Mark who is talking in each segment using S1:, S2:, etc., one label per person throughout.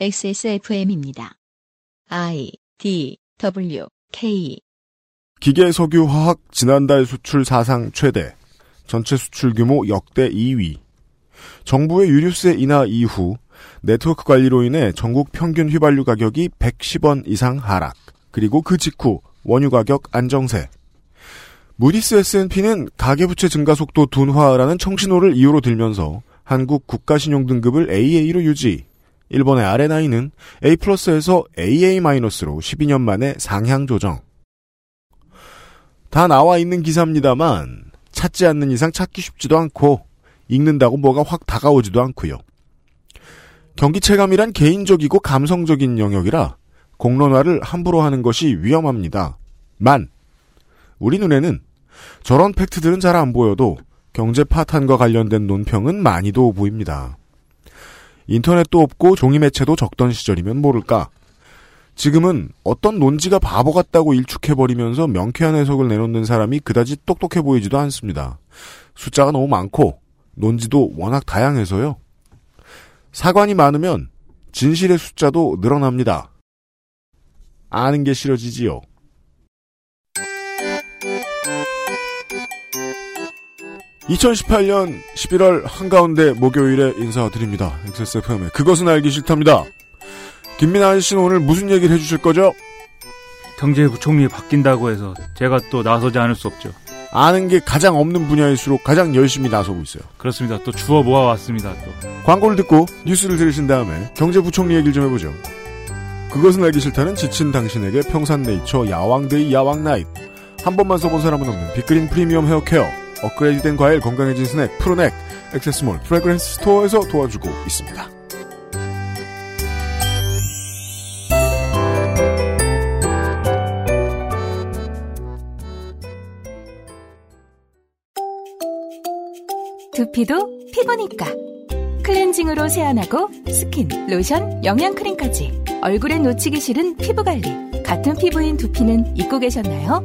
S1: XSFM입니다. I D W K
S2: 기계 석유 화학 지난달 수출 사상 최대. 전체 수출 규모 역대 2위. 정부의 유류세 인하 이후 네트워크 관리로 인해 전국 평균 휘발유 가격이 110원 이상 하락. 그리고 그 직후 원유 가격 안정세. 무디스 S&P는 가계부채 증가 속도 둔화라는 청신호를 이유로 들면서 한국 국가신용 등급을 AA로 유지. 일본의 RNI는 A 플러스에서 AA-로 12년 만에 상향 조정. 다 나와 있는 기사입니다만 찾지 않는 이상 찾기 쉽지도 않고 읽는다고 뭐가 확 다가오지도 않고요. 경기 체감이란 개인적이고 감성적인 영역이라 공론화를 함부로 하는 것이 위험합니다. 만 우리 눈에는 저런 팩트들은 잘 안 보여도 경제 파탄과 관련된 논평은 많이도 보입니다. 인터넷도 없고 종이 매체도 적던 시절이면 모를까. 지금은 어떤 논지가 바보 같다고 일축해버리면서 명쾌한 해석을 내놓는 사람이 그다지 똑똑해 보이지도 않습니다. 숫자가 너무 많고 논지도 워낙 다양해서요. 사관이 많으면 진실의 숫자도 늘어납니다. 아는 게 싫어지지요. 2018년 11월 한가운데 목요일에 인사드립니다. XSFM의 그것은 알기 싫답니다. 김민아 아저씨는 오늘 무슨 얘기를 해주실 거죠?
S3: 경제부총리 바뀐다고 해서 제가 또 나서지 않을 수 없죠.
S2: 아는 게 가장 없는 분야일수록 가장 열심히 나서고 있어요.
S3: 그렇습니다. 또 주워 모아왔습니다. 또
S2: 광고를 듣고 뉴스를 들으신 다음에 경제부총리 얘기를 좀 해보죠. 그것은 알기 싫다는 지친 당신에게 평산네이처 야왕데이 야왕나잇 한 번만 써본 사람은 없는 빅그린 프리미엄 헤어케어 업그레이드된 과일 건강해진 스낵 푸르넥 액세스몰 fragrance store에서 도와주고 있습니다.
S4: 두피도 피부니까 클렌징으로 세안하고 스킨, 로션, 영양크림까지 얼굴에 놓치기 싫은 피부관리 같은 피부인 두피는 잊고 계셨나요?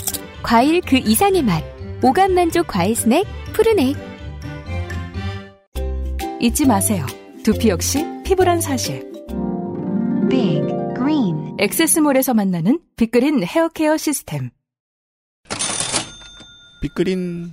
S5: 과일 그 이상의 맛. 오감 만족 과일 스낵 푸르넥.
S4: 잊지 마세요. 두피 역시 피부란 사실.
S1: Big Green
S4: 액세스몰에서 만나는 빅그린 헤어케어 시스템.
S2: 빅그린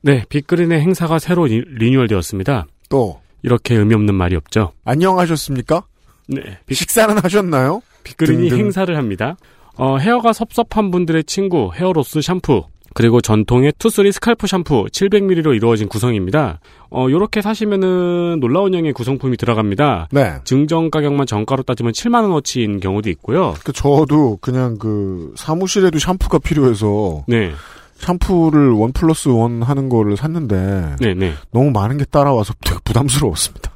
S6: 네, 빅그린의 행사가 새로 리- 리뉴얼되었습니다.
S2: 또
S6: 이렇게 의미 없는 말이 없죠.
S2: 안녕하셨습니까?
S6: 네, 빅,
S2: 식사는 하셨나요?
S6: 빅그린이
S2: 등등.
S6: 행사를 합니다. 어, 헤어가 섭섭한 분들의 친구 hair loss 샴푸 그리고 전통의 투쓰리 scalp 샴푸 700ml로 이루어진 구성입니다. 어, 요렇게 사시면은 놀라운 양의 구성품이 들어갑니다.
S2: 네.
S6: 증정 가격만 정가로 따지면 7만 원 어치인 경우도 있고요.
S2: 그 저도 그냥 그 사무실에도 샴푸가 필요해서
S6: 네,
S2: 샴푸를 원 플러스 원 하는 거를 샀는데
S6: 네, 네.
S2: 너무 많은 게 따라와서 되게 부담스러웠습니다.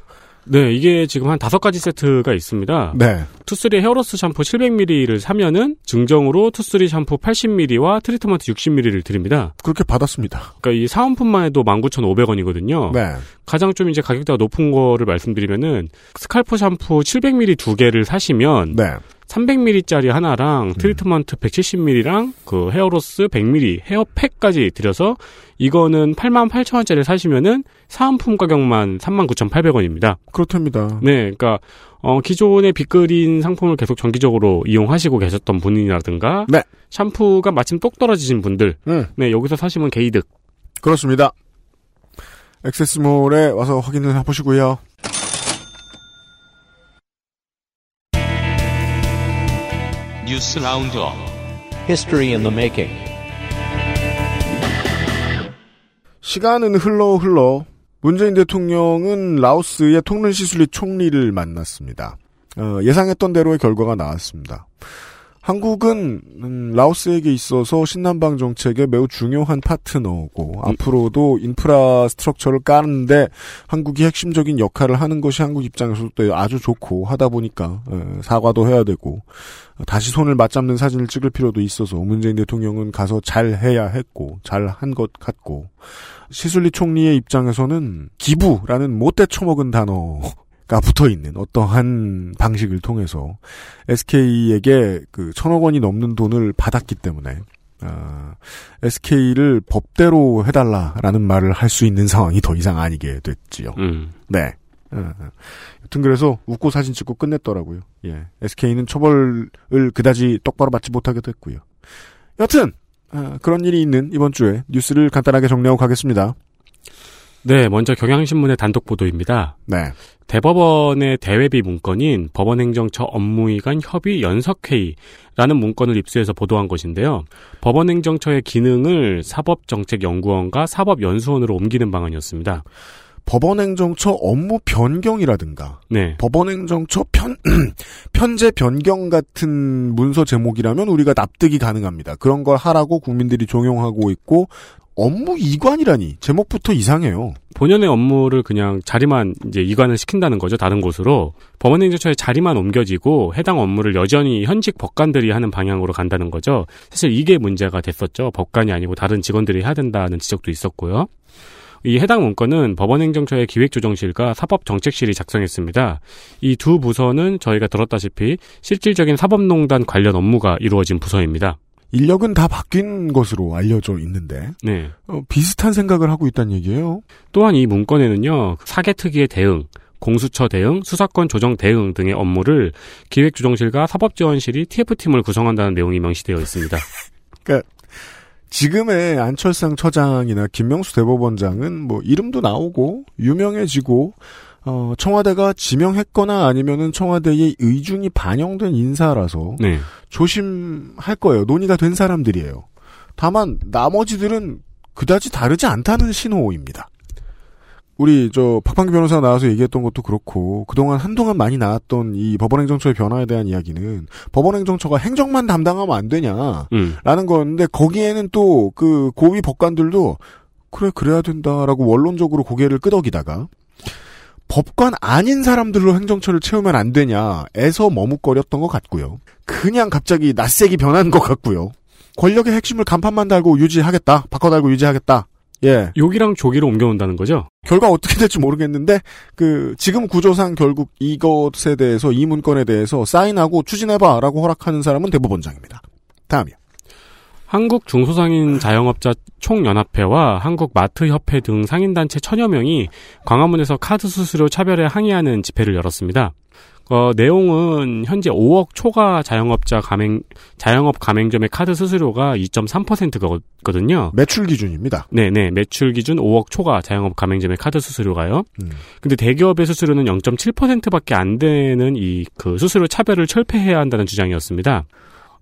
S6: 네, 이게 지금 한 다섯 가지 세트가 있습니다.
S2: 네.
S6: 투쓰리 hair loss 샴푸 700ml를 사면은 증정으로 투쓰리 샴푸 80ml와 트리트먼트 60ml를 드립니다.
S2: 그렇게 받았습니다.
S6: 그러니까 이 사은품만 해도 19,500원이거든요.
S2: 네.
S6: 가장 좀 이제 가격대가 높은 거를 말씀드리면은 scalp 샴푸 700ml 두 개를 사시면
S2: 네.
S6: 300ml짜리 하나랑 트리트먼트 170ml랑 그 hair loss 100ml 헤어팩까지 드려서 이거는 88,000원짜리 사시면은 사은품 가격만 39,800원입니다.
S2: 그렇답니다.
S6: 네, 그러니까 어, 기존의 빅그린 상품을 계속 정기적으로 이용하시고 계셨던 분이라든가
S2: 네.
S6: 샴푸가 마침 똑 떨어지신 분들
S2: 음,
S6: 네, 여기서 사시면 게이득.
S2: 그렇습니다. 액세스몰에 와서 확인을 해보시고요.
S7: 뉴스 roundup
S8: History in the making.
S2: 시간은 흘러 흘러 문재인 대통령은 라오스의 통른 시술리 총리를 만났습니다. 어, 예상했던 대로의 결과가 나왔습니다. 한국은 음, 라오스에게 있어서 신남방 정책의 매우 중요한 파트너고 앞으로도 인프라 스트럭처를 까는데 한국이 핵심적인 역할을 하는 것이 한국 입장에서도 아주 좋고 하다 보니까 에, 사과도 해야 되고 다시 손을 맞잡는 사진을 찍을 필요도 있어서 문재인 대통령은 가서 잘 해야 했고 잘 한 것 같고 시술리 총리의 입장에서는 기부라는 못돼 처먹은 단어 가 붙어 있는 어떠한 방식을 통해서 SK에게 그 천억 원이 넘는 돈을 받았기 때문에 아, SK를 법대로 해달라라는 말을 할 수 있는 상황이 더 이상 아니게 됐지요.
S6: 음.
S2: 네. 어, 어. 여튼 그래서 웃고 사진 찍고 끝냈더라고요. 예. SK는 처벌을 그다지 똑바로 받지 못하게 됐고요. 여튼 아, 그런 일이 있는 이번 주에 뉴스를 간단하게 정리하고 가겠습니다.
S6: 네, 먼저 경향신문의 단독 보도입니다.
S2: 네.
S6: 대법원의 대외비 문건인 법원행정처 업무위관 협의 연석회의라는 문건을 입수해서 보도한 것인데요. 법원행정처의 기능을 사법정책연구원과 사법연수원으로 옮기는 방안이었습니다.
S2: 법원행정처 업무 변경이라든가
S6: 네.
S2: 법원행정처 편 편제 변경 같은 문서 제목이라면 우리가 납득이 가능합니다. 그런 걸 하라고 국민들이 종용하고 있고 업무 이관이라니 제목부터 이상해요.
S6: 본연의 업무를 그냥 자리만 이제 이관을 시킨다는 거죠. 다른 곳으로 법원행정처의 자리만 옮겨지고 해당 업무를 여전히 현직 법관들이 하는 방향으로 간다는 거죠. 사실 이게 문제가 됐었죠. 법관이 아니고 다른 직원들이 해야 된다는 지적도 있었고요. 이 해당 문건은 법원행정처의 기획조정실과 사법정책실이 작성했습니다. 이 두 부서는 저희가 들었다시피 실질적인 사법농단 관련 업무가 이루어진 부서입니다.
S2: 인력은 다 바뀐 것으로 알려져 있는데
S6: 네.
S2: 어, 비슷한 생각을 하고 있다는 얘기예요.
S6: 또한 이 문건에는요 사개특위의 대응, 공수처 대응, 수사권 조정 대응 등의 업무를 기획조정실과 사법지원실이 TF팀을 구성한다는 내용이 명시되어 있습니다.
S2: 그러니까 지금의 안철상 처장이나 김명수 대법원장은 뭐 이름도 나오고 유명해지고 어, 청와대가 지명했거나 아니면은 청와대의 의중이 반영된 인사라서
S6: 네.
S2: 조심할 거예요. 논의가 된 사람들이에요. 다만 나머지들은 그다지 다르지 않다는 신호입니다. 우리 저 박판기 변호사 나와서 얘기했던 것도 그렇고 그동안 한동안 많이 나왔던 이 법원행정처의 변화에 대한 이야기는 법원행정처가 행정만 담당하면 안 되냐라는
S6: 음.
S2: 거였는데 거기에는 또 그 고위 법관들도 그래 그래야 된다라고 원론적으로 고개를 끄덕이다가 법관 아닌 사람들로 행정처를 채우면 안 되냐에서 머뭇거렸던 것 같고요. 그냥 갑자기 낯색이 변한 것 같고요. 권력의 핵심을 간판만 달고 유지하겠다. 바꿔 달고 유지하겠다. 예.
S6: 여기랑 조기로 옮겨온다는 거죠?
S2: 결과 어떻게 될지 모르겠는데 그 지금 구조상 결국 이것에 대해서 이 문건에 대해서 사인하고 추진해봐라고 허락하는 사람은 대법원장입니다. 다음이요.
S6: 한국 중소상인 자영업자 총연합회와 한국 마트협회 등 상인단체 천여 명이 광화문에서 카드 수수료 차별에 항의하는 집회를 열었습니다. 어, 내용은 현재 5억 초과 자영업자 가맹, 자영업 가맹점의 카드 수수료가 2.3%거든요.
S2: 매출 기준입니다.
S6: 네 네, 매출 기준 5억 초과 자영업 가맹점의 카드 수수료가요.
S2: 음.
S6: 근데 대기업의 수수료는 0.7%밖에 안 되는 이 그 수수료 차별을 철폐해야 한다는 주장이었습니다.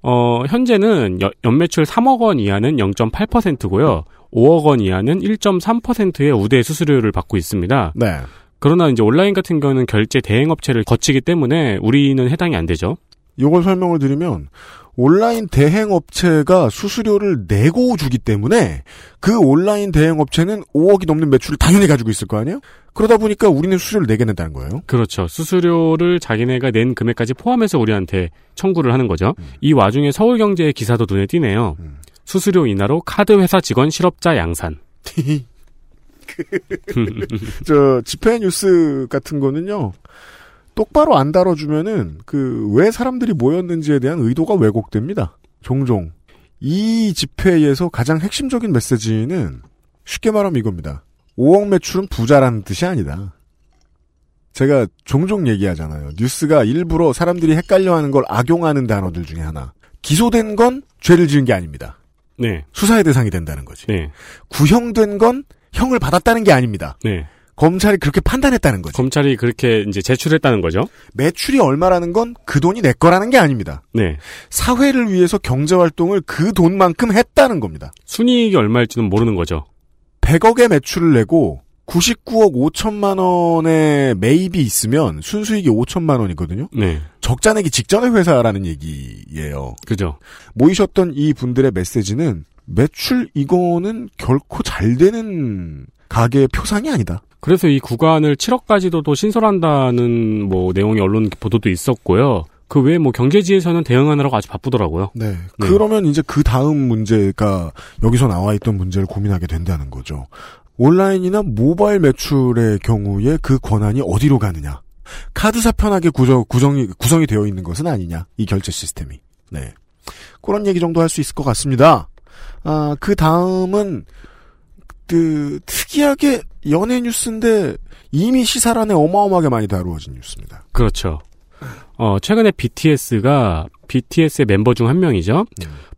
S6: 어, 현재는 여- 연매출 3억 원 이하는 0.8%고요. 5억 원 이하는 1.3%의 우대 수수료를 받고 있습니다.
S2: 네.
S6: 그러나 이제 온라인 같은 경우는 결제 대행 업체를 거치기 때문에 우리는 해당이 안 되죠.
S2: 요걸 설명을 드리면 온라인 대행 업체가 수수료를 내고 주기 때문에 그 온라인 대행 업체는 5억이 넘는 매출을 당연히 가지고 있을 거 아니에요? 그러다 보니까 우리는 수수료를 내겠는다는 거예요.
S6: 그렇죠. 수수료를 자기네가 낸 금액까지 포함해서 우리한테 청구를 하는 거죠. 이 와중에 서울경제의 기사도 눈에 띄네요.
S2: 음.
S6: 수수료 인하로 카드 회사 직원 실업자 양산.
S2: 저 집회 뉴스 같은 거는요. 똑바로 안 다뤄주면은 그 왜 사람들이 모였는지에 대한 의도가 왜곡됩니다. 종종 이 집회에서 가장 핵심적인 메시지는 쉽게 말하면 이겁니다. 5억 매출은 부자라는 뜻이 아니다. 제가 종종 얘기하잖아요. 뉴스가 일부러 사람들이 헷갈려하는 걸 악용하는 단어들 중에 하나. 기소된 건 죄를 지은 게 아닙니다.
S6: 네,
S2: 수사의 대상이 된다는 거지.
S6: 네,
S2: 구형된 건 형을 받았다는 게 아닙니다.
S6: 네.
S2: 검찰이 그렇게 판단했다는 거죠.
S6: 검찰이 그렇게 이제 제출했다는 거죠.
S2: 매출이 얼마라는 건 그 돈이 내 거라는 게 아닙니다.
S6: 네.
S2: 사회를 위해서 경제 활동을 그 돈만큼 했다는 겁니다.
S6: 순이익이 얼마일지는 모르는 거죠.
S2: 100억의 매출을 내고 99억 5천만 원의 매입이 있으면 순수익이 5천만 원이거든요.
S6: 네.
S2: 적자 내기 직전의 회사라는 얘기예요.
S6: 그죠.
S2: 모이셨던 이 분들의 메시지는 매출 이거는 결코 잘 되는 가게의 표상이 아니다.
S6: 그래서 이 구간을 7억까지도 신설한다는 뭐 내용의 언론 보도도 있었고요. 그 외에 뭐 경제지에서는 대응하느라고 아주 바쁘더라고요.
S2: 네.
S6: 네.
S2: 그러면 이제 그 다음 문제가 여기서 나와 있던 문제를 고민하게 된다는 거죠. 온라인이나 모바일 매출의 경우에 그 권한이 어디로 가느냐. 카드사 편하게 구정, 구성이, 구성이 되어 있는 것은 아니냐. 이 결제 시스템이. 네. 그런 얘기 정도 할 수 있을 것 같습니다. 아, 그 다음은, 그, 특이하게 연예 뉴스인데 이미 시사란에 어마어마하게 많이 다루어진 뉴스입니다.
S6: 그렇죠. 어, 최근에 BTS가 BTS의 멤버 중 한 명이죠.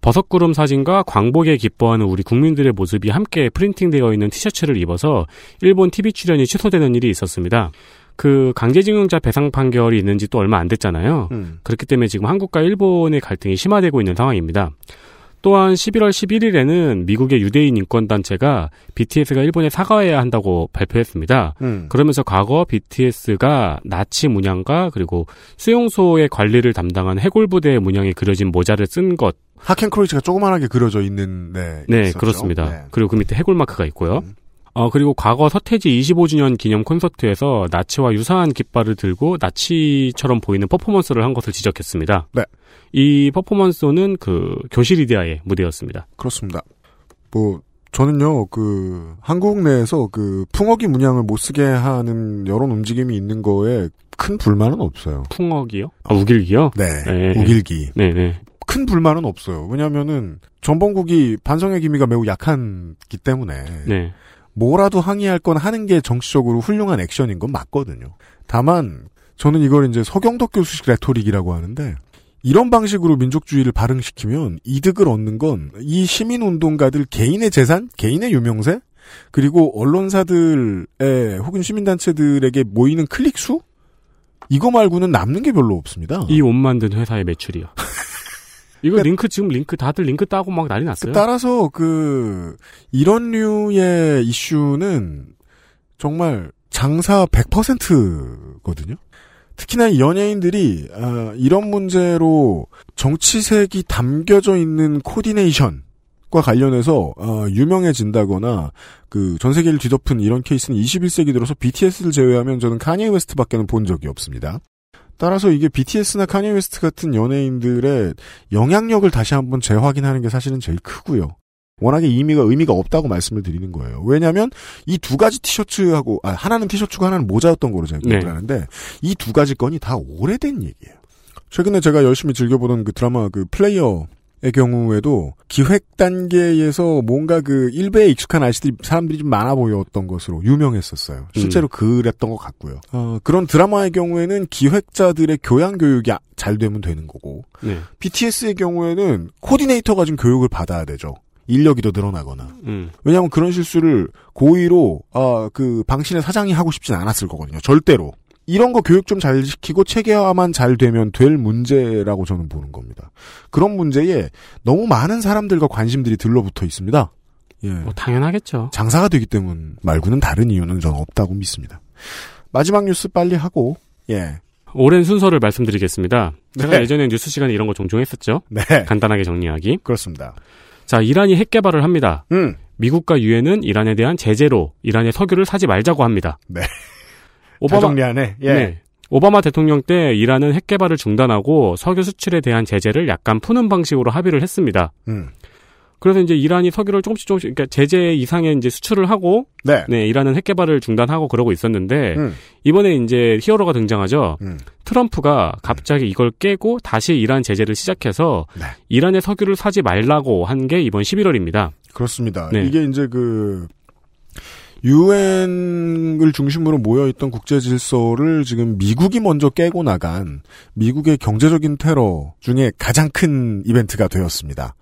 S6: 버섯구름 사진과 광복에 기뻐하는 우리 국민들의 모습이 함께 프린팅되어 있는 티셔츠를 입어서 일본 TV 출연이 취소되는 일이 있었습니다. 그 강제징용자 배상 판결이 있는 지 또 얼마 안 됐잖아요.
S2: 음.
S6: 그렇기 때문에 지금 한국과 일본의 갈등이 심화되고 있는 상황입니다. 또한 11월 11일에는 미국의 유대인 인권단체가 BTS가 일본에 사과해야 한다고 발표했습니다.
S2: 음.
S6: 그러면서 과거 BTS가 나치 문양과 그리고 수용소의 관리를 담당한 해골부대의 문양이 그려진 모자를 쓴 것.
S2: 하켄크로이츠가 조그만하게 그려져 있는, 네.
S6: 네,
S2: 있었죠.
S6: 그렇습니다.
S2: 네.
S6: 그리고 그 밑에 해골 마크가 있고요.
S2: 음.
S6: 어, 그리고 과거 서태지 25주년 기념 콘서트에서 나치와 유사한 깃발을 들고 나치처럼 보이는 퍼포먼스를 한 것을 지적했습니다.
S2: 네.
S6: 이 퍼포먼스는 그 교실 이데아의 무대였습니다.
S2: 그렇습니다. 뭐 저는요 그 한국 내에서 그 풍어기 문양을 못 쓰게 하는 여론 움직임이 있는 거에 큰 불만은 없어요.
S6: 풍어기요? 아, 우길기요?
S2: 네,
S6: 네.
S2: 우길기
S6: 네 네.
S2: 큰 불만은 없어요. 왜냐하면은 전범국이 반성의 기미가 매우 약한기 때문에
S6: 네.
S2: 뭐라도 항의할 건 하는 게 정치적으로 훌륭한 액션인 건 맞거든요. 다만 저는 이걸 이제 서경덕 교수식 레토릭이라고 하는데 이런 방식으로 민족주의를 발흥시키면 이득을 얻는 건 이 시민운동가들 개인의 재산, 개인의 유명세, 그리고 언론사들의 혹은 시민단체들에게 모이는 클릭수? 이거 말고는 남는 게 별로 없습니다.
S6: 이 옷 만든 회사의 매출이요. 이거 링크 지금 링크 다들 링크 따고 막 난리 났어요.
S2: 따라서 그 이런 류의 이슈는 정말 장사 100%거든요. 특히나 이 연예인들이 아, 이런 문제로 정치색이 담겨져 있는 코디네이션 과 관련해서 어, 유명해진다거나 그 전 세계를 뒤덮은 이런 케이스는 21세기 들어서 BTS를 제외하면 저는 카니에 웨스트밖에는 본 적이 없습니다. 따라서 이게 BTS나 카니에 웨스트 같은 연예인들의 영향력을 다시 한번 재확인하는 게 사실은 제일 크고요. 워낙에 의미가 의미가 없다고 말씀을 드리는 거예요. 왜냐하면 이 두 가지 티셔츠하고 아, 하나는 티셔츠고 하나는 모자였던 거로 제가 기억을
S6: 네.
S2: 하는데 이 두 가지 건이 다 오래된 얘기예요. 최근에 제가 열심히 즐겨보던 그 드라마 그 플레이어 의 경우에도 기획 단계에서 뭔가 그 일베에 익숙한 아저씨들이 사람들이 좀 많아 보였던 것으로 유명했었어요. 실제로 그랬던 것 같고요. 어, 그런 드라마의 경우에는 기획자들의 교양 교육이 아- 잘 되면 되는 거고
S6: 네.
S2: BTS의 경우에는 코디네이터가 좀 교육을 받아야 되죠. 인력이 더 늘어나거나.
S6: 음.
S2: 왜냐하면 그런 실수를 고의로 아, 그 방신의 사장이 하고 싶진 않았을 거거든요. 절대로. 이런 거 교육 좀 잘 시키고 체계화만 잘 되면 될 문제라고 저는 보는 겁니다. 그런 문제에 너무 많은 사람들과 관심들이 들러붙어 있습니다. 예.
S6: 뭐 당연하겠죠.
S2: 장사가 되기 때문 말고는 다른 이유는 저는 없다고 믿습니다. 마지막 뉴스 빨리 하고 예.
S6: 오랜 순서를 말씀드리겠습니다. 제가
S2: 네.
S6: 예전에 뉴스 시간에 이런 거 종종 했었죠.
S2: 네.
S6: 간단하게 정리하기.
S2: 그렇습니다.
S6: 자, 이란이 핵 개발을 합니다.
S2: 음.
S6: 미국과 유엔은 이란에 대한 제재로 이란의 석유를 사지 말자고 합니다.
S2: 네.
S6: 오바마
S2: 정리하네. 예.
S6: 네. 오바마 대통령 때 이란은 핵 개발을 중단하고 석유 수출에 대한 제재를 약간 푸는 방식으로 합의를 했습니다.
S2: 음.
S6: 그래서 이제 이란이 석유를 조금씩 조금씩 그러니까 제재 이상의 이제 수출을 하고
S2: 네.
S6: 네, 이란은 핵 개발을 중단하고 그러고 있었는데
S2: 음.
S6: 이번에 이제 히어로가 등장하죠.
S2: 음.
S6: 트럼프가 갑자기 이걸 깨고 다시 이란 제재를 시작해서
S2: 네.
S6: 이란의 석유를 사지 말라고 한 게 이번 11월입니다.
S2: 그렇습니다.
S6: 네.
S2: 이게 이제 그 유엔을 중심으로 모여있던 국제 질서를 지금 미국이 먼저 깨고 나간 미국의 경제적인 테러 중에 가장 큰 이벤트가 되었습니다.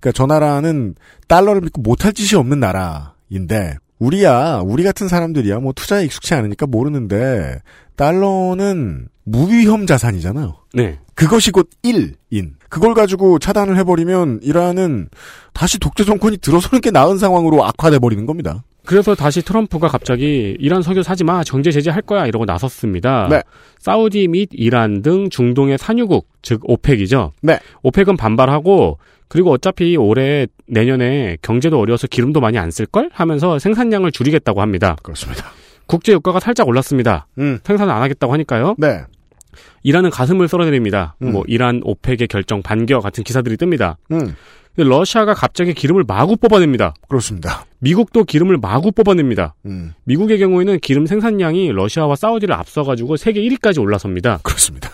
S2: 그러니까 저 나라는 달러를 믿고 못할 짓이 없는 나라인데 우리야 우리 같은 사람들이야 뭐 투자에 익숙치 않으니까 모르는데 달러는 무위험 자산이잖아요.
S6: 네.
S2: 그것이 곧 1인. 그걸 가지고 차단을 해버리면 이란은 다시 독재 정권이 들어서는 게 나은 상황으로 악화돼 버리는 겁니다.
S6: 그래서 다시 트럼프가 갑자기 이란 석유 사지 마, 경제 제재할 거야 이러고 나섰습니다.
S2: 네.
S6: 사우디 및 이란 등 중동의 산유국, 즉 오펙이죠.
S2: 네.
S6: 오펙은 반발하고 그리고 어차피 올해 내년에 경제도 어려워서 기름도 많이 안 쓸 걸 하면서 생산량을 줄이겠다고 합니다.
S2: 그렇습니다.
S6: 국제 유가가 살짝 올랐습니다.
S2: 음.
S6: 생산을 안 하겠다고 하니까요.
S2: 네.
S6: 이란은 가슴을 썰어내립니다.
S2: 음.
S6: 뭐 이란 오펙의 결정 반겨 같은 기사들이 뜹니다.
S2: 음.
S6: 러시아가 갑자기 기름을 마구 뽑아냅니다.
S2: 그렇습니다.
S6: 미국도 기름을 마구 뽑아냅니다.
S2: 음.
S6: 미국의 경우에는 기름 생산량이 러시아와 사우디를 앞서가지고 세계 1위까지 올라섭니다.
S2: 그렇습니다.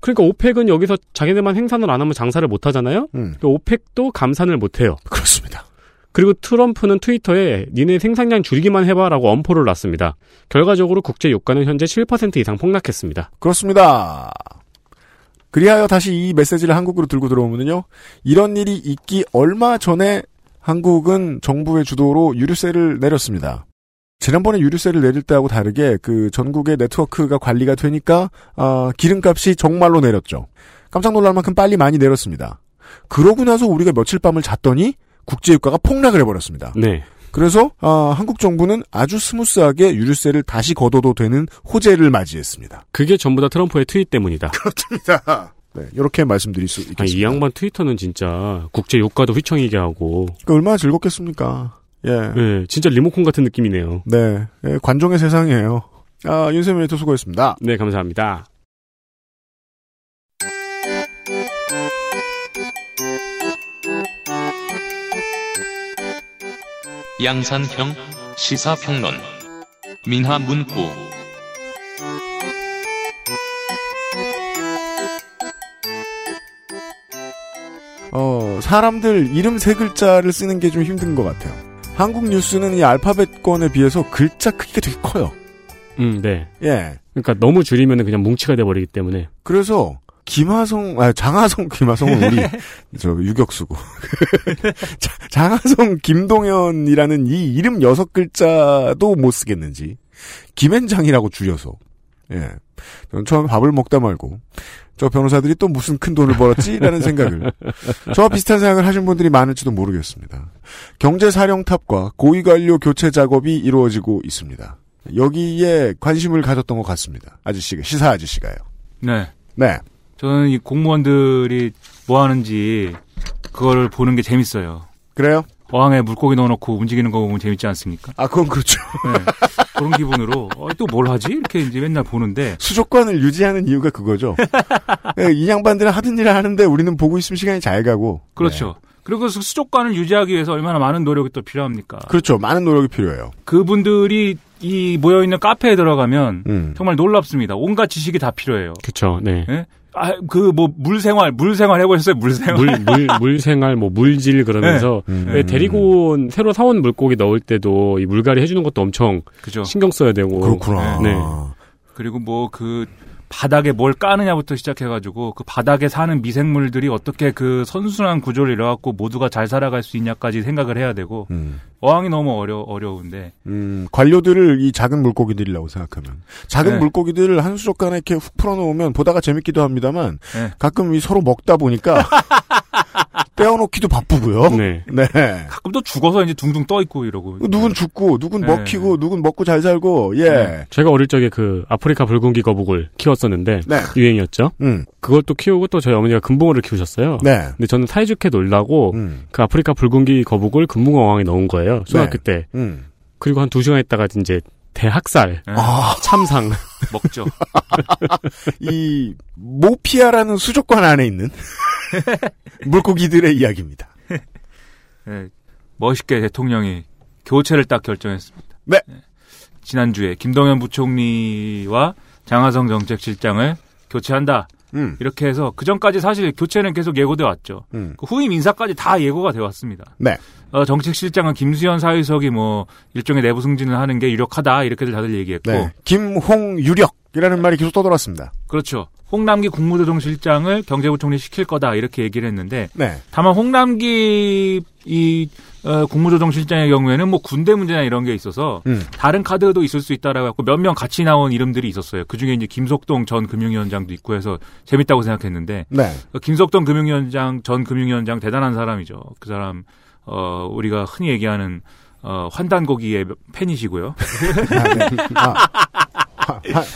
S6: 그러니까 오펙은 여기서 자기네만 생산을 안 하면 장사를 못 하잖아요?
S2: 음.
S6: 그 오펙도 감산을 못 해요.
S2: 그렇습니다.
S6: 그리고 트럼프는 트위터에 니네 생산량 줄이기만 해봐라고 엄포를 놨습니다. 결과적으로 국제 유가는 현재 7% 이상 폭락했습니다.
S2: 그렇습니다. 그리하여 다시 이 메시지를 한국으로 들고 들어오면요. 이런 일이 있기 얼마 전에 한국은 정부의 주도로 유류세를 내렸습니다. 지난번에 유류세를 내릴 때하고 다르게 그 전국의 네트워크가 관리가 되니까 아, 기름값이 정말로 내렸죠. 깜짝 놀랄 만큼 빨리 많이 내렸습니다. 그러고 나서 우리가 며칠 밤을 잤더니 국제유가가 폭락을 해버렸습니다.
S6: 네.
S2: 그래서 아, 한국 정부는 아주 smooth하게 유류세를 다시 걷어도 되는 호재를 맞이했습니다.
S6: 그게 전부 다 트럼프의 트윗 때문이다.
S2: 그렇습니다. 네, 이렇게 말씀드릴 수 있겠습니다.
S6: 아, 이 양반 트위터는 진짜 국제 유가도 휘청이게 하고,
S2: 그 얼마나 즐겁겠습니까? 예.
S6: 네, 진짜 리모컨 같은 느낌이네요.
S2: 네. 예, 관종의 세상이에요. 아, 윤세민 에디터 수고했습니다.
S6: 네, 감사합니다.
S7: 양산형 시사평론 민하문구
S2: 어, 사람들 이름 세 글자를 쓰는 게 좀 힘든 것 같아요. 한국 뉴스는 이 알파벳권에 비해서 글자 크기가 되게 커요.
S6: 음, 네.
S2: 예.
S6: 그러니까 너무 줄이면 그냥 뭉치가 돼버리기 때문에.
S2: 그래서 김하성, 아, 장하성, 김하성은 우리, 저, 유격수고. 자- 장하성, 김동현이라는 이 이름 여섯 글자도 못 쓰겠는지. 김앤장이라고 줄여서. 예. 저는 처음 밥을 먹다 말고, 저 변호사들이 또 무슨 큰 돈을 벌었지라는 생각을, 저와 비슷한 생각을 하신 분들이 많을지도 모르겠습니다. 경제 사령탑과 고위 관료 교체 작업이 이루어지고 있습니다. 여기에 관심을 가졌던 것 같습니다. 아저씨가, 시사 아저씨가요.
S3: 네.
S2: 네.
S3: 저는 이 공무원들이 뭐 하는지 그거를 보는 게 재밌어요.
S2: 그래요?
S3: 어항에 물고기 넣어놓고 움직이는 거 보면 재밌지 않습니까?
S2: 아, 그건 그렇죠.
S3: 네. 그런 기분으로 어, 또뭘 하지? 이렇게 이제 맨날 보는데
S2: 수족관을 유지하는 이유가 그거죠. 네, 이 양반들은 하던 일을 하는데 우리는 보고 있으면 시간이 잘 가고.
S3: 그렇죠. 그리고 수- 수족관을 유지하기 위해서 얼마나 많은 노력이 또 필요합니까?
S2: 네. 그렇죠. 많은 노력이 필요해요.
S3: 그분들이 이 모여 있는 카페에 들어가면
S2: 음.
S3: 정말 놀랍습니다. 온갖 지식이 다 필요해요.
S6: 그쵸, 네.
S3: 예? 아, 그 뭐 물생활, 물생활 해보셨어요? 물생활.
S6: 물, 물, 물생활, 뭐, 물질 그러면서,
S2: 음.
S6: 왜 데리고 온, 새로 사온 물고기 넣을 때도 이 물갈이 해주는 것도 엄청
S3: 그죠.
S6: 신경 써야 되고.
S2: 그렇구나.
S6: 네.
S3: 그리고 뭐 그 바닥에 뭘 까느냐부터 시작해가지고 그 바닥에 사는 미생물들이 어떻게 그 선순환 구조를 이뤄갖고 모두가 잘 살아갈 수 있냐까지 생각을 해야 되고
S2: 음.
S3: 어항이 너무 어려 어려운데
S2: 음, 관료들을 이 작은 물고기들이라고 생각하면. 작은
S3: 네.
S2: 물고기들을 한 수족관에 이렇게 훅 풀어놓으면 보다가 재밌기도 합니다만,
S3: 네.
S2: 가끔 이 서로 먹다 보니까, 떼어놓기도 바쁘고요.
S6: 네.
S2: 네.
S3: 가끔 또 죽어서 이제 둥둥 떠 있고 이러고
S2: 누군 죽고, 누군
S3: 네.
S2: 먹히고, 누군 먹고 잘 살고, 예.
S3: 네.
S6: 제가 어릴 적에 그 아프리카 붉은기 거북을 키웠었는데,
S2: 네.
S6: 유행이었죠.
S2: 음,
S6: 그걸 또 키우고 또 저희 어머니가 금붕어를 키우셨어요.
S2: 네.
S6: 근데 저는 사이좋게 놀라고,
S2: 음,
S6: 그 아프리카 붉은기 거북을 금붕어 어항에 넣은 거예요. 초등학교 때.
S2: 음.
S6: 그리고 한 두 시간 있다가 이제 대학살,
S3: 네.
S2: 아,
S6: 참상.
S3: 먹죠.
S2: 이, 모피아라는 수족관 안에 있는 물고기들의 이야기입니다.
S3: 네. 멋있게 대통령이 교체를 딱 결정했습니다.
S2: 네.
S3: 지난주에 김동연 부총리와 장하성 정책실장을 교체한다.
S2: 음,
S3: 이렇게 해서 그 전까지 사실 교체는 계속 예고돼 왔죠.
S2: 음.
S3: 그 후임 인사까지 다 예고가 돼 왔습니다.
S2: 네.
S3: 어, 정책실장은 김수현 사회석이 뭐 일종의 내부 승진을 하는 게 유력하다 이렇게들 다들 얘기했고
S2: 네. 김홍 유력이라는 말이 계속 떠돌았습니다.
S3: 그렇죠. 홍남기 국무조정실장을 경제부총리 시킬 거다 이렇게 얘기를 했는데
S2: 네.
S3: 다만 홍남기 이 어, 국무조정실장의 경우에는 뭐 군대 문제나 이런 게 있어서
S2: 음.
S3: 다른 카드도 있을 수 있다라고 했고 몇 명 같이 나온 이름들이 있었어요. 그 중에 이제 김석동 전 금융위원장도 있고 해서 재밌다고 생각했는데
S2: 네.
S3: 어, 김석동 금융위원장 전 금융위원장 대단한 사람이죠. 그 사람 어 우리가 흔히 얘기하는 어, 환단고기의 팬이시고요.
S2: 아, 네. 아,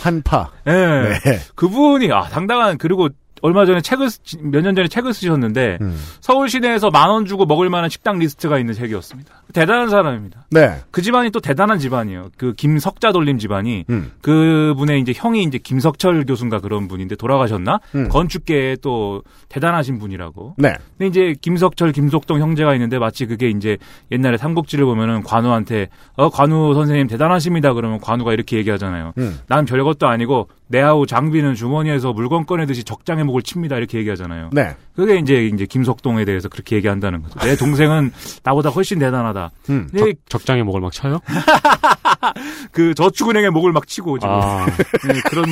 S2: 한파.
S3: 예.
S2: 네.
S3: 그분이 아 상당한 그리고 얼마 전에 책을 몇 년 전에 책을 쓰셨는데
S2: 음.
S3: 서울 시내에서 만 원 주고 먹을 만한 식당 리스트가 있는 책이었습니다. 대단한 사람입니다.
S2: 네.
S3: 그 집안이 또 대단한 집안이에요. 그 김석자 돌림 집안이
S2: 음.
S3: 그분의 이제 형이 이제 김석철 교수인가 그런 분인데 돌아가셨나?
S2: 음.
S3: 건축계에 또 대단하신 분이라고.
S2: 네.
S3: 근데 이제 김석철, 김속동 형제가 있는데 마치 그게 이제 옛날에 삼국지를 보면은 관우한테 어 관우 선생님 대단하십니다. 그러면 관우가 이렇게 얘기하잖아요.
S2: 음.
S3: 난 별것도 아니고 내아우 장비는 주머니에서 물건 꺼내듯이 적장의 목을 칩니다. 이렇게 얘기하잖아요.
S2: 네.
S3: 그게 이제 이제 김석동에 대해서 그렇게 얘기한다는 거죠. 내 동생은 나보다 훨씬 대단하다.
S2: 음.
S3: 근데
S6: 적장의 목을 막 쳐요?
S3: 그 저축은행의 목을 막 치고 지금
S6: 아,
S3: 네, 그런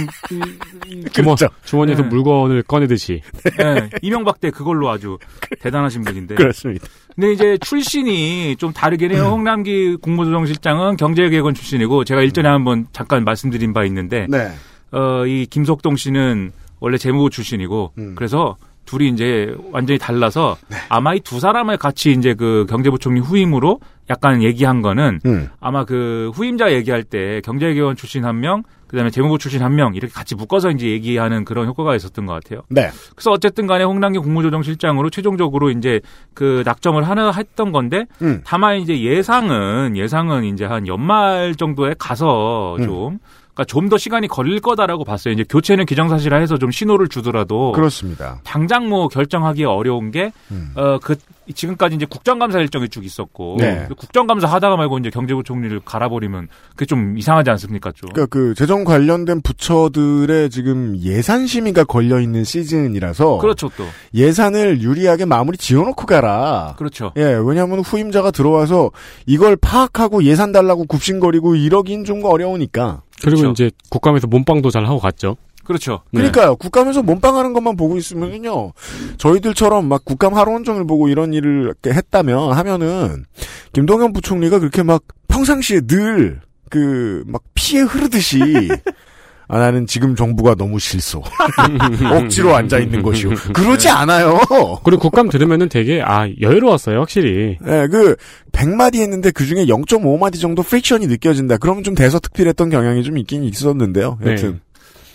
S3: 이-
S6: 주머,
S2: 그렇죠.
S6: 주머니에서
S3: 네.
S6: 물건을 꺼내듯이.
S3: 네, 이명박 때 그걸로 아주 대단하신 분인데.
S2: 그렇습니다.
S3: 근데 이제 출신이 좀 다르긴 해요. 홍남기 국무조정실장은 경제개혁원 출신이고 제가 일전에 한번 잠깐 말씀드린 바 있는데
S2: 네.
S3: 어, 이 김석동 씨는 원래 재무부 출신이고
S2: 음.
S3: 그래서 둘이 이제 완전히 달라서 아마 이 두 사람을 같이 이제 그 경제부총리 후임으로 약간 얘기한 거는
S2: 음.
S3: 아마 그 후임자 얘기할 때 경제개혁원 출신 한 명, 그다음에 재무부 출신 한 명 이렇게 같이 묶어서 이제 얘기하는 그런 효과가 있었던 것 같아요.
S2: 네.
S3: 그래서 어쨌든 간에 홍남기 국무조정실장으로 최종적으로 이제 그 낙점을 하나 했던 건데
S2: 음.
S3: 다만 이제 예상은 예상은 이제 한 연말 정도에 가서
S2: 음.
S3: 좀 그러니까 좀 더 시간이 걸릴 거다라고 봤어요. 이제 교체는 기정사실화해서 좀 신호를 주더라도
S2: 그렇습니다.
S3: 당장 뭐 결정하기 어려운 게
S2: 음.
S3: 어, 그, 지금까지 이제 국정감사 일정이 쭉 있었고,
S2: 네.
S3: 그 국정감사 하다가 말고 이제 경제부총리를 갈아버리면 그게 좀 이상하지 않습니까, 좀?
S2: 그러니까 그 재정 관련된 부처들의 지금 예산 심의가 걸려 있는 시즌이라서
S3: 그렇죠, 또.
S2: 예산을 유리하게 마무리 지어놓고 가라.
S3: 그렇죠.
S2: 예, 왜냐하면 후임자가 들어와서 이걸 파악하고 예산 달라고 굽신거리고 이러긴 좀 어려우니까.
S6: 그리고
S3: 그렇죠.
S6: 이제 국감에서 몸빵도 잘 하고 갔죠.
S3: 그렇죠.
S6: 네.
S2: 그러니까요. 국감에서 몸빵하는 것만 보고 있으면요. 저희들처럼 막 국감 하루 온종일 보고 이런 일을 했다면 하면은 김동연 부총리가 그렇게 막 평상시에 늘 그 막 피해 흐르듯이 아 나는 지금 정부가 너무 싫소. 억지로 앉아 있는 것이요. 그러지 않아요.
S6: 그리고 국감 들으면은 되게, 아, 여유로웠어요, 확실히.
S2: 예, 그 100마디 했는데 그 중에 0.5마디 정도 friction이 느껴진다. 그러면 좀 대서특필했던 경향이 좀 있긴 있었는데요.
S6: 네.
S2: 여튼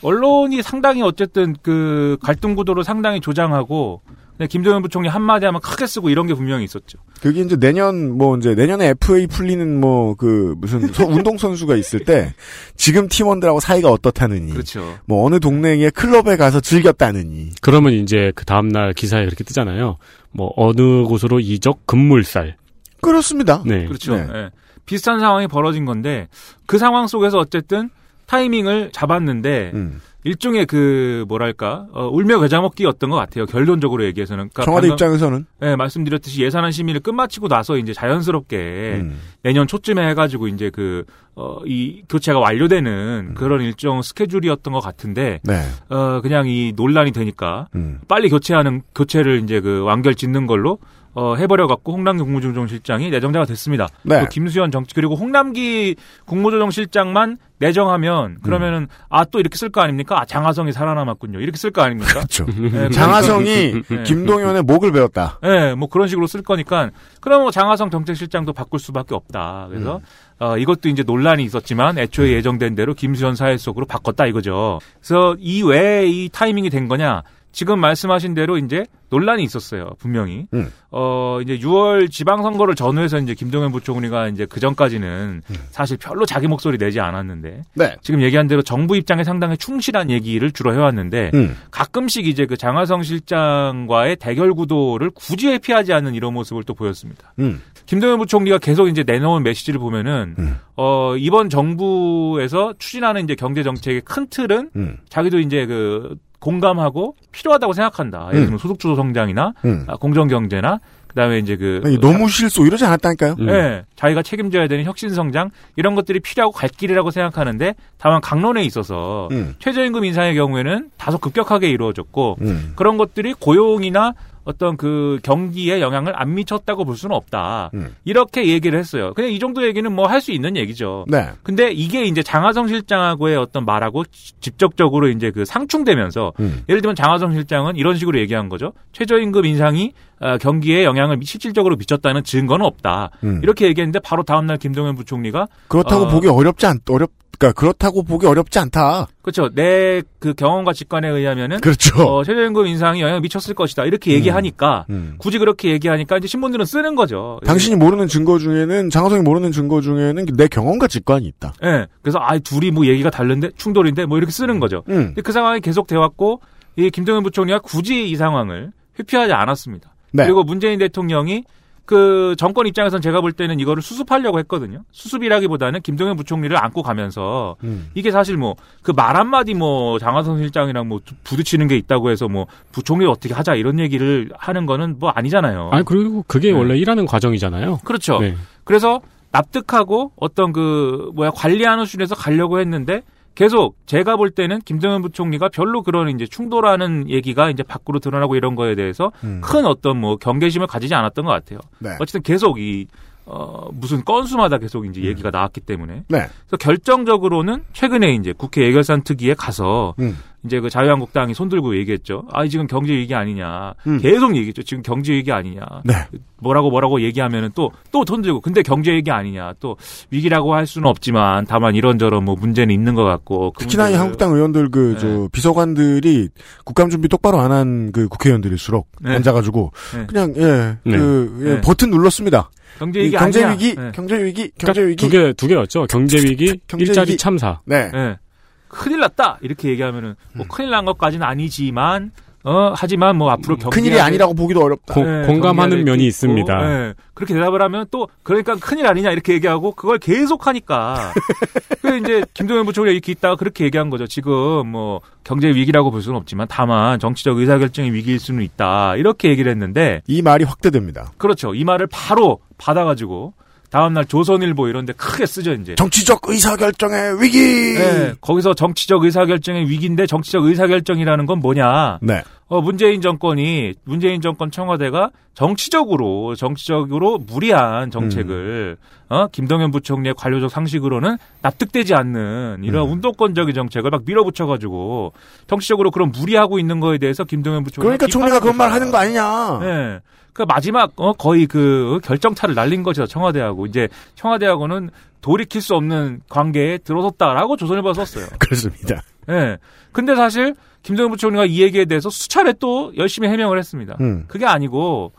S3: 언론이 상당히 어쨌든 그 갈등 구도를 상당히 조장하고, 김동연 부총리 한마디 하면 크게 쓰고 이런 게 분명히 있었죠.
S2: 그게 이제 내년 뭐 이제 내년에 FA 풀리는 뭐 그 무슨 운동 선수가 있을 때 지금 팀원들하고 사이가 어떻다느니
S3: 그렇죠.
S2: 뭐 어느 동네의 클럽에 가서 즐겼다느니
S6: 그러면 이제 그 다음 날 기사에 그렇게 뜨잖아요. 뭐, 어느 곳으로 이적 급물살.
S2: 그렇습니다.
S6: 네.
S3: 그렇죠.
S2: 네.
S3: 예. 비슷한 상황이 벌어진 건데, 그 상황 속에서 어쨌든 타이밍을 잡았는데,
S2: 음.
S3: 일종의 그, 뭐랄까, 어, 울며 겨자 먹기였던 것 같아요. 결론적으로 얘기해서는. 그러니까
S2: 청와대
S3: 방금,
S2: 입장에서는
S3: 예, 말씀드렸듯이 예산안 심의를 끝마치고 나서 이제 자연스럽게
S2: 음.
S3: 내년 초쯤에 해가지고 이제 그, 어, 이 교체가 완료되는 그런 일정 스케줄이었던 것 같은데,
S2: 네.
S3: 어, 그냥 이 논란이 되니까
S2: 음.
S3: 빨리 교체하는, 교체를 이제 그 완결 짓는 걸로 어, 해버려갖고 홍남기 국무조정실장이 내정자가 됐습니다.
S2: 네.
S3: 또 김수현 정치 그리고 홍남기 국무조정실장만 내정하면 그러면은 아또 이렇게 쓸 거 아닙니까? 아, 장하성이 살아남았군요. 이렇게 쓸 거 아닙니까?
S2: 그렇죠.
S3: 네,
S2: 장하성이
S3: 네.
S2: 김동연의 목을 베었다.
S3: 네, 뭐 그런 식으로 쓸 거니까 그러면 뭐 장하성 정책실장도 바꿀 수밖에 없다. 그래서
S2: 음.
S3: 어, 이것도 이제 논란이 있었지만 애초에 예정된 대로 김수현 사회 속으로 바꿨다 이거죠. 그래서 이 왜 이 타이밍이 된 거냐? 지금 말씀하신 대로 이제 논란이 있었어요. 분명히.
S2: 음.
S3: 어, 이제 6월 지방선거를 전후해서 이제 김동연 부총리가 이제 그 전까지는
S2: 음.
S3: 사실 별로 자기 목소리 내지 않았는데
S2: 네.
S3: 지금 얘기한 대로 정부 입장에 상당히 충실한 얘기를 주로 해왔는데
S2: 음.
S3: 가끔씩 이제 그 장하성 실장과의 대결 구도를 굳이 회피하지 않는 이런 모습을 또 보였습니다.
S2: 음.
S3: 김동연 부총리가 계속 이제 내놓은 메시지를 보면은
S2: 음.
S3: 어 이번 정부에서 추진하는 이제 경제 정책의 큰 틀은
S2: 음.
S3: 자기도 이제 그 공감하고 필요하다고 생각한다. 예를 들면 소득주도 성장이나
S2: 음.
S3: 아, 공정 경제나 그다음에 이제 그
S2: 아니, 너무 실소 이러지 않았다니까요.
S6: 음.
S3: 예, 자기가 책임져야 되는 혁신 성장 이런 것들이 필요하고 갈 길이라고 생각하는데 다만 강론에 있어서
S2: 음.
S3: 최저임금 인상의 경우에는 다소 급격하게 이루어졌고
S2: 음.
S3: 그런 것들이 고용이나 어떤 그 경기에 영향을 안 미쳤다고 볼 수는 없다.
S2: 음.
S3: 이렇게 얘기를 했어요. 그냥 이 정도 얘기는 뭐 할 수 있는 얘기죠.
S2: 네.
S3: 근데 이게 이제 장하성 실장하고의 어떤 말하고 지- 직접적으로 이제 그 상충되면서
S2: 음.
S3: 예를 들면 장하성 실장은 이런 식으로 얘기한 거죠. 최저임금 인상이 어, 경기에 영향을 미- 실질적으로 미쳤다는 증거는 없다.
S2: 음.
S3: 이렇게 얘기했는데 바로 다음날 김동연 부총리가
S2: 그렇다고
S3: 어,
S2: 보기 어렵지 않 어렵 그러니까 그렇다고 보기 어렵지 않다.
S3: 그렇죠. 내 그 경험과 직관에 의하면은
S2: 그렇죠.
S3: 어, 최저임금 인상이 영향을 미쳤을 것이다. 이렇게 얘기하니까
S2: 음.
S3: 굳이 그렇게 얘기하니까 이제 신문들은 쓰는 거죠.
S2: 당신이 모르는 증거 중에는 장하성이 모르는 증거 중에는 내 경험과 직관이 있다.
S3: 예. 그래서 아 둘이 뭐 얘기가 다른데 충돌인데 뭐 이렇게 쓰는 거죠.
S2: 음.
S3: 근데 그 상황이 계속 돼 왔고 이 김동연 부총리가 굳이 이 상황을 회피하지 않았습니다.
S2: 네.
S3: 그리고 문재인 대통령이 그 정권 입장에선 제가 볼 때는 이거를 수습하려고 했거든요. 수습이라기보다는 김동연 부총리를 안고 가면서
S2: 음.
S3: 이게 사실 뭐 그 말 한마디 뭐 장하성 실장이랑 뭐 부딪히는 게 있다고 해서 뭐 부총리 어떻게 하자 이런 얘기를 하는 거는 뭐 아니잖아요.
S6: 아니 그리고 그게
S3: 네.
S6: 원래 일하는 과정이잖아요.
S3: 그렇죠.
S6: 네.
S3: 그래서 납득하고 어떤 그 뭐야 관리하는 수준에서 가려고 했는데 계속 제가 볼 때는 김정은 부총리가 별로 그런 이제 충돌하는 얘기가 이제 밖으로 드러나고 이런 거에 대해서
S2: 음.
S3: 큰 어떤 뭐 경계심을 가지지 않았던 것 같아요.
S2: 네.
S3: 어쨌든 계속 이 어, 무슨 건수마다 계속 이제 얘기가 나왔기 때문에.
S2: 네.
S3: 그래서 결정적으로는 최근에 이제 국회 예결산 특위에 가서
S2: 음.
S3: 이제 그 자유한국당이 손들고 얘기했죠. 아, 지금 경제 위기 아니냐.
S2: 음.
S3: 계속 얘기했죠. 지금 경제 위기 아니냐.
S2: 네.
S3: 뭐라고 뭐라고 얘기하면은 또, 또 손들고. 근데 경제 위기 아니냐. 또 위기라고 할 수는 없지만 다만 이런저런 뭐 문제는 있는 것 같고. 그
S2: 특히나 이 한국당 의원들 그저
S3: 네.
S2: 비서관들이 국감 준비 똑바로 안 한 그 국회의원들일수록
S3: 네.
S2: 앉아가지고
S3: 네.
S2: 그냥 예,
S6: 네.
S2: 그 예,
S3: 네.
S2: 버튼 눌렀습니다.
S3: 경제
S2: 이
S3: 위기
S2: 경제
S3: 아니냐.
S2: 위기,
S3: 네.
S2: 경제 위기,
S6: 그러니까
S2: 경제 위기.
S6: 두개 두 개였죠. 경제 위기,
S2: 경제
S6: 일자리
S2: 위기.
S6: 참사.
S2: 네.
S3: 예. 큰일 났다. 이렇게 얘기하면은 뭐
S2: 음.
S3: 큰일 난 것까지는 아니지만 어 하지만 뭐 앞으로 경제
S2: 큰일이 아니라고 보기도 어렵다.
S6: 고-
S3: 네,
S6: 공감하는 면이
S3: 수 있고,
S6: 있습니다.
S3: 네. 그렇게 대답을 하면 또 그러니까 큰일 아니냐 이렇게 얘기하고 그걸 계속 하니까 그 이제 김동연 부총리가 이렇게 있다가 그렇게 얘기한 거죠. 지금 뭐 경제 위기라고 볼 수는 없지만 다만 정치적 의사결정의 위기일 수는 있다 이렇게 얘기를 했는데
S2: 이 말이 확대됩니다.
S3: 그렇죠. 이 말을 바로 받아가지고 다음날 조선일보 이런데 크게 쓰죠 이제.
S2: 정치적 의사결정의 위기.
S3: 네, 거기서 정치적 의사결정의 위기인데 정치적 의사결정이라는 건 뭐냐?
S2: 네.
S3: 어, 문재인 정권이, 문재인 정권 청와대가 정치적으로, 정치적으로 무리한 정책을,
S2: 음.
S3: 어, 김동연 부총리의 관료적 상식으로는 납득되지 않는 이런
S2: 음.
S3: 운동권적인 정책을 막 밀어붙여가지고, 정치적으로 그런 무리하고 있는 거에 대해서 김동연 부총리.
S2: 그러니까 총리가 그런 말 하는 거 아니냐.
S3: 네. 그 마지막, 어, 거의 그 결정타를 날린 거죠, 청와대하고. 이제 청와대하고는 돌이킬 수 없는 관계에 들어섰다라고 조선일보가 썼어요.
S2: 그렇습니다.
S3: 예. 근데 사실 김정은 부총리가 이 얘기에 대해서 수차례 또 열심히 해명을 했습니다.
S2: 음.
S3: 그게 아니고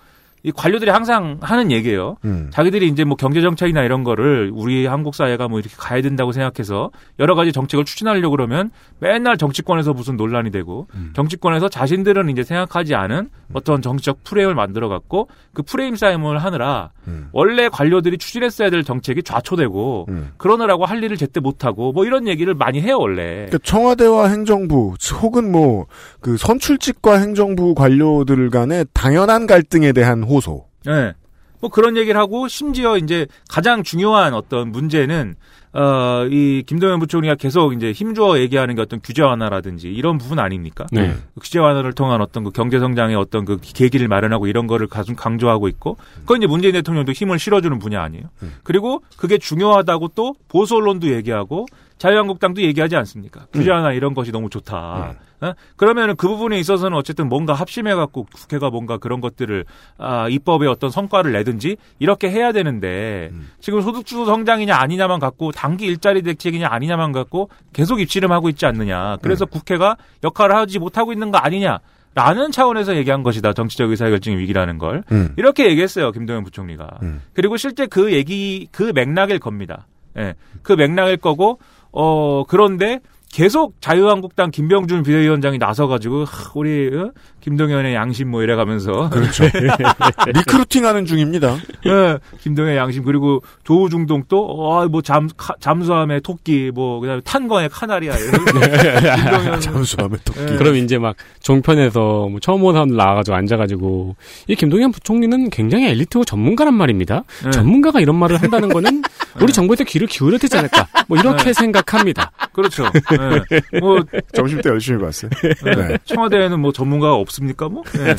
S3: 이 관료들이 항상 하는 얘기예요.
S2: 음.
S3: 자기들이 이제 뭐 경제 정책이나 이런 거를 우리 한국 사회가 뭐 이렇게 가야 된다고 생각해서 여러 가지 정책을 추진하려고 그러면 맨날 정치권에서 무슨 논란이 되고
S2: 음.
S3: 정치권에서 자신들은 이제 생각하지 않은 어떤 정치적 프레임을 만들어 갖고 그 프레임 쌓임을 하느라
S2: 음.
S3: 원래 관료들이 추진했어야 될 정책이 좌초되고
S2: 음.
S3: 그러느라고 할 일을 제때 못 하고 뭐 이런 얘기를 많이 해요 원래.
S2: 그러니까 청와대와 행정부 혹은 뭐 그 선출직과 행정부 관료들 간의 당연한 갈등에 대한 호소.
S3: 네. 뭐 그런 얘기를 하고 심지어 이제 가장 중요한 어떤 문제는 어, 이 김동연 부총리가 계속 이제 힘주어 얘기하는 게 어떤 규제 완화라든지 이런 부분 아닙니까?
S6: 네.
S3: 그 규제 완화를 통한 어떤 그 경제 성장의 어떤 그 계기를 마련하고 이런 거를 가슴 강조하고 있고 그건 이제 문재인 대통령도 힘을 실어주는 분야 아니에요.
S2: 음.
S3: 그리고 그게 중요하다고 또 보수 언론도 얘기하고 자유한국당도 얘기하지 않습니까? 규제 완화 이런 것이 너무 좋다. 어? 그러면은 그 부분에 있어서는 어쨌든 뭔가 합심해갖고 국회가 뭔가 그런 것들을 아, 입법의 어떤 성과를 내든지 이렇게 해야 되는데
S2: 음.
S3: 지금 소득주도 성장이냐 아니냐만 갖고 단기 일자리 대책이냐 아니냐만 갖고 계속 입씨름하고 있지 않느냐. 그래서 국회가 역할을 하지 못하고 있는 거 아니냐. 라는 차원에서 얘기한 것이다. 정치적 의사결정의 위기라는 걸.
S2: 음.
S3: 이렇게 얘기했어요. 김동연 부총리가.
S2: 음.
S3: 그리고 실제 그 얘기, 그 맥락일 겁니다. 예. 그 맥락일 거고, 어, 그런데 계속 자유한국당 김병준 비대위원장이 나서가지고, 하, 우리, 어? 김동연의 양심 뭐 이래가면서.
S2: 그렇죠. 리크루팅하는 중입니다.
S3: 예, 김동연 양심 그리고 조우중동 또어뭐잠 잠수함의 토끼 뭐 그다음에 탄광의 카나리아 이런 김동연
S2: 잠수함의 토끼.
S3: 예.
S6: 그럼 이제 막 종편에서 뭐 처음 온 사람들 나와가지고 앉아가지고 이 김동연 부총리는 굉장히 엘리트고 전문가란 말입니다.
S3: 예.
S6: 전문가가 이런 말을 한다는 거는 우리 정부에서 귀를 기울여야 되지 않을까? 뭐 이렇게
S3: 네.
S6: 생각합니다.
S3: 그렇죠. 예. 네. 뭐
S2: 점심 때 열심히 봤어요. 네.
S3: 청와대에는 뭐 전문가가 없습니까? 뭐 네.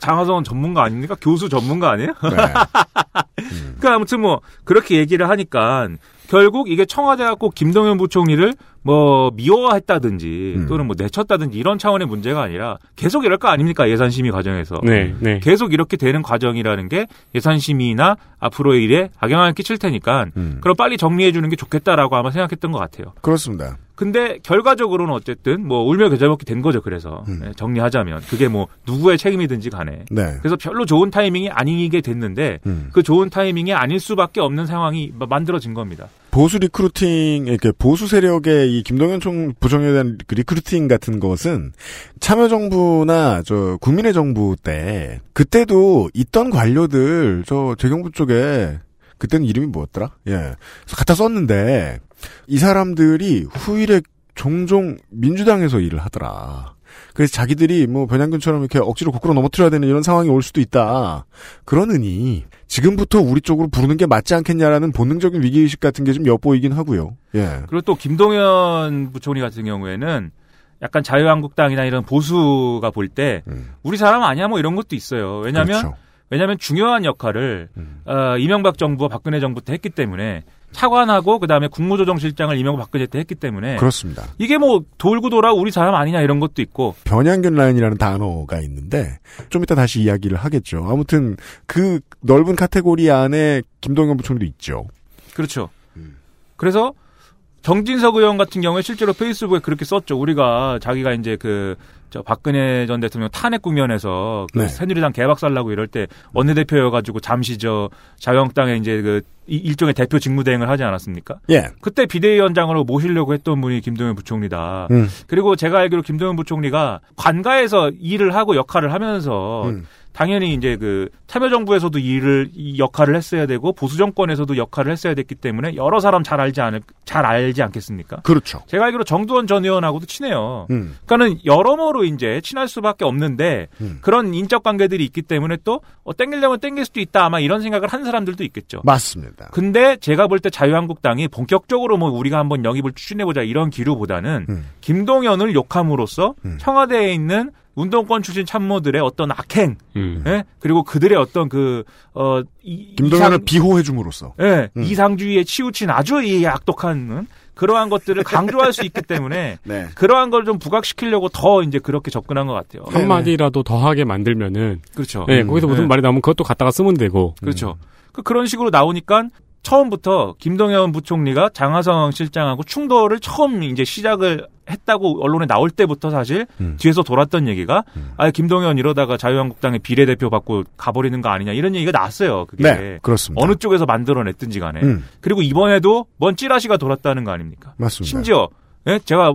S3: 장하성은 전문가 아닙니까? 교수 전문가 아니에요?
S2: 네.
S3: 그러니까 아무튼 뭐 그렇게 얘기를 하니까 결국 이게 청와대가 꼭 김동연 부총리를 뭐 미워했다든지
S2: 음.
S3: 또는 뭐 내쳤다든지 이런 차원의 문제가 아니라 계속 이럴 거 아닙니까 예산 심의 과정에서
S6: 네, 네.
S3: 계속 이렇게 되는 과정이라는 게 예산 심의나 앞으로의 일에 악영향을 끼칠 테니까
S2: 음.
S3: 그럼 빨리 정리해 주는 게 좋겠다라고 아마 생각했던 것 같아요.
S2: 그렇습니다.
S3: 근데 결과적으로는 어쨌든 뭐 울며 겨자 먹기 된 거죠. 그래서
S2: 음.
S3: 네, 정리하자면 그게 뭐 누구의 책임이든지 간에
S2: 네.
S3: 그래서 별로 좋은 타이밍이 아니게 됐는데
S2: 음.
S3: 그 좋은 타이밍이 아닐 수밖에 없는 상황이 마- 만들어진 겁니다.
S2: 보수 recruiting, 이렇게 보수 세력의 이 김동연 총 부정에 대한 그 recruiting 같은 것은 참여정부나 저 국민의 정부 때 그때도 있던 관료들 저 재경부 쪽에 그때는 이름이 뭐였더라? 예. 갖다 썼는데 이 사람들이 후일에 종종 민주당에서 일을 하더라. 그래서 자기들이 뭐 변양균처럼 이렇게 억지로 거꾸로 넘어뜨려야 되는 이런 상황이 올 수도 있다. 그러느니 지금부터 우리 쪽으로 부르는 게 맞지 않겠냐라는 본능적인 위기의식 같은 게 좀 엿보이긴 하고요. 예.
S3: 그리고 또 김동연 부총리 같은 경우에는 약간 자유한국당이나 이런 보수가 볼때
S2: 음.
S3: 우리 사람 아니야 뭐 이런 것도 있어요. 왜냐하면
S2: 그렇죠.
S3: 왜냐하면 중요한 역할을
S2: 음.
S3: 어, 이명박 정부와 박근혜 정부 때 했기 때문에 차관하고 그다음에 국무조정실장을 이명박 박근혜 때 했기 때문에
S2: 그렇습니다.
S3: 이게 뭐 돌고 돌아 우리 사람 아니냐 이런 것도 있고
S2: 변양균 라인이라는 단어가 있는데 좀 이따 다시 이야기를 하겠죠. 아무튼 그 넓은 카테고리 안에 김동연 부총리도 있죠.
S3: 그렇죠. 그래서 정진석 의원 같은 경우에 실제로 페이스북에 그렇게 썼죠. 우리가 자기가 이제 그, 저 박근혜 전 대통령 탄핵 국면에서 그
S2: 네.
S3: 새누리당 개박살나고 이럴 때 원내대표여가지고 잠시 저 자유한국당에 이제 그 이- 일종의 대표 직무대행을 하지 않았습니까?
S2: 예.
S3: 그때 비대위원장으로 모시려고 했던 분이 김동연 부총리다.
S2: 음.
S3: 그리고 제가 알기로 김동연 부총리가 관가에서 일을 하고 역할을 하면서
S2: 음.
S3: 당연히 이제 그 참여정부에서도 일을 이 역할을 했어야 되고 보수 정권에서도 역할을 했어야 됐기 때문에 여러 사람 잘 알지 않을 잘 알지 않겠습니까?
S2: 그렇죠.
S3: 제가 알기로 정두원 전 의원하고도 친해요.
S2: 음.
S3: 그러니까는 여러모로 이제 친할 수밖에 없는데
S2: 음.
S3: 그런 인적 관계들이 있기 때문에 또 어, 땡기려면 땡길 수도 있다 아마 이런 생각을 한 사람들도 있겠죠.
S2: 맞습니다.
S3: 근데 제가 볼 때 자유한국당이 본격적으로 뭐 우리가 한번 영입을 추진해 보자 이런 기류보다는
S2: 음.
S3: 김동연을 욕함으로써
S2: 음.
S3: 청와대에 있는 운동권 출신 참모들의 어떤 악행,
S6: 음.
S3: 예? 그리고 그들의 어떤 그, 어, 이,
S2: 김동연을
S3: 이상,
S2: 비호해 줌으로써.
S3: 예,
S2: 음.
S3: 이상주의에 치우친 아주 이 악독한 그러한 것들을 강조할 수 있기 때문에
S2: 네.
S3: 그러한 걸 좀 부각시키려고 더 이제 그렇게 접근한 것 같아요.
S6: 한 마디라도 더하게 만들면은
S3: 그렇죠.
S6: 네,
S2: 음,
S6: 거기서 무슨
S3: 네.
S6: 말이 나오면 그것도 갖다가 쓰면 되고
S3: 그렇죠. 그 그런 식으로 나오니까 처음부터 김동연 부총리가 장하성 실장하고 충돌을 처음 이제 시작을 했다고 언론에 나올 때부터 사실
S2: 음.
S3: 뒤에서 돌았던 얘기가
S2: 음.
S3: 아 김동연 이러다가 자유한국당의 비례대표 받고 가버리는 거 아니냐 이런 얘기가 나왔어요. 그게
S2: 네. 그렇습니다.
S3: 어느 쪽에서 만들어냈든지 간에
S2: 음.
S3: 그리고 이번에도 뭔 찌라시가 돌았다는 거 아닙니까?
S2: 맞습니다.
S3: 심지어 예? 제가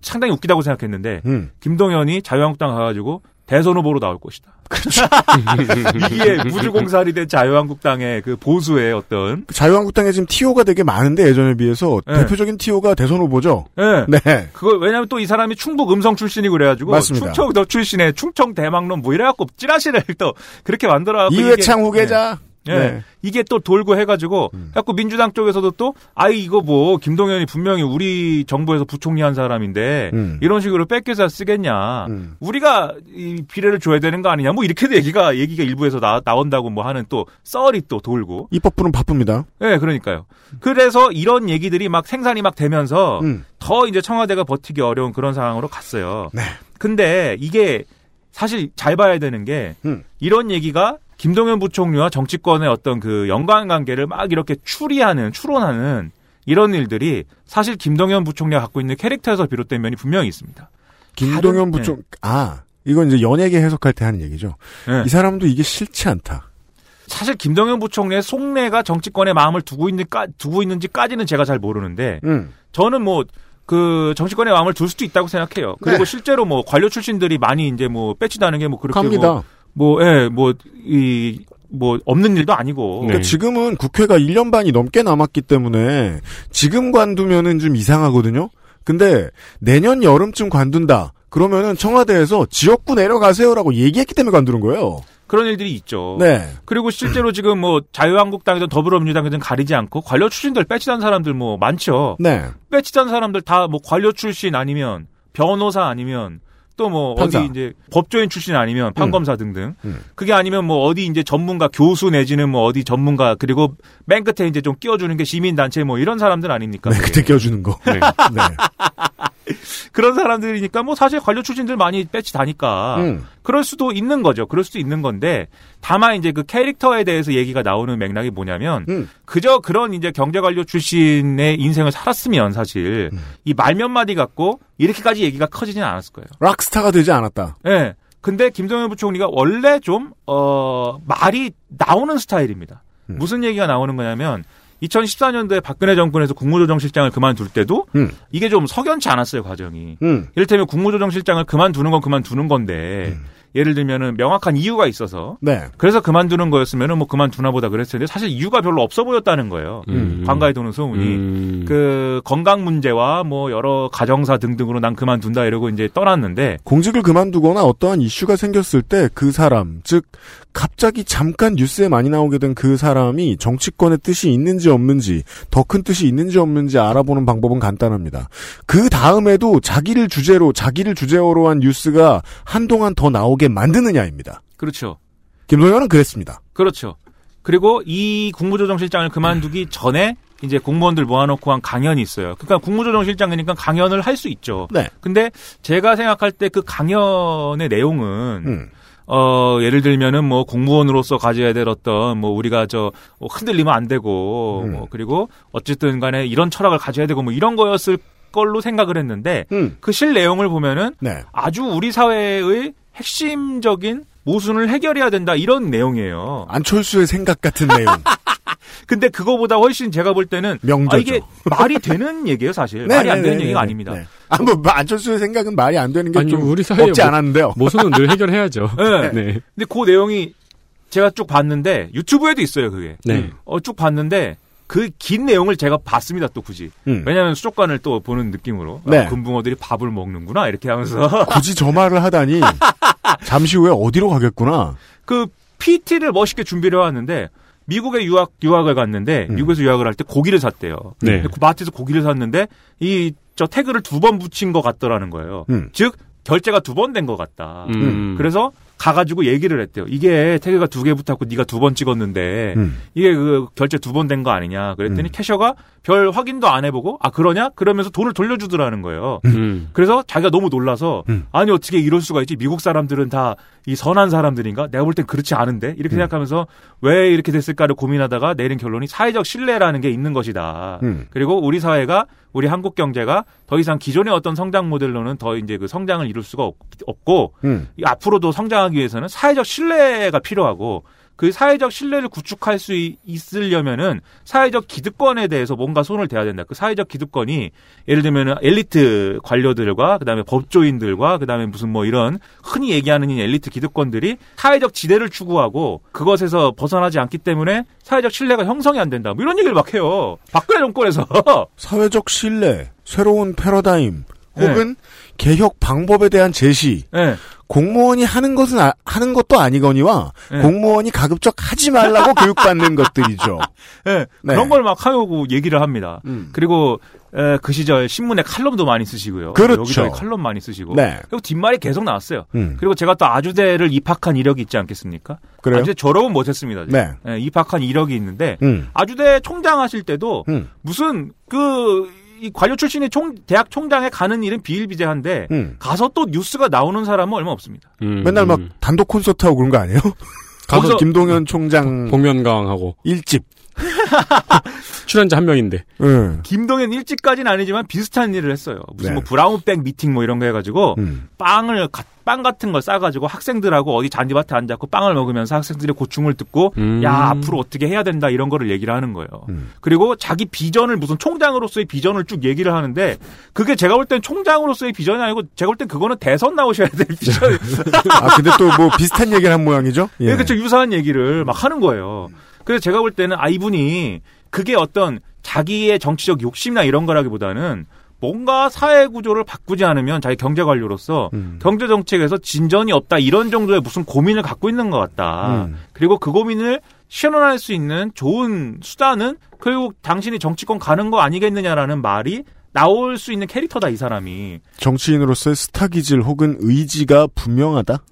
S3: 상당히 웃기다고 생각했는데
S2: 음.
S3: 김동연이 자유한국당 가가지고 대선 후보로 나올 것이다.
S2: 그렇죠.
S3: 이게 무주공살이 된 자유한국당의 그 보수의 어떤
S2: 자유한국당에 지금 티오가 되게 많은데 예전에 비해서
S3: 네.
S2: 대표적인 티오가 대선 후보죠.
S3: 예.
S2: 네.
S3: 그거 왜냐면 또 이 사람이 충북 음성 출신이고 그래가지고
S2: 맞습니다.
S3: 충청 더 출신의 충청 대망론 뭐 이래갖고 찌라시를 또 그렇게 만들어갖고
S2: 이회창 후계자.
S3: 예. 예.
S2: 네.
S3: 이게 또 돌고 해가지고
S2: 음.
S3: 자꾸 민주당 쪽에서도 또 아이 이거 뭐 김동연이 분명히 우리 정부에서 부총리 한 사람인데
S2: 음.
S3: 이런 식으로 뺏겨서 쓰겠냐
S2: 음.
S3: 우리가 이 비례를 줘야 되는 거 아니냐 뭐 이렇게도 얘기가 얘기가 일부에서 나, 나온다고 뭐 하는 또 썰이 또 돌고
S2: 입법부는 바쁩니다.
S3: 예 그러니까요 그래서 이런 얘기들이 막 생산이 막 되면서
S2: 음.
S3: 더 이제 청와대가 버티기 어려운 그런 상황으로 갔어요.
S2: 네.
S3: 근데 이게 사실 잘 봐야 되는 게
S2: 음.
S3: 이런 얘기가 김동연 부총리와 정치권의 어떤 그 연관 관계를 막 이렇게 추리하는 추론하는 이런 일들이 사실 김동연 부총리가 갖고 있는 캐릭터에서 비롯된 면이 분명히 있습니다.
S2: 김동연 부총 아 이건 이제 연예계 해석할 때 하는 얘기죠.
S3: 예.
S2: 이 사람도 이게 싫지 않다.
S3: 사실 김동연 부총리의 속내가 정치권의 마음을 두고 있는 까, 두고 있는지까지는 제가 잘 모르는데
S2: 음.
S3: 저는 뭐 그 정치권의 마음을 둘 수도 있다고 생각해요. 그리고
S2: 네.
S3: 실제로 뭐 관료 출신들이 많이 이제 뭐 배치다는 게 뭐 그렇게
S2: 갑니다.
S3: 뭐, 뭐, 예, 뭐, 이, 뭐, 없는 일도 아니고.
S6: 네.
S2: 그러니까 지금은 국회가 1년 반이 넘게 남았기 때문에 지금 관두면은 좀 이상하거든요. 근데 내년 여름쯤 관둔다. 그러면은 청와대에서 지역구 내려가세요라고 얘기했기 때문에 관두는 거예요.
S3: 그런 일들이 있죠.
S2: 네.
S3: 그리고 실제로 지금 뭐 자유한국당이든 더불어민주당이든 가리지 않고 관료 출신들 빼치단 사람들 뭐 많죠.
S2: 네.
S3: 빼치단 사람들 다 뭐 관료 출신 아니면 변호사 아니면 또 뭐. 어디 이제 법조인 출신 아니면 판검사 등등.
S2: 음.
S3: 그게 아니면 뭐 어디 이제 전문가 교수 내지는 뭐 어디 전문가 그리고 맨 끝에 이제 좀 끼워주는 게 시민단체 뭐 이런 사람들 아닙니까?
S2: 네, 그때 껴주는 거.
S6: 네.
S2: 네.
S3: 그런 사람들이니까 뭐 사실 관료 출신들 많이 빼치 다니까
S2: 음.
S3: 그럴 수도 있는 거죠. 그럴 수도 있는 건데 다만 이제 그 캐릭터에 대해서 얘기가 나오는 맥락이 뭐냐면
S2: 음.
S3: 그저 그런 이제 경제 관료 출신의 인생을 살았으면 사실
S2: 음.
S3: 이 말몇 마디 갖고 이렇게까지 얘기가 커지진 않았을 거예요.
S2: 락스타가 되지 않았다.
S3: 예. 근데 김정일 부총리가 원래 좀, 어, 말이 나오는 스타일입니다.
S2: 음.
S3: 무슨 얘기가 나오는 거냐면, 2014년도에 박근혜 정권에서 국무조정실장을 그만둘 때도
S2: 음.
S3: 이게 좀 석연치 않았어요, 과정이.
S2: 음.
S3: 이를테면 국무조정실장을 그만두는 건 그만두는 건데,
S2: 음.
S3: 예를 들면은 명확한 이유가 있어서,
S2: 네.
S3: 그래서 그만두는 거였으면은 뭐 그만두나 보다 그랬을 텐데, 사실 이유가 별로 없어 보였다는 거예요.
S6: 음.
S3: 관가에 도는 소문이.
S6: 음.
S3: 그 건강 문제와 뭐 여러 가정사 등등으로 난 그만둔다 이러고 이제 떠났는데,
S2: 공직을 그만두거나 어떠한 이슈가 생겼을 때 그 사람, 즉 갑자기 잠깐 뉴스에 많이 나오게 된 그 사람이 정치권의 뜻이 있는지 없는지, 더 큰 뜻이 있는지 없는지 알아보는 방법은 간단합니다. 그 다음에도 자기를 주제로, 자기를 주제어로 한 뉴스가 한동안 더 나오게 만드느냐입니다.
S3: 그렇죠.
S2: 김동연은 그랬습니다.
S3: 그렇죠. 그리고 이 국무조정실장을 그만두기 전에 이제 공무원들 모아놓고 한 강연이 있어요. 그러니까 국무조정실장이니까 강연을 할 수 있죠.
S2: 네.
S3: 근데 제가 생각할 때 그 강연의 내용은
S2: 음.
S3: 어 예를 들면은 뭐 공무원으로서 가져야 될 어떤 뭐 우리가 저 흔들리면 안 되고
S2: 음.
S3: 뭐 그리고 어쨌든 간에 이런 철학을 가져야 되고 뭐 이런 거였을 걸로 생각을 했는데
S2: 음.
S3: 그실 내용을 보면은
S2: 네.
S3: 아주 우리 사회의 핵심적인 모순을 해결해야 된다 이런 내용이에요.
S2: 안철수의 생각 같은 내용.
S3: 근데 그거보다 훨씬 제가 볼 때는
S2: 명저죠.
S3: 아, 이게 말이 되는 얘기예요, 사실.
S2: 네,
S3: 말이 안
S2: 네,
S3: 되는
S2: 네,
S3: 얘기가
S2: 네,
S3: 아닙니다.
S2: 네. 아, 뭐, 안철수의 생각은 말이 안 되는 게
S6: 아니,
S2: 좀
S6: 우리 사회에
S2: 없지
S6: 뭐-
S2: 않았는데요.
S6: 모순은 늘 해결해야죠.
S3: 네.
S6: 네.
S3: 근데 그 내용이 제가 쭉 봤는데 유튜브에도 있어요, 그게.
S6: 네.
S3: 어, 쭉 봤는데 그 긴 내용을 제가 봤습니다, 또 굳이.
S2: 음.
S3: 왜냐하면 수족관을 또 보는 느낌으로
S2: 네.
S3: 아, 금붕어들이 밥을 먹는구나 이렇게 하면서
S2: 굳이 저 말을 하다니 잠시 후에 어디로 가겠구나.
S3: 그 PT를 멋있게 준비를 해왔는데 미국에 유학 유학을 갔는데
S2: 음.
S3: 미국에서 유학을 할 때 고기를 샀대요.
S6: 네.
S3: 그 마트에서 고기를 샀는데 이 저 태그를 두 번 붙인 것 같더라는 거예요.
S2: 음.
S3: 즉 결제가 두 번 된 것 같다.
S6: 음.
S3: 그래서 가가지고 얘기를 했대요. 이게 태그가 두 개 붙었고 네가 두 번 찍었는데
S2: 음.
S3: 이게 그 결제 두 번 된 거 아니냐. 그랬더니
S2: 음.
S3: 캐셔가 별 확인도 안 해보고 아 그러냐? 그러면서 돈을 돌려주더라는 거예요.
S6: 음.
S3: 그래서 자기가 너무 놀라서
S2: 음.
S3: 아니 어떻게 이럴 수가 있지 미국 사람들은 다 이 선한 사람들인가 내가 볼 땐 그렇지 않은데 이렇게
S2: 음.
S3: 생각하면서 왜 이렇게 됐을까를 고민하다가 내린 결론이 사회적 신뢰라는 게 있는 것이다
S2: 음.
S3: 그리고 우리 사회가 우리 한국 경제가 더 이상 기존의 어떤 성장 모델로는 더 이제 그 성장을 이룰 수가 없, 없고
S2: 음.
S3: 이 앞으로도 성장하기 위해서는 사회적 신뢰가 필요하고 그 사회적 신뢰를 구축할 수 있- 있으려면은 사회적 기득권에 대해서 뭔가 손을 대야 된다. 그 사회적 기득권이 예를 들면은 엘리트 관료들과 그다음에 법조인들과 그다음에 무슨 뭐 이런 흔히 얘기하는 이 엘리트 기득권들이 사회적 지대를 추구하고 그것에서 벗어나지 않기 때문에 사회적 신뢰가 형성이 안 된다. 뭐 이런 얘기를 막 해요. 박근혜 정권에서.
S2: 사회적 신뢰, 새로운 패러다임,
S3: 네.
S2: 혹은 개혁 방법에 대한 제시.
S3: 예.
S2: 공무원이 하는 것은 아- 하는 것도 아니거니와
S3: 네.
S2: 공무원이 가급적 하지 말라고 교육받는 것들이죠.
S3: 예.
S2: 네.
S3: 그런 걸 막 하고 얘기를 합니다.
S2: 음.
S3: 그리고 에, 그 시절 신문에 칼럼도 많이 쓰시고요.
S2: 그렇죠.
S3: 여기저기 칼럼 많이 쓰시고.
S2: 네.
S3: 그리고 뒷말이 계속 나왔어요.
S2: 음.
S3: 그리고 제가 또 아주대를 입학한 이력이 있지 않겠습니까?
S2: 그래요?
S3: 아주대 졸업은 못했습니다.
S2: 네.
S3: 예, 입학한 이력이 있는데
S2: 음.
S3: 아주대 총장 하실 때도
S2: 음.
S3: 무슨 그 이 관료 출신의 총 대학 총장에 가는 일은 비일비재한데
S2: 음.
S3: 가서 또 뉴스가 나오는 사람은 얼마 없습니다.
S6: 음.
S2: 맨날 막 단독 콘서트하고 그런 거 아니에요? 가서 김동연 총장
S6: 복면가왕하고
S2: 일집.
S6: 출연자 한 명인데.
S2: 응.
S3: 김동연 일집까지는 아니지만 비슷한 일을 했어요. 무슨
S2: 네.
S3: 뭐 brown bag meeting 뭐 이런 거 해가지고
S2: 음.
S3: 빵을 가- 빵 같은 걸 싸가지고 학생들하고 어디 잔디밭에 앉아고 빵을 먹으면서 학생들의 고충을 듣고
S6: 음.
S3: 야 앞으로 어떻게 해야 된다 이런 거를 얘기를 하는 거예요.
S2: 음.
S3: 그리고 자기 비전을 무슨 총장으로서의 비전을 쭉 얘기를 하는데 그게 제가 볼 땐 총장으로서의 비전이 아니고 제가 볼 땐 그거는 대선 나오셔야 될 비전.
S2: 아 근데 또 뭐 비슷한 얘기를 한 모양이죠? 예.
S3: 예. 그렇죠. 유사한 얘기를 막 하는 거예요. 그래서 제가 볼 때는 아 이분이 그게 어떤 자기의 정치적 욕심이나 이런 거라기보다는 뭔가 사회 구조를 바꾸지 않으면 자기 경제 관료로서
S2: 음.
S3: 경제 정책에서 진전이 없다 이런 정도의 무슨 고민을 갖고 있는 것 같다.
S2: 음.
S3: 그리고 그 고민을 실현할 수 있는 좋은 수단은 결국 당신이 정치권 가는 거 아니겠느냐라는 말이 나올 수 있는 캐릭터다 이 사람이.
S2: 정치인으로서의 스타 기질 혹은 의지가 분명하다.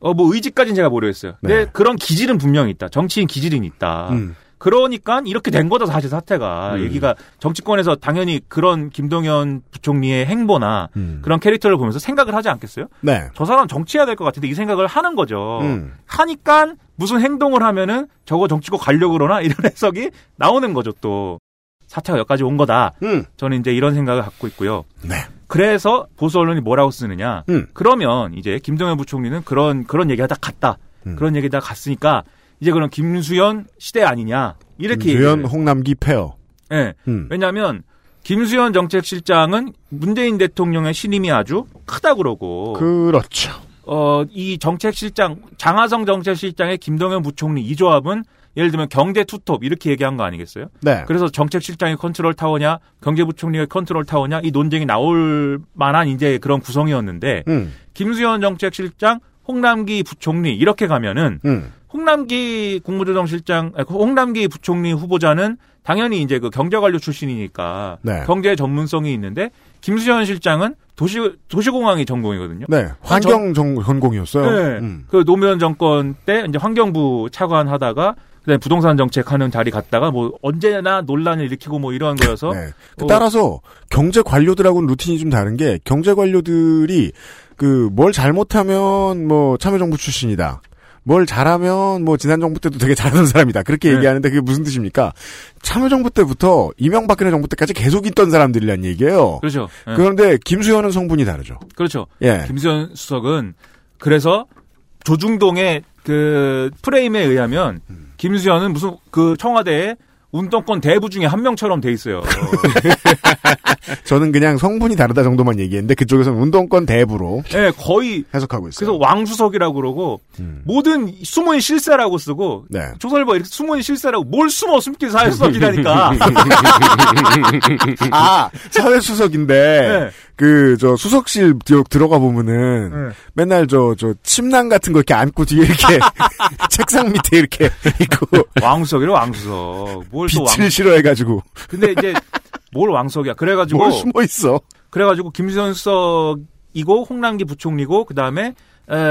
S3: 어 뭐 의지까지는 제가 모르겠어요. 근데
S2: 네.
S3: 그런 기질은 분명히 있다. 정치인 기질은 있다.
S2: 음.
S3: 그러니까 이렇게 된 거다 사실 사태가
S2: 음.
S3: 얘기가 정치권에서 당연히 그런 김동연 부총리의 행보나
S2: 음.
S3: 그런 캐릭터를 보면서 생각을 하지 않겠어요?
S2: 네.
S3: 저 사람 정치해야 될 것 같은데 이 생각을 하는 거죠.
S2: 음.
S3: 하니까 무슨 행동을 하면은 저거 정치고 가려고 그러나 이런 해석이 나오는 거죠 또 사태가 여기까지 온 거다.
S2: 음.
S3: 저는 이제 이런 생각을 갖고 있고요.
S2: 네.
S3: 그래서 보수 언론이 뭐라고 쓰느냐?
S2: 음.
S3: 그러면 이제 김동연 부총리는 그런 그런 얘기하다 갔다.
S2: 음.
S3: 그런 얘기다 갔으니까 이제 그럼 김수현 시대 아니냐 이렇게
S2: 김수현. 홍남기 페어.
S3: 예.
S2: 음.
S3: 왜냐하면 김수현 정책실장은 문재인 대통령의 신임이 아주 크다 그러고
S2: 그렇죠.
S3: 어, 이 정책실장, 장하성 정책실장의 김동연 부총리 이 조합은 예를 들면 경제 투톱 이렇게 얘기한 거 아니겠어요?
S2: 네.
S3: 그래서 정책실장이 컨트롤 타워냐, 경제부총리가 컨트롤 타워냐 이 논쟁이 나올 만한 이제 그런 구성이었는데
S2: 음.
S3: 김수현 정책실장, 홍남기 부총리 이렇게 가면은
S2: 음.
S3: 홍남기 국무조정실장, 아니, 홍남기 부총리 후보자는 당연히 이제 그 경제관료 출신이니까
S2: 네.
S3: 경제 전문성이 있는데 김수현 실장은 도시 도시공학이 전공이거든요.
S2: 네. 환경 전, 전공이었어요.
S3: 네.
S2: 음.
S3: 그 노무현 정권 때 이제 환경부 차관 하다가 그다음에 부동산 정책 하는 자리 갔다가 뭐 언제나 논란을 일으키고 뭐 이런 거여서
S2: 네.
S3: 어,
S2: 따라서 경제 관료들하고는 루틴이 좀 다른 게 경제 관료들이 그 뭘 잘못하면 뭐 참여정부 출신이다. 뭘 잘하면 뭐 지난 정부 때도 되게 잘하는 사람이다. 그렇게
S3: 네.
S2: 얘기하는데 그게 무슨 뜻입니까? 참여정부 때부터 이명박근혜 정부 때까지 계속 있던 사람들이란 얘기예요.
S3: 그렇죠. 예.
S2: 그런데 김수현은 성분이 다르죠.
S3: 그렇죠.
S2: 예.
S3: 김수현 수석은 그래서 조중동의 그 프레임에 의하면
S2: 음.
S3: 김수현은 무슨 그 청와대에 운동권 대부 중에 한 명처럼 돼 있어요.
S2: 저는 그냥 성분이 다르다 정도만 얘기했는데 그쪽에서는 운동권 대부로
S3: 예, 거의
S2: 해석하고 있어요.
S3: 그래서 왕수석이라고 그러고
S2: 음.
S3: 모든 숨은 실세라고 쓰고
S2: 네.
S3: 조선일보 이렇게 숨은 실세라고 뭘 숨어 숨길 사회수석이라니까.
S2: 아 사회수석인데
S3: 네.
S2: 그 저 수석실 들- 들어가 보면은
S3: 네.
S2: 맨날 저 저 침낭 같은 거 이렇게 안고 뒤에 이렇게 책상 밑에 이렇게 있고
S3: 왕수석이래 왕수석. 뭘또 왕.
S2: 빛을 싫어해가지고
S3: 근데 이제 뭘 왕석이야. 그래가지고
S2: 뭘 숨어 있어.
S3: 그래가지고 김수현 수석이고 홍남기 부총리고 그 다음에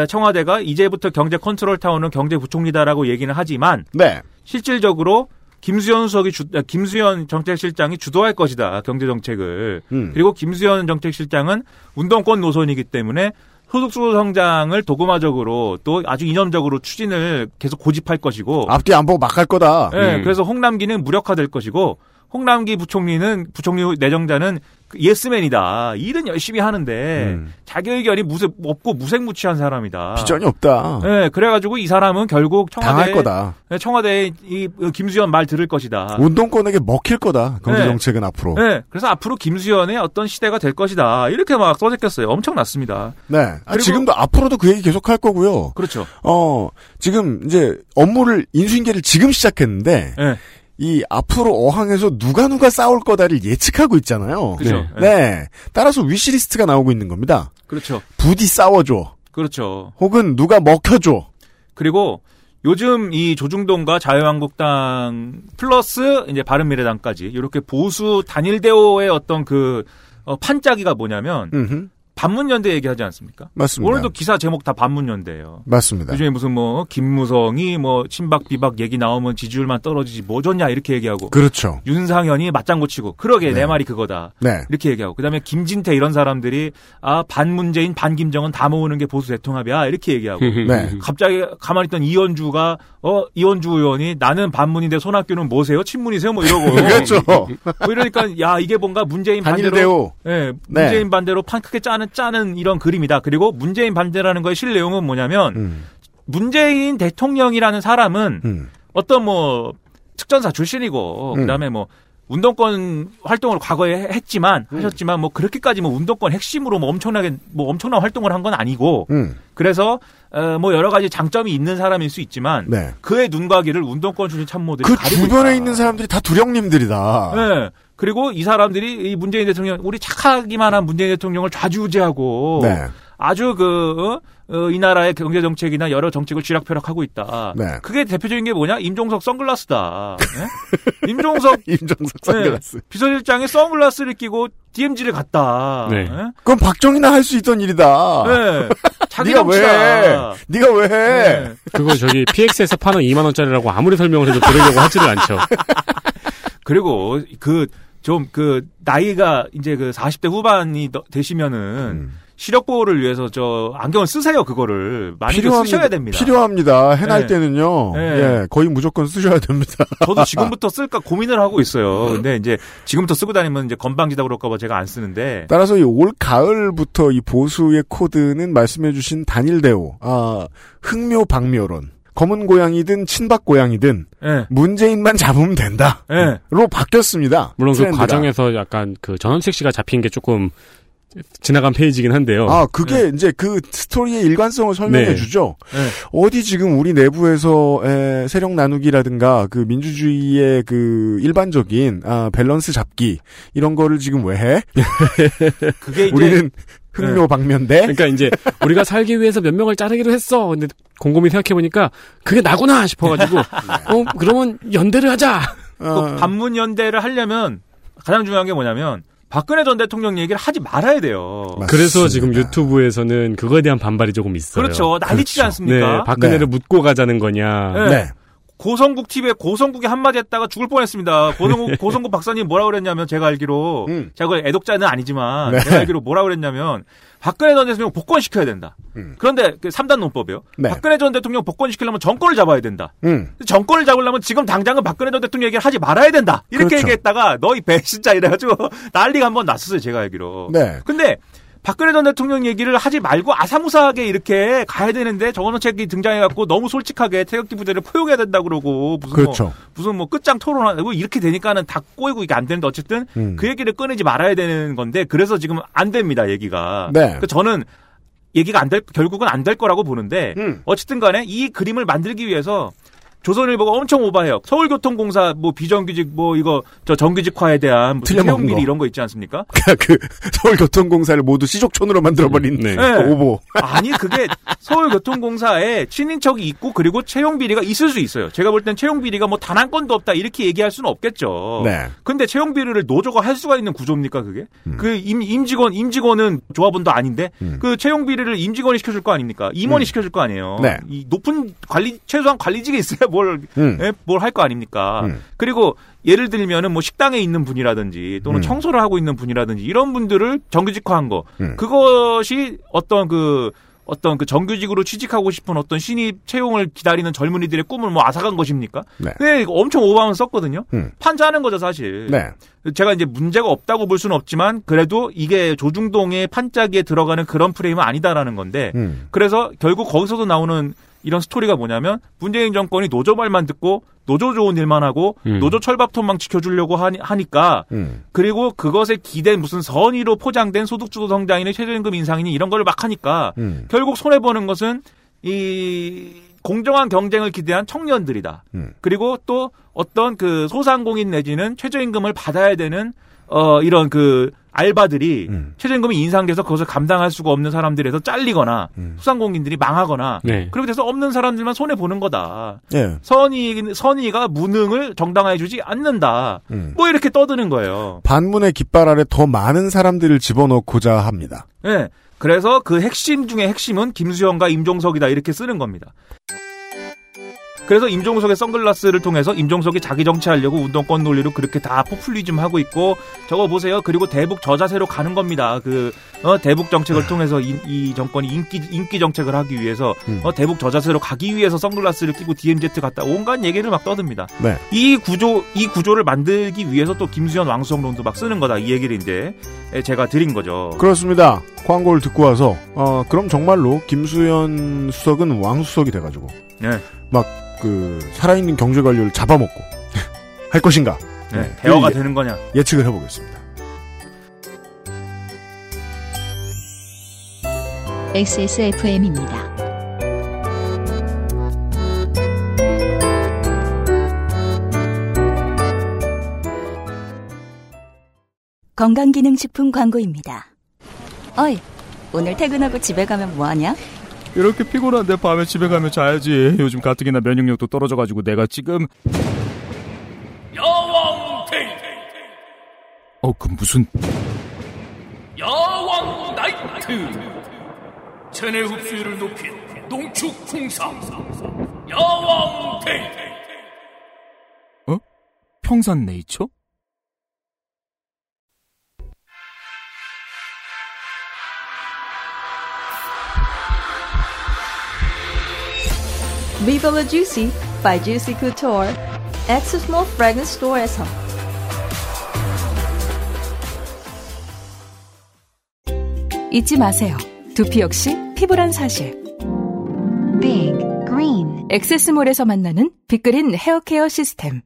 S3: 청와대가 이제부터 경제 컨트롤 타워는 경제부총리다라고 얘기는 하지만
S2: 네.
S3: 실질적으로 김수현 수석이 주, 아, 김수현 정책실장이 주도할 것이다 경제 정책을
S2: 음.
S3: 그리고 김수현 정책실장은 운동권 노선이기 때문에 소득주도 성장을 도구마적으로 또 아주 이념적으로 추진을 계속 고집할 것이고
S2: 앞뒤 안 보고 막 할 거다.
S3: 예,
S6: 음.
S3: 그래서 홍남기는 무력화될 것이고 홍남기 부총리는 부총리 내정자는 그 예스맨이다. 일은 열심히 하는데
S2: 음.
S3: 자기 의견이 무색 없고 무색무취한 사람이다.
S2: 비전이 없다.
S3: 예, 그래가지고 이 사람은 결국 청와대
S2: 당할 거다.
S3: 청와대 이 김수현 말 들을 것이다.
S2: 운동권에게 먹힐 거다. 경제
S3: 네.
S2: 정책은 앞으로.
S3: 네, 그래서 앞으로 김수현의 어떤 시대가 될 것이다. 이렇게 막 써제꼈어요. 엄청났습니다.
S2: 네. 아, 지금도 앞으로도 그 얘기 계속 할 거고요.
S3: 그렇죠.
S2: 어, 지금 이제 업무를 인수인계를 지금 시작했는데
S3: 예,
S2: 이 앞으로 어항에서 누가 누가 싸울 거다를 예측하고 있잖아요.
S3: 그렇죠.
S2: 네. 네. 따라서 위시리스트가 나오고 있는 겁니다.
S3: 그렇죠.
S2: 부디 싸워줘.
S3: 그렇죠.
S2: 혹은 누가 먹혀줘.
S3: 그리고 요즘 이 조중동과 자유한국당 플러스 이제 바른미래당까지 이렇게 보수 단일 대오의 어떤 그 어, 판짜기가 뭐냐면
S2: 음흠.
S3: 반문연대 얘기하지 않습니까?
S2: 맞습니다.
S3: 오늘도 기사 제목 다 반문연대예요.
S2: 맞습니다.
S3: 요즘에 무슨 뭐 김무성이 뭐 친박 비박 얘기 나오면 지지율만 떨어지지 뭐 좋냐 이렇게 얘기하고
S2: 그렇죠.
S3: 윤상현이 맞장구 치고 그러게
S2: 네.
S3: 내 말이 그거다.
S2: 네.
S3: 이렇게 얘기하고 그다음에 김진태 이런 사람들이 아 반문재인 반김정은 다 모으는 게 보수 대통합이야 이렇게 얘기하고
S2: 네.
S3: 갑자기 가만히 있던 이현주가 어 이현주 의원이 나는 반문인데 손학규는 뭐세요 친문이세요 뭐 이러고
S2: 그렇죠.
S3: 뭐 이러니까 야 이게 뭔가 문재인 반대로. 예
S2: 네.
S3: 문재인 반대로 판 크게 짜는 짜는 이런 그림이다 그리고 문재인 반대라는 거의 실 내용은 뭐냐면
S2: 음.
S3: 문재인 대통령이라는 사람은
S2: 음.
S3: 어떤 뭐 특전사 출신이고
S2: 음.
S3: 그다음에 뭐 운동권 활동을 과거에 했지만
S2: 음.
S3: 하셨지만 뭐 그렇게까지 뭐 운동권 핵심으로 뭐 엄청나게 뭐 엄청난 활동을 한 건 아니고
S2: 음.
S3: 그래서 어, 뭐 여러 가지 장점이 있는 사람일 수 있지만
S2: 네.
S3: 그의 눈과 귀를 운동권 출신 참모들이
S2: 그 주변에
S3: 있다.
S2: 있는 사람들이 다 두령님들이다.
S3: 네. 그리고 이 사람들이 이 문재인 대통령 우리 착하기만 한 문재인 대통령을 좌지우지하고
S2: 네.
S3: 아주 그, 어? 어, 이 나라의 경제 정책이나 여러 정책을 쥐락펴락하고 있다.
S2: 네.
S3: 그게 대표적인 게 뭐냐? 임종석 선글라스다. 예? 임종석
S2: 임종석 선글라스.
S3: 네, 비서실장이 선글라스를 끼고 DMZ를 갔다.
S6: 네.
S3: 예?
S2: 그건 박정희나 할 수 있던 일이다.
S3: 네. 자기
S2: 네가 왜. 네가 왜 해?
S3: 네.
S6: 그거 저기 PX에서 파는 2만 원짜리라고 아무리 설명을 해도 들으려고 하지를 않죠.
S3: 그리고 그 좀 그 나이가 이제 그 40대 후반이 더- 되시면은
S2: 음.
S3: 시력 보호를 위해서 저 안경을 쓰세요. 그거를 많이 좀 쓰셔야 됩니다.
S2: 필요합니다. 해날
S3: 네.
S2: 때는요.
S3: 네.
S2: 예, 거의 무조건 쓰셔야 됩니다.
S3: 저도 지금부터 쓸까 고민을 하고 있어요. 근데 이제 지금부터 쓰고 다니면 이제 건방지다 그럴까봐 제가 안 쓰는데.
S2: 따라서 이 올 가을부터 이 보수의 코드는 말씀해주신 단일대오, 아, 흑묘 박묘론, 검은 고양이든 친박 고양이든
S3: 예.
S2: 문재인만 잡으면 된다.
S3: 예.
S2: 로 바뀌었습니다.
S6: 물론 그
S2: 트렌드가.
S6: 과정에서 약간 그 전원책 씨가 잡힌 게 조금 지나간 페이지긴 한데요.
S2: 아, 그게 이제 그 스토리의 일관성을 설명해
S6: 네.
S2: 주죠.
S3: 네.
S2: 어디 지금 우리 내부에서 에, 세력 나누기라든가 그 민주주의의 그 일반적인 아, 밸런스 잡기 이런 거를 지금 왜 해?
S3: 그게 이제
S2: 우리는 흑묘백묘인데.
S6: 그러니까 이제 우리가 살기 위해서 몇 명을 자르기로 했어. 근데 곰곰이 생각해 보니까 그게 나구나 싶어가지고 어 그러면 연대를 하자.
S3: 그
S2: 어,
S3: 반문 연대를 하려면 가장 중요한 게 뭐냐면 박근혜 전 대통령 얘기를 하지 말아야 돼요.
S2: 맞습니다.
S6: 그래서 지금 유튜브에서는 그거에 대한 반발이 조금 있어요.
S3: 그렇죠. 난리치지
S2: 그렇죠.
S3: 않습니까?
S6: 네, 박근혜를
S2: 네.
S6: 묻고 가자는 거냐.
S3: 네.
S2: 네.
S3: 고성국 TV에 고성국이 한마디 했다가 죽을 뻔했습니다. 고성국, 고성국 박사님 뭐라 그랬냐면 제가 알기로
S2: 음.
S3: 제가 그 애독자는 아니지만
S2: 네.
S3: 제가 알기로 뭐라 그랬냐면 박근혜 전 대통령 복권시켜야 된다.
S2: 음.
S3: 그런데 그 3단 논법이요.
S2: 네.
S3: 박근혜 전 대통령 복권시키려면 정권을 잡아야 된다.
S2: 음.
S3: 정권을 잡으려면 지금 당장은 박근혜 전 대통령 얘기를 하지 말아야 된다. 이렇게
S2: 그렇죠.
S3: 얘기했다가 너희 배신자 이래가지고 난리가 한 번 났었어요. 제가 알기로.
S2: 네.
S3: 근데 박근혜 전 대통령 얘기를 하지 말고 아사무사하게 이렇게 가야 되는데 정원호 책이 등장해갖고 너무 솔직하게 태극기 부대를 포용해야 된다 그러고 무슨
S2: 그렇죠.
S3: 뭐 무슨 뭐 끝장 토론하고 이렇게 되니까는 다 꼬이고 이게 안 되는데 어쨌든
S2: 음.
S3: 그 얘기를 꺼내지 말아야 되는 건데 그래서 지금 안 됩니다 얘기가.
S2: 네.
S3: 그 저는 얘기가 안 될 결국은 안 될 거라고 보는데
S2: 음.
S3: 어쨌든 간에 이 그림을 만들기 위해서 조선일보가 엄청 오바해요. 서울교통공사 뭐 비정규직 뭐 이거 저 정규직화에 대한 무슨 비리
S2: 거.
S3: 이런 거 있지 않습니까?
S2: 그 서울교통공사를 모두 시족촌으로 만들어버린
S6: 네.
S3: 네.
S2: 오보.
S3: 아니 그게 서울교통공사에 친인척이 있고 그리고 채용 비리가 있을 수 있어요. 제가 볼 땐 채용 비리가 뭐 단 한 건도 없다 이렇게 얘기할 수는 없겠죠.
S2: 네.
S3: 근데 채용 비리를 노조가 할 수가 있는 구조입니까 그게? 그 임, 임직원 임직원은 조합원도 아닌데
S2: 음.
S3: 그 채용 비리를 임직원이 시켜줄 거 아닙니까? 임원이
S2: 음.
S3: 시켜줄 거 아니에요.
S2: 네.
S3: 이 높은 관리 최소한 관리직에 있어야 뭘
S2: 음.
S3: 뭘할 거 아닙니까?
S2: 음.
S3: 그리고 예를 들면은 뭐 식당에 있는 분이라든지 또는
S2: 음.
S3: 청소를 하고 있는 분이라든지 이런 분들을 정규직화한 거
S2: 음.
S3: 그것이 어떤 그 어떤 그 정규직으로 취직하고 싶은 어떤 신입 채용을 기다리는 젊은이들의 꿈을 뭐 앗아간 것입니까?
S2: 네.
S3: 엄청 오바만 썼거든요.
S2: 음.
S3: 판자하는 거죠, 사실.
S2: 네.
S3: 제가 이제 문제가 없다고 볼 수는 없지만 그래도 이게 조중동의 판짜기에 들어가는 그런 프레임은 아니다라는 건데
S2: 음.
S3: 그래서 결국 거기서도 나오는 이런 스토리가 뭐냐면 문재인 정권이 노조 말만 듣고 노조 좋은 일만 하고
S6: 음.
S3: 노조 철밥통만 지켜주려고 하니, 하니 까
S2: 음.
S3: 그리고 그것에 기댄 무슨 선의로 포장된 소득주도 성장이니 최저임금 인상이니 이런 걸 막 하니까
S2: 음.
S3: 결국 손해 보는 것은 이 공정한 경쟁을 기대한 청년들이다.
S2: 음.
S3: 그리고 또 어떤 그 소상공인 내지는 최저임금을 받아야 되는 어 이런 그 알바들이
S2: 음.
S3: 최저임금이 인상돼서 그것을 감당할 수가 없는 사람들에서 잘리거나
S2: 음.
S3: 소상공인들이 망하거나
S6: 네.
S3: 그렇게 돼서 없는 사람들만 손해 보는 거다.
S2: 예.
S3: 선의 선의가 무능을 정당화해주지 않는다.
S2: 음.
S3: 뭐 이렇게 떠드는 거예요.
S2: 반문의 깃발 아래 더 많은 사람들을 집어넣고자 합니다.
S3: 예. 그래서 그 핵심 중에 핵심은 김수현과 임종석이다 이렇게 쓰는 겁니다. 그래서 임종석의 선글라스를 통해서 임종석이 자기 정치하려고 운동권 논리로 그렇게 다 포퓰리즘 하고 있고 저거 보세요. 그리고 대북 저자세로 가는 겁니다. 그 어, 대북 정책을 통해서 이, 이 정권이 인기 인기 정책을 하기 위해서
S2: 음.
S3: 어, 대북 저자세로 가기 위해서 선글라스를 끼고 DMZ 갔다 온갖 얘기를 막 떠듭니다.
S2: 네.
S3: 이 구조 이 구조를 만들기 위해서 또 김수현 왕수성론도 막 쓰는 거다 이 얘기를 이제 제가 드린 거죠.
S2: 그렇습니다. 광고를 듣고 와서 어 그럼 정말로 김수현 수석은 왕수석이 돼가지고
S3: 네.
S2: 막그 살아있는 경제 관료를 잡아먹고 할 것인가
S3: 네,
S2: 네.
S3: 대화가
S2: 예.
S3: 되는 거냐?
S2: 예측을 해보겠습니다.
S1: XSFM입니다.
S4: 건강기능식품 광고입니다. 어이, 오늘 퇴근하고 집에 가면 뭐하냐?
S9: 이렇게 피곤한데 밤에 집에 가면 자야지. 요즘 가뜩이나 면역력도 떨어져가지고 내가 지금
S10: 야왕 데이
S9: 어 그 무슨
S10: 야왕 나이트 체내 흡수율을 높인 농축 풍상 야왕 데이
S9: 어? 평산 네이처?
S11: Viva La Juicy by Juicy Couture. X Small Fragrance Store에서
S4: 잊지 마세요. 두피 역시 피부란 사실.
S1: Big Green
S4: 엑세스몰에서 만나는 빅그린 헤어케어 시스템.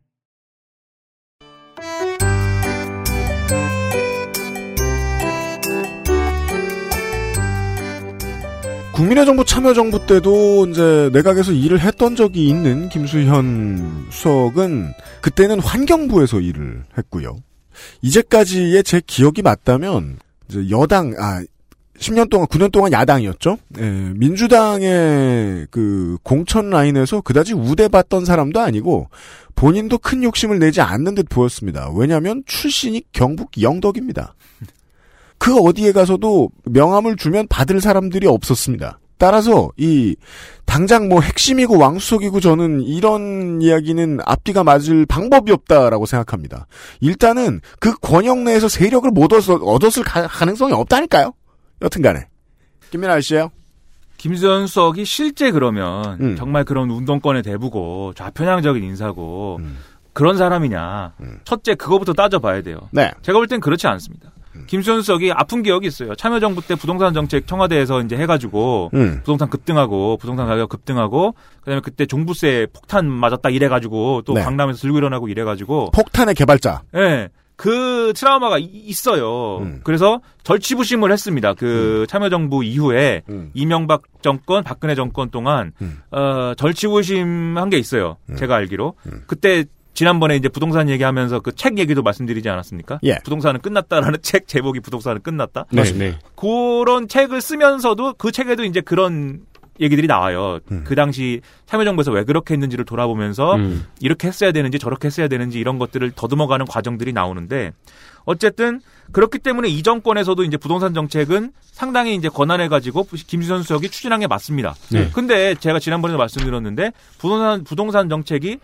S2: 국민의 정부 참여 정부 때도 이제 내각에서 일을 했던 적이 있는 김수현 수석은 그때는 환경부에서 일을 했고요. 이제까지의 제 기억이 맞다면 이제 여당 아 10년 동안 9년 동안 야당이었죠. 예, 민주당의 그 공천 라인에서 그다지 우대받던 사람도 아니고 본인도 큰 욕심을 내지 않는 듯 보였습니다. 왜냐하면 출신이 경북 영덕입니다. 그 어디에 가서도 명함을 주면 받을 사람들이 없었습니다. 따라서 이 당장 뭐 핵심이고 왕수석이고 저는 이런 이야기는 앞뒤가 맞을 방법이 없다라고 생각합니다. 일단은 그 권역 내에서 세력을 못 얻었, 얻었을 가, 가능성이 없다니까요. 여튼간에 김민아 씨요.
S3: 김수현 수석이 실제 그러면
S2: 음.
S3: 정말 그런 운동권의 대부고 좌편향적인 인사고
S2: 음.
S3: 그런 사람이냐. 첫째 그거부터 따져봐야 돼요.
S2: 네.
S3: 제가 볼 땐 그렇지 않습니다. 김수현 수석이 아픈 기억이 있어요. 참여정부 때 부동산 정책 청와대에서 이제 해가지고
S2: 음.
S3: 부동산 급등하고 부동산 가격 급등하고 그다음에 그때 종부세 폭탄 맞았다 이래가지고 또
S2: 네.
S3: 강남에서 들고 일어나고 이래가지고
S2: 폭탄의 개발자.
S3: 예. 그 트라우마가 이- 있어요.
S2: 음.
S3: 그래서 절치부심을 했습니다. 그 참여정부 이후에
S2: 음.
S3: 이명박 정권, 박근혜 정권 동안
S2: 음.
S3: 어, 절치부심한 게 있어요.
S2: 음.
S3: 제가 알기로
S2: 음.
S3: 그때 지난번에 이제 부동산 얘기하면서 그 책 얘기도 말씀드리지 않았습니까?
S2: 예.
S3: 부동산은 끝났다라는 책 제목이 부동산은 끝났다.
S6: 네, 네.
S3: 그런 책을 쓰면서도 그 책에도 이제 그런 얘기들이 나와요.
S2: 음.
S3: 그 당시 참여정부에서 왜 그렇게 했는지를 돌아보면서
S6: 음.
S3: 이렇게 했어야 되는지 저렇게 했어야 되는지 이런 것들을 더듬어가는 과정들이 나오는데 어쨌든 그렇기 때문에 이 정권에서도 이제 부동산 정책은 상당히 이제 권한해 가지고 김수현 수석이 추진한 게 맞습니다.
S6: 네.
S3: 근데 제가 지난번에도 말씀드렸는데 부동산 부동산 정책이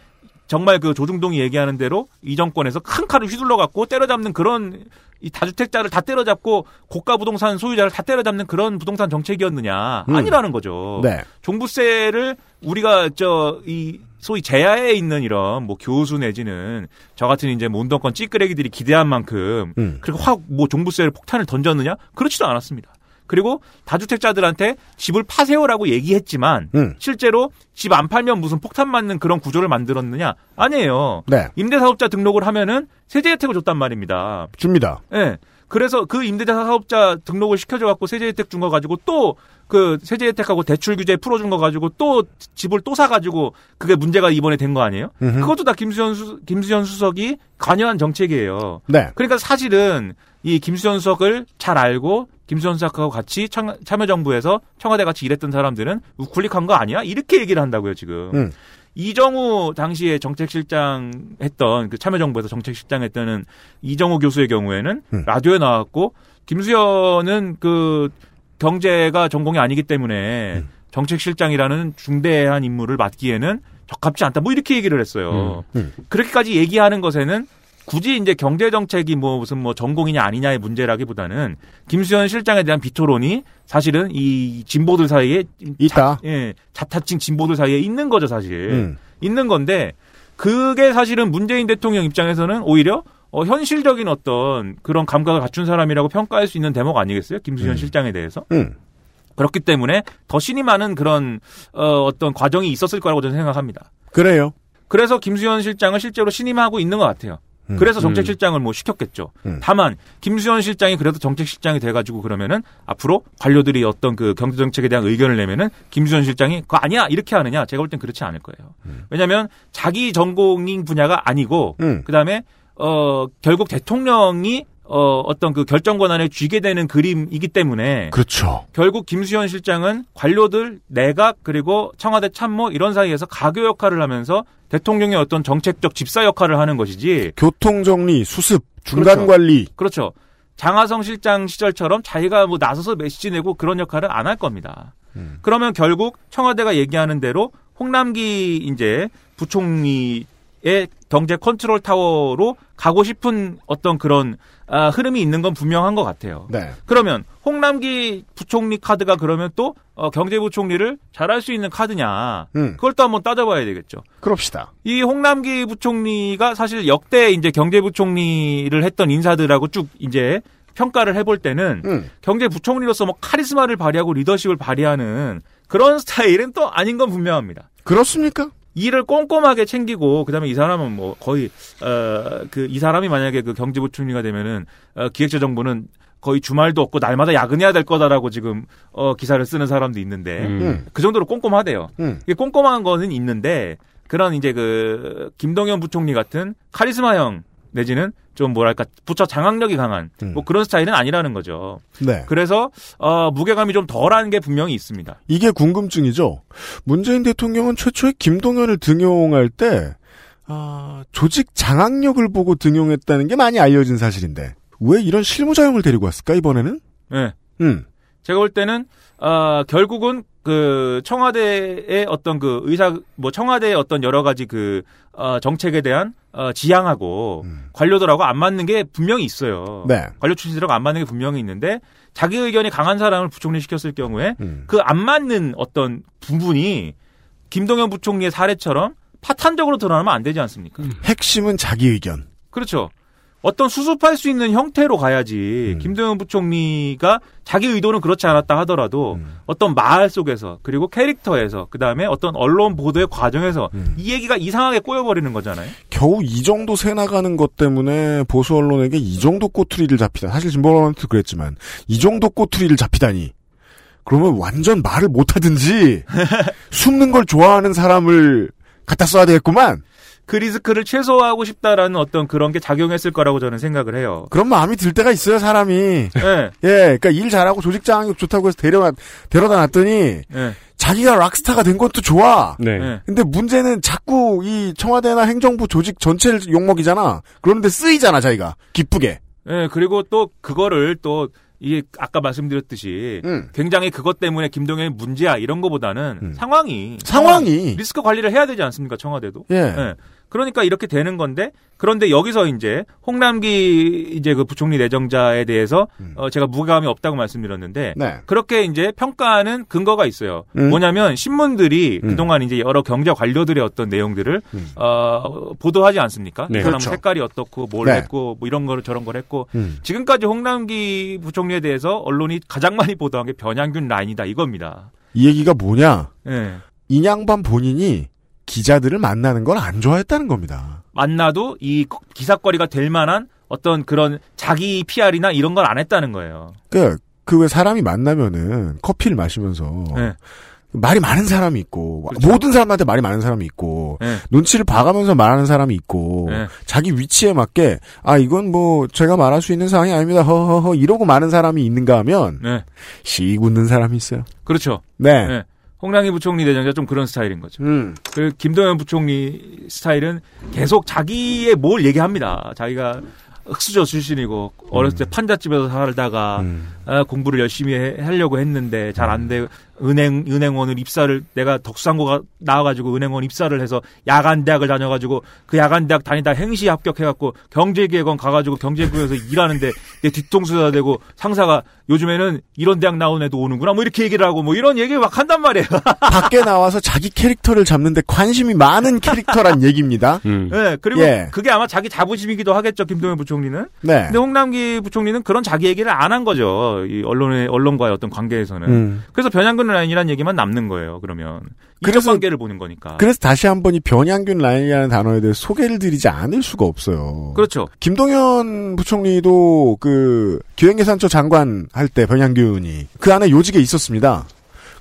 S3: 정말 그 조중동이 얘기하는 대로 이 정권에서 큰 칼을 휘둘러 갖고 때려잡는 그런 이 다주택자를 다 때려잡고 고가 부동산 소유자를 다 때려잡는 그런 부동산 정책이었느냐
S2: 음.
S3: 아니라는 거죠.
S2: 네.
S3: 종부세를 우리가 저 이 소위 제야에 있는 이런 뭐 교수 내지는 저 같은 이제 뭐 운동권 찌끄레기들이 기대한 만큼
S2: 음.
S3: 그리고 확 뭐 종부세를 폭탄을 던졌느냐 그렇지도 않았습니다. 그리고 다주택자들한테 집을 파세요라고 얘기했지만
S2: 음.
S3: 실제로 집 안 팔면 무슨 폭탄 맞는 그런 구조를 만들었느냐 아니에요.
S2: 네.
S3: 임대사업자 등록을 하면은 세제 혜택을 줬단 말입니다.
S2: 줍니다.
S3: 예. 그래서 그 임대차 사업자 등록을 시켜줘 갖고 세제 혜택 준 거 가지고 또 그 세제 혜택하고 대출 규제 풀어준 거 가지고 또 집을 또 사가지고 그게 문제가 이번에 된 거 아니에요?
S2: 음흠.
S3: 그것도 다 김수현 수, 김수현 수석이 관여한 정책이에요.
S2: 네.
S3: 그러니까 사실은 이 김수현 수석을 잘 알고 김수현 수석하고 같이 청- 참여정부에서 청와대 같이 일했던 사람들은 우클릭한 거 아니야? 이렇게 얘기를 한다고요 지금.
S2: 음.
S3: 이정우 당시에 정책실장 했던 그 참여정부에서 정책실장 했던 이정우 교수의 경우에는
S2: 음.
S3: 라디오에 나왔고 김수현은 그 경제가 전공이 아니기 때문에
S2: 음.
S3: 정책실장이라는 중대한 임무를 맡기에는 적합지 않다. 뭐 이렇게 얘기를 했어요.
S2: 음.
S3: 그렇게까지 얘기하는 것에는 굳이 이제 경제 정책이 뭐 무슨 뭐 전공이냐 아니냐의 문제라기보다는 김수현 실장에 대한 비토론이 사실은 이 진보들 사이에
S2: 있다.
S3: 자, 예, 자타칭 진보들 사이에 있는 거죠, 사실.
S2: 음.
S3: 있는 건데 그게 사실은 문재인 대통령 입장에서는 오히려 어, 현실적인 어떤 그런 감각을 갖춘 사람이라고 평가할 수 있는 대목 아니겠어요? 김수현
S2: 음.
S3: 실장에 대해서.
S2: 음.
S3: 그렇기 때문에 더 신이 많은 그런 어, 어떤 과정이 있었을 거라고 저는 생각합니다.
S2: 그래요.
S3: 그래서 김수현 실장을 실제로 신임하고 있는 것 같아요.
S2: 음.
S3: 그래서 정책실장을 뭐 시켰겠죠.
S2: 음.
S3: 다만 김수현 실장이 그래도 정책실장이 돼가지고 그러면은 앞으로 관료들이 어떤 그 경제정책에 대한 의견을 내면은 김수현 실장이 그거 아니야 이렇게 하느냐 제가 볼 땐 그렇지 않을 거예요. 왜냐하면 자기 전공인 분야가 아니고
S2: 음.
S3: 그다음에 어 결국 대통령이 어, 어떤 그 결정 권한에 쥐게 되는 그림이기 때문에
S2: 그렇죠.
S3: 결국 김수현 실장은 관료들 내각 그리고 청와대 참모 이런 사이에서 가교 역할을 하면서 대통령의 어떤 정책적 집사 역할을 하는 것이지
S2: 교통 정리, 수습, 중간
S3: 그렇죠.
S2: 관리.
S3: 그렇죠. 장하성 실장 시절처럼 자기가 뭐 나서서 메시지 내고 그런 역할을 안 할 겁니다. 그러면 결국 청와대가 얘기하는 대로 홍남기 이제 부총리 의 경제 컨트롤 타워로 가고 싶은 어떤 그런 아, 흐름이 있는 건 분명한 것 같아요.
S2: 네.
S3: 그러면 홍남기 부총리 카드가 그러면 또 어, 경제부총리를 잘할 수 있는 카드냐?
S2: 음.
S3: 그걸 또 한번 따져봐야 되겠죠.
S2: 그럽시다.
S3: 이 홍남기 부총리가 사실 역대 이제 경제부총리를 했던 인사들하고 쭉 이제 평가를 해볼 때는
S2: 음.
S3: 경제부총리로서 뭐 카리스마를 발휘하고 리더십을 발휘하는 그런 스타일은 또 아닌 건 분명합니다.
S2: 그렇습니까?
S3: 일을 꼼꼼하게 챙기고 그다음에 이 사람은 뭐 거의 어 그 이 사람이 만약에 그 경제부총리가 되면은 어, 기획재정부는 거의 주말도 없고 날마다 야근해야 될 거다라고 지금 어 기사를 쓰는 사람도 있는데
S2: 음.
S3: 그 정도로 꼼꼼하대요.
S2: 음.
S3: 이게 꼼꼼한 거는 있는데 그런 이제 그 김동연 부총리 같은 카리스마형 내지는 좀 뭐랄까 부처 장악력이 강한
S2: 음.
S3: 뭐 그런 스타일은 아니라는 거죠.
S2: 네.
S3: 그래서 어 무게감이 좀 덜한 게 분명히 있습니다.
S2: 이게 궁금증이죠. 문재인 대통령은 최초에 김동연을 등용할 때 아, 조직 장악력을 보고 등용했다는 게 많이 알려진 사실인데 왜 이런 실무자용을 데리고 왔을까 이번에는?
S3: 네.
S2: 음.
S3: 제가 볼 때는 어, 결국은 그 청와대의 어떤 그 의사 뭐 청와대의 어떤 여러 가지 그 어, 정책에 대한 어, 지향하고 관료들하고 안 맞는 게 분명히 있어요.
S2: 음. 네.
S3: 관료 출신들하고 안 맞는 게 분명히 있는데 자기 의견이 강한 사람을 부총리 시켰을 경우에
S2: 음.
S3: 그안 맞는 어떤 부분이 김동연 부총리의 사례처럼 파탄적으로 드러나면 안 되지 않습니까?
S2: 핵심은 자기 의견.
S3: 그렇죠. 어떤 수습할 수 있는 형태로 가야지
S2: 음.
S3: 김동연 부총리가 자기 의도는 그렇지 않았다 하더라도
S2: 음.
S3: 어떤 말 속에서 그리고 캐릭터에서 그다음에 어떤 언론 보도의 과정에서
S2: 음.
S3: 이 얘기가 이상하게 꼬여버리는 거잖아요.
S2: 겨우 이 정도 새 나가는 것 때문에 보수 언론에게 이 정도 꼬투리를 잡히다. 사실 진보 언론도 그랬지만 이 정도 꼬투리를 잡히다니. 그러면 완전 말을 못하든지 숨는 걸 좋아하는 사람을 갖다 써야 되겠구만.
S3: 그 리스크를 최소화하고 싶다라는 어떤 그런 게 작용했을 거라고 저는 생각을 해요.
S2: 그런 마음이 들 때가 있어요, 사람이.
S3: 예.
S2: 예, 그러니까 일 잘하고 조직 장악력 좋다고 해서 데려 데려다 놨더니
S3: 예.
S2: 자기가 락스타가 된 것도 좋아.
S6: 네.
S3: 예.
S2: 근데 문제는 자꾸 이 청와대나 행정부 조직 전체를 욕먹이잖아. 그런데 쓰이잖아, 자기가. 기쁘게.
S3: 예, 그리고 또 그거를 또 이게 아까 말씀드렸듯이
S2: 음.
S3: 굉장히 그것 때문에 김동연이 문제야 이런 거보다는
S2: 음.
S3: 상황이
S2: 상황이.
S3: 리스크 관리를 해야 되지 않습니까 청와대도
S2: 예.
S3: 예. 그러니까 이렇게 되는 건데 그런데 여기서 이제 홍남기 이제 그 부총리 내정자에 대해서
S2: 음.
S3: 어 제가 무게감이 없다고 말씀드렸는데
S2: 네.
S3: 그렇게 이제 평가하는 근거가 있어요.
S2: 음.
S3: 뭐냐면 신문들이
S2: 음.
S3: 그동안 이제 여러 경제 관료들의 어떤 내용들을
S2: 음.
S3: 어 보도하지 않습니까?
S6: 네.
S3: 그 사람
S2: 그렇죠.
S3: 색깔이 어떻고 뭘
S2: 네.
S3: 했고 뭐 이런 거를 저런 걸 했고
S2: 음.
S3: 지금까지 홍남기 부총리에 대해서 언론이 가장 많이 보도한 게 변양균 라인이다 이겁니다.
S2: 이 얘기가 뭐냐?
S3: 예.
S2: 인양반 본인이 기자들을 만나는 걸 안 좋아했다는 겁니다.
S3: 만나도 이 기사거리가 될 만한 어떤 그런 자기 PR이나 이런 걸 안 했다는 거예요.
S2: 그, 그 왜 사람이 만나면은 커피를 마시면서
S3: 네.
S2: 말이 많은 사람이 있고
S3: 그렇죠.
S2: 모든 사람한테 말이 많은 사람이 있고
S3: 네.
S2: 눈치를 봐가면서 말하는 사람이 있고
S3: 네.
S2: 자기 위치에 맞게 아 이건 뭐 제가 말할 수 있는 상황이 아닙니다 허허허 이러고 많은 사람이 있는가 하면
S3: 네.
S2: 씩 웃는 사람이 있어요.
S3: 그렇죠.
S2: 네.
S3: 네. 홍남기 부총리 내정자 좀 그런 스타일인 거죠.
S2: 음.
S3: 그 김동연 부총리 스타일은 계속 자기의 뭘 얘기합니다. 자기가 흑수저 출신이고 어렸을 때 판잣집에서 살다가
S2: 음.
S3: 아, 공부를 열심히 해- 하려고 했는데 잘 안 돼. 은행 은행원을 입사를 내가 덕수상고가 나와가지고 은행원 입사를 해서 야간 대학을 다녀가지고 그 야간 대학 다니다 행시 합격해갖고 경제기획원 가가지고 경제부에서 일하는데 내 뒤통수가 되고 상사가 요즘에는 이런 대학 나온 애도 오는구나 뭐 이렇게 얘기를 하고 뭐 이런 얘기 막 한단 말이에요.
S2: 밖에 나와서 자기 캐릭터를 잡는데 관심이 많은 캐릭터란 얘기입니다.
S6: 음.
S3: 네, 그리고
S2: 예.
S3: 그게 아마 자기 자부심이기도 하겠죠 김동연 부총리는.
S2: 네.
S3: 근데 홍남기 부총리는 그런 자기 얘기를 안 한 거죠. 이 언론의 언론과의 어떤 관계에서는.
S2: 음.
S3: 그래서 변양근 라인이라는 얘기만 남는 거예요. 그러면
S2: 그래서-
S3: 관계를 보는 거니까.
S2: 그래서 다시 한번 이 변양균 라인이라는 단어에 대해 소개를 드리지 않을 수가 없어요.
S3: 그렇죠.
S2: 김동연 부총리도 그 기획예산처 장관 할 때 변양균이 그 안에 요직에 있었습니다.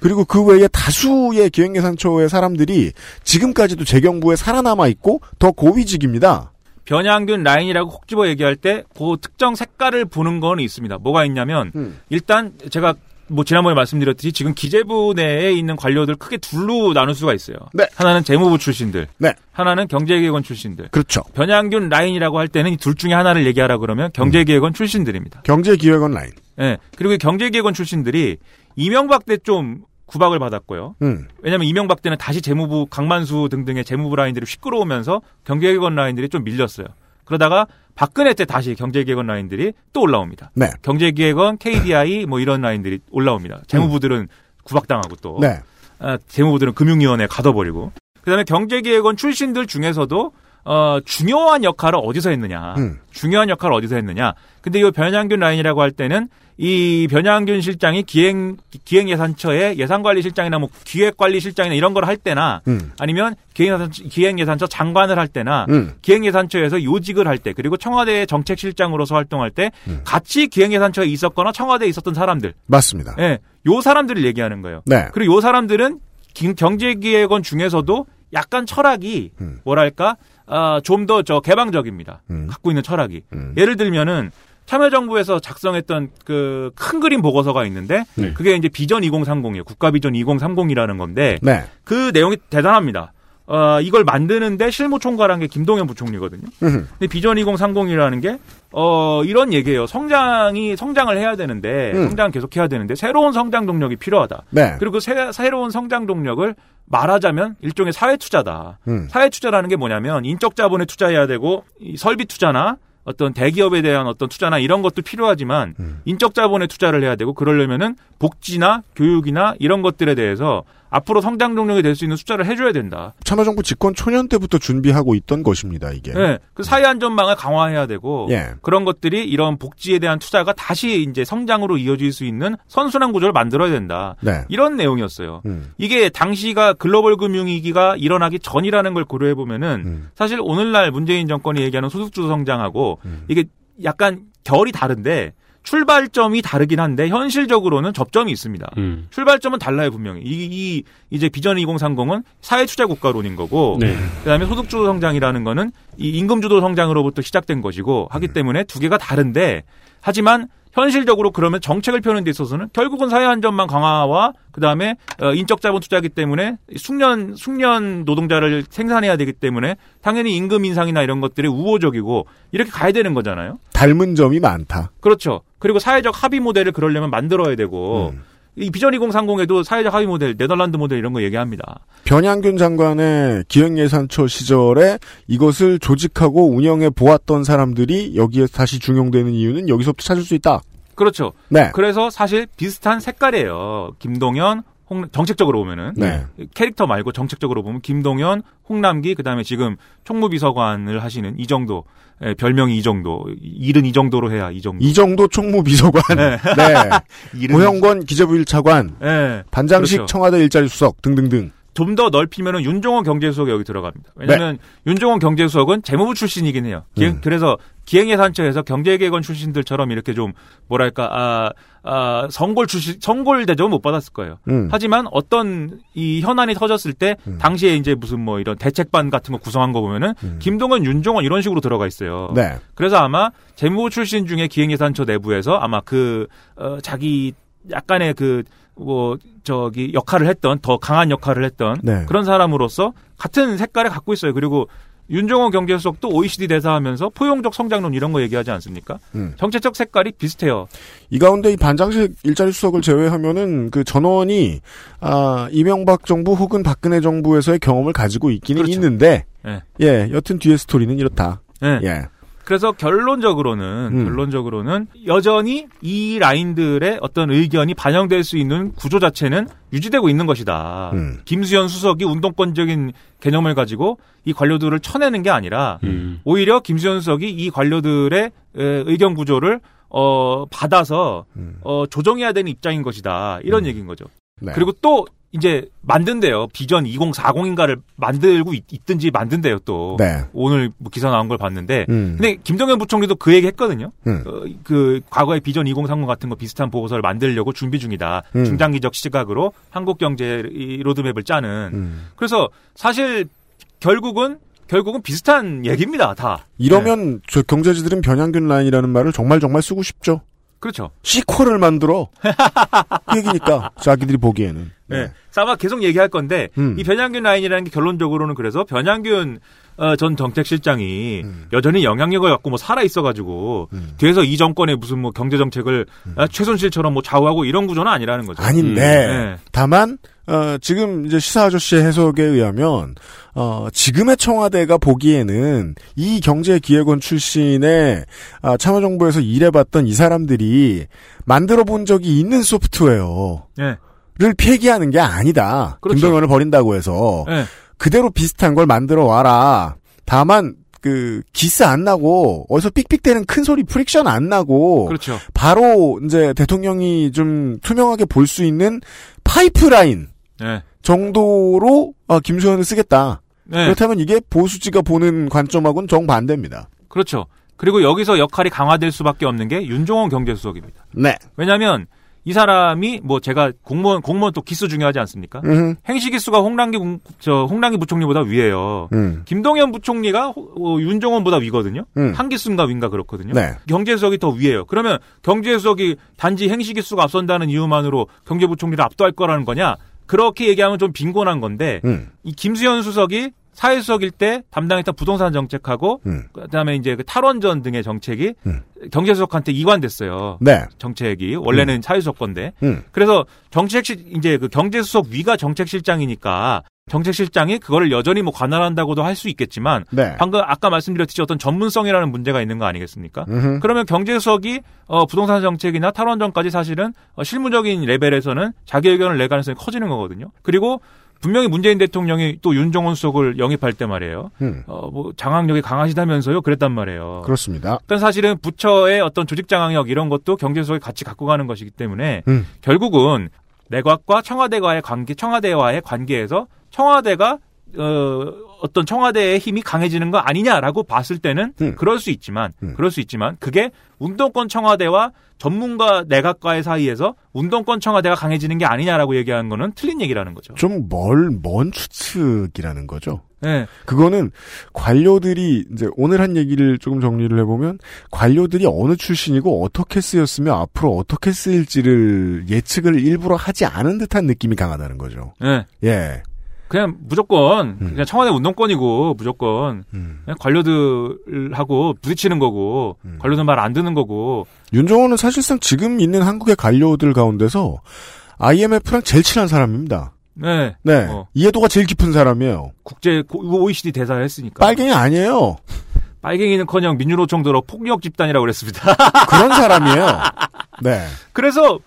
S2: 그리고 그 외에 다수의 기획예산처의 사람들이 지금까지도 재경부에 살아남아 있고 더 고위직입니다.
S3: 변양균 라인이라고 콕 집어 얘기할 때 그 특정 색깔을 보는 건 있습니다. 뭐가 있냐면
S2: 음.
S3: 일단 제가 뭐 지난번에 말씀드렸듯이 지금 기재부 내에 있는 관료들 크게 둘로 나눌 수가 있어요.
S2: 네.
S3: 하나는 재무부 출신들,
S2: 네.
S3: 하나는 경제기획원 출신들.
S2: 그렇죠.
S3: 변양균 라인이라고 할 때는 이 둘 중에 하나를 얘기하라 그러면 경제기획원 출신들입니다.
S2: 경제기획원 라인.
S3: 예. 그리고 이 경제기획원 출신들이 이명박 때 좀 구박을 받았고요.
S2: 음.
S3: 왜냐하면 이명박 때는 다시 재무부 강만수 등등의 재무부 라인들이 휘끌어오면서 경제개혁원 라인들이 좀 밀렸어요. 그러다가 박근혜 때 다시 경제개혁원 라인들이 또 올라옵니다.
S2: 네.
S3: 경제개혁원, KDI 뭐 이런 라인들이 올라옵니다. 재무부들은 구박당하고 또
S2: 네.
S3: 아, 재무부들은 금융위원회에 가둬버리고 그다음에 경제개혁원 출신들 중에서도 어, 중요한 역할을 어디서 했느냐.
S2: 음.
S3: 중요한 역할을 어디서 했느냐. 근데 이 변양균 라인이라고 할 때는 이 변양균 실장이 기행 기행 예산처의 예산관리실장이나 뭐 기획관리실장이나 이런 걸 할 때나
S2: 음.
S3: 아니면 기행예산, 기행 예산처 장관을 할 때나
S2: 음.
S3: 기행 예산처에서 요직을 할 때 그리고 청와대 정책실장으로서 활동할 때
S2: 음.
S3: 같이 기행 예산처에 있었거나 청와대에 있었던 사람들,
S2: 맞습니다.
S3: 예, 요 사람들을 얘기하는 거예요.
S2: 네.
S3: 그리고 요 사람들은 기- 경제기획원 중에서도 약간 철학이
S2: 음.
S3: 뭐랄까 아, 좀 더 저 개방적입니다.
S2: 음.
S3: 갖고 있는 철학이.
S2: 음.
S3: 예를 들면은 참여정부에서 작성했던 그 큰 그림 보고서가 있는데
S6: 네.
S3: 그게 이제 비전 2030이에요. 국가 비전 2030이라는 건데
S2: 네.
S3: 그 내용이 대단합니다. 어, 이걸 만드는데 실무총괄한 게 김동연 부총리거든요.
S2: 음흠.
S3: 근데 비전 2030이라는 게, 어, 이런 얘기예요. 성장이, 성장을 해야 되는데,
S2: 음.
S3: 성장 계속 해야 되는데, 새로운 성장 동력이 필요하다.
S2: 네.
S3: 그리고 그 새, 새로운 성장 동력을 말하자면 일종의 사회 투자다.
S2: 음.
S3: 사회 투자라는 게 뭐냐면 인적 자본에 투자해야 되고 이 설비 투자나 어떤 대기업에 대한 어떤 투자나 이런 것도 필요하지만
S2: 음.
S3: 인적 자본에 투자를 해야 되고 그러려면은 복지나 교육이나 이런 것들에 대해서 앞으로 성장 동력이 될 수 있는 투자를 해줘야 된다.
S2: 참여정부 집권 초년 때부터 준비하고 있던 것입니다, 이게.
S3: 네, 그 사회 안전망을 강화해야 되고
S2: 예.
S3: 그런 것들이 이런 복지에 대한 투자가 다시 이제 성장으로 이어질 수 있는 선순환 구조를 만들어야 된다.
S2: 네.
S3: 이런 내용이었어요.
S2: 음.
S3: 이게 당시가 글로벌 금융위기가 일어나기 전이라는 걸 고려해 보면은
S2: 음.
S3: 사실 오늘날 문재인 정권이 얘기하는 소득주도 성장하고
S2: 음.
S3: 이게 약간 결이 다른데 출발점이 다르긴 한데 현실적으로는 접점이 있습니다.
S6: 음.
S3: 출발점은 달라요 분명히. 이, 이 이제 비전 2030은 사회 투자 국가론인 거고
S6: 네.
S3: 그다음에 소득 주도 성장이라는 거는 이 임금 주도 성장으로부터 시작된 것이고 하기 때문에 두 개가 다른데 하지만 현실적으로 그러면 정책을 펴는 데 있어서는 결국은 사회 안전망 강화와 그다음에 어, 인적 자본 투자이기 때문에 숙련 숙련 노동자를 생산해야 되기 때문에 당연히 임금 인상이나 이런 것들이 우호적이고 이렇게 가야 되는 거잖아요.
S2: 닮은 점이 많다.
S3: 그렇죠. 그리고 사회적 합의 모델을 그러려면 만들어야 되고
S2: 음.
S3: 이 비전 2030에도 사회적 합의 모델, 네덜란드 모델 이런 거 얘기합니다.
S2: 변양균 장관의 기획예산처 시절에 이것을 조직하고 운영해 보았던 사람들이 여기에 다시 중용되는 이유는 여기서부터 찾을 수 있다.
S3: 그렇죠.
S2: 네.
S3: 그래서 사실 비슷한 색깔이에요. 김동연, 홍, 정책적으로 보면은.
S2: 네.
S3: 캐릭터 말고 정책적으로 보면 김동연, 홍남기, 그 다음에 지금 총무비서관을 하시는 이 정도, 예, 별명이 이 정도, 일은 이 정도로 해야 이 정도.
S2: 이 정도 총무비서관,
S3: 네.
S2: 네. 고형권 기재부 1차관,
S3: 예.
S2: 반장식
S3: 그렇죠.
S2: 청와대 일자리 수석 등등등.
S3: 좀 더 넓히면은 윤종원 경제수석이 여기 들어갑니다. 왜냐하면 윤종원 경제수석은 재무부 출신이긴 해요. 기행-
S2: 음.
S3: 그래서 기행예산처에서 경제개건 출신들처럼 이렇게 좀 뭐랄까 아, 아 성골 출신 성골 대접은 못 받았을 거예요.
S2: 음.
S3: 하지만 어떤 이 현안이 터졌을 때 당시에 이제 무슨 뭐 이런 대책반 같은 거 구성한 거 보면은 김동원, 윤종원 이런 식으로 들어가 있어요.
S2: 음. 네.
S3: 그래서 아마 재무부 출신 중에 기행예산처 내부에서 아마 그 어, 자기 약간의 그 뭐 저기 역할을 했던 더 강한 역할을 했던
S2: 네.
S3: 그런 사람으로서 같은 색깔을 갖고 있어요. 그리고 윤종원 경제수석도 OECD 대사하면서 포용적 성장론 이런 거 얘기하지 않습니까?
S2: 음.
S3: 정체적 색깔이 비슷해요.
S2: 이 가운데 이 반장식 일자리 수석을 제외하면은 그 전원이 아 이명박 정부 혹은 박근혜 정부에서의 경험을 가지고 있기는
S3: 그렇죠.
S2: 있는데
S3: 예.
S2: 예 여튼 뒤에 스토리는 이렇다.
S3: 예.
S2: 예.
S3: 그래서 결론적으로는
S2: 음.
S3: 결론적으로는 여전히 이 라인들의 어떤 의견이 반영될 수 있는 구조 자체는 유지되고 있는 것이다.
S2: 음.
S3: 김수현 수석이 운동권적인 개념을 가지고 이 관료들을 쳐내는 게 아니라
S6: 음.
S3: 오히려 김수현 수석이 이 관료들의 에, 의견 구조를 어 받아서
S2: 음.
S3: 어 조정해야 되는 입장인 것이다. 이런 얘기인 거죠.
S2: 네.
S3: 그리고 또 이제 만든대요. 비전 2040인가를 만들고 있, 있든지 만든대요 또.
S2: 네.
S3: 오늘 뭐 기사 나온 걸 봤는데
S2: 음.
S3: 근데 김정현 부총리도 그 얘기 했거든요.
S2: 음.
S3: 어, 그 과거의 비전 2030 같은 거 비슷한 보고서를 만들려고 준비 중이다.
S2: 음.
S3: 중장기적 시각으로 한국 경제 이 로드맵을 짜는.
S2: 음.
S3: 그래서 사실 결국은 결국은 비슷한 얘기입니다. 다.
S2: 이러면 저 경제지들은 변양균 라인이라는 말을 정말 정말 쓰고 싶죠.
S3: 그렇죠.
S2: 시퀄을 만들어. 그 얘기니까 자기들이 보기에는.
S3: 네. 그래서 아마 계속 얘기할 건데
S2: 음.
S3: 이 변양균 라인이라는 게 결론적으로는 그래서 변양균 어, 전 정책실장이
S2: 음.
S3: 여전히 영향력을 갖고 뭐 살아 있어가지고 뒤에서 이 정권의 무슨 뭐 경제 정책을 아, 최순실처럼 뭐 좌우하고 이런 구조는 아니라는 거죠.
S2: 음. 아닌데
S3: 네.
S2: 다만 어, 지금 이제 시사 아저씨의 해석에 의하면 어, 지금의 청와대가 보기에는 이 경제기획원 출신의 아, 참여정부에서 일해봤던 이 사람들이 만들어 본 적이 있는 소프트웨어를
S3: 네.
S2: 폐기하는 게 아니다.
S3: 그렇죠.
S2: 김동연을 버린다고 해서
S3: 네.
S2: 그대로 비슷한 걸 만들어 와라. 다만 그 기스 안 나고 어디서 삑삑대는 큰 소리 friction 안 나고
S3: 그렇죠.
S2: 바로 이제 대통령이 좀 투명하게 볼 수 있는 파이프라인
S3: 네.
S2: 정도로 아, 김수현을 쓰겠다.
S3: 네.
S2: 그렇다면 이게 보수지가 보는 관점하고는 정반대입니다.
S3: 그렇죠. 그리고 여기서 역할이 강화될 수밖에 없는 게 윤종원 경제수석입니다.
S2: 네.
S3: 왜냐하면 이 사람이 뭐 제가 공무원 공무원 또 기수 중요하지 않습니까?
S2: 음.
S3: 행시 기수가 홍남기 국- 저 홍남기 부총리보다 위에요.
S2: 음.
S3: 김동연 부총리가 호- 어, 윤종원보다 위거든요.
S2: 음.
S3: 한 기수인가 위인가 그렇거든요.
S2: 네.
S3: 경제수석이 더 위에요. 그러면 경제수석이 단지 행시 기수가 앞선다는 이유만으로 경제부총리를 압도할 거라는 거냐? 그렇게 얘기하면 좀 빈곤한 건데
S2: 음.
S3: 이 김수현 수석이 사회수석일 때 담당했던 부동산 정책하고
S2: 음.
S3: 그다음에 이제 그 탈원전 등의 정책이 경제수석한테 이관됐어요.
S2: 네.
S3: 정책이 원래는 사회수석 건데
S2: 음.
S3: 그래서 정책실 이제 그 경제수석 위가 정책실장이니까 정책실장이 그거를 여전히 뭐 관할한다고도 할 수 있겠지만
S2: 네.
S3: 방금 아까 말씀드렸듯이 어떤 전문성이라는 문제가 있는 거 아니겠습니까?
S2: 음흠.
S3: 그러면 경제수석이 어, 부동산 정책이나 탈원전까지 사실은 어, 실무적인 레벨에서는 자기 의견을 낼 가능성이 커지는 거거든요. 그리고 분명히 문재인 대통령이 또 윤종원 수석을 영입할 때 말이에요.
S2: 음.
S3: 어, 뭐 장악력이 강하시다면서요? 그랬단 말이에요.
S2: 그렇습니다.
S3: 그러니까 사실은 부처의 어떤 조직 장악력 이런 것도 경제수석이 같이 갖고 가는 것이기 때문에
S2: 음.
S3: 결국은 내각과 청와대와의 관계, 청와대와의 관계에서 청와대가 어, 어떤 청와대의 힘이 강해지는 거 아니냐라고 봤을 때는
S2: 음.
S3: 그럴 수 있지만 그럴 수 있지만 그게 운동권 청와대와 전문가 내각과의 사이에서 운동권 청와대가 강해지는 게 아니냐라고 얘기하는 거는 틀린 얘기라는 거죠.
S2: 좀 멀, 먼 추측이라는 거죠.
S3: 네.
S2: 그거는 관료들이 이제 오늘 한 얘기를 조금 정리를 해보면 관료들이 어느 출신이고 어떻게 쓰였으며 앞으로 어떻게 쓰일지를 예측을 일부러 하지 않은 듯한 느낌이 강하다는 거죠.
S3: 네.
S2: 예.
S3: 그냥 무조건
S2: 음.
S3: 그냥 청와대 운동권이고 무조건 그냥 관료들하고 부딪히는 거고
S2: 음.
S3: 관료들 말 안 듣는 거고
S2: 윤정호는 사실상 지금 있는 한국의 관료들 가운데서 IMF랑 제일 친한 사람입니다.
S3: 네.
S2: 네.
S3: 어,
S2: 이해도가 제일 깊은 사람이에요.
S3: 국제 고- OECD 대사를 했으니까
S2: 빨갱이 아니에요.
S3: 빨갱이는커녕 민주노총 들어 폭력 집단이라고 그랬습니다.
S2: 그런 사람이에요. 네.
S3: 그래서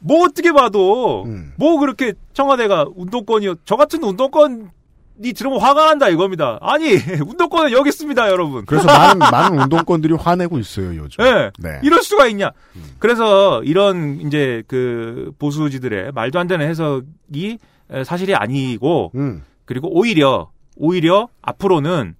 S3: 뭐 어떻게 봐도
S2: 음.
S3: 뭐 그렇게 청와대가 운동권이요 저 같은 운동권 이 들으면 화가 난다 이겁니다. 아니 운동권은 여기 있습니다 여러분.
S2: 그래서 많은, 많은 운동권들이 화내고 있어요, 요즘.
S3: 네.
S2: 네.
S3: 이럴 수가 있냐. 그래서 이런 이제 그 보수지들의 말도 안 되는 해석이 에, 사실이 아니고
S2: 음.
S3: 그리고 오히려 오히려 앞으로는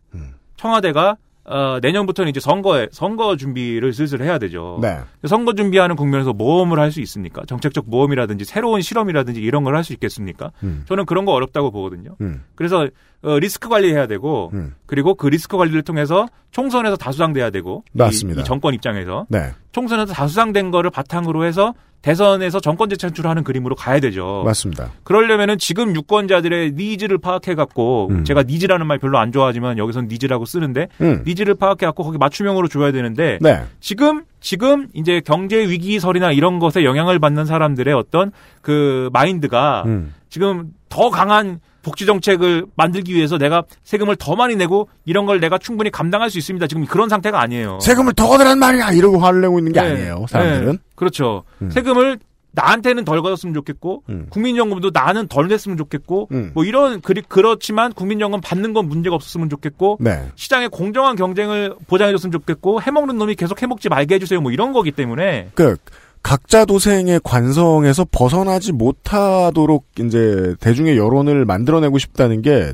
S3: 청와대가 어, 내년부터는 이제 선거에 선거 준비를 슬슬 해야 되죠.
S2: 네.
S3: 선거 준비하는 국면에서 모험을 할 수 있습니까? 정책적 모험이라든지 새로운 실험이라든지 이런 걸 할 수 있겠습니까?
S2: 음.
S3: 저는 그런 거 어렵다고 보거든요.
S2: 음.
S3: 그래서 어, 리스크 관리해야 되고
S2: 음.
S3: 그리고 그 리스크 관리를 통해서 총선에서 다수당돼야 되고 이-
S2: 맞습니다.
S3: 이 정권 입장에서
S2: 네.
S3: 총선에서 다수당된 거를 바탕으로 해서 대선에서 정권 재창출하는 그림으로 가야 되죠.
S2: 맞습니다.
S3: 그러려면은 지금 유권자들의 needs를 파악해 갖고
S2: 음.
S3: 제가 needs라는 말 별로 안 좋아하지만 여기선 needs라고 쓰는데
S2: 음.
S3: needs를 파악해 갖고 거기 맞춤형으로 줘야 되는데
S2: 네.
S3: 지금 지금 이제 경제 위기설이나 이런 것에 영향을 받는 사람들의 어떤 그 마인드가
S2: 음.
S3: 지금 더 강한 복지 정책을 만들기 위해서 내가 세금을 더 많이 내고 이런 걸 내가 충분히 감당할 수 있습니다. 지금 그런 상태가 아니에요.
S2: 세금을 더 걷으란 말이야! 이러고 화를 내고 있는 게
S3: 네.
S2: 아니에요, 사람들은.
S3: 네. 그렇죠.
S2: 음.
S3: 세금을 나한테는 덜 걷었으면 좋겠고
S2: 음.
S3: 국민연금도 나는 덜 냈으면 좋겠고
S2: 음.
S3: 뭐 이런 그리 그렇지만 국민연금 받는 건 문제가 없었으면 좋겠고
S2: 네.
S3: 시장에 공정한 경쟁을 보장해줬으면 좋겠고 해먹는 놈이 계속 해먹지 말게 해주세요. 뭐 이런 거기 때문에
S2: 그, 각자 도생의 관성에서 벗어나지 못하도록 이제 대중의 여론을 만들어내고 싶다는 게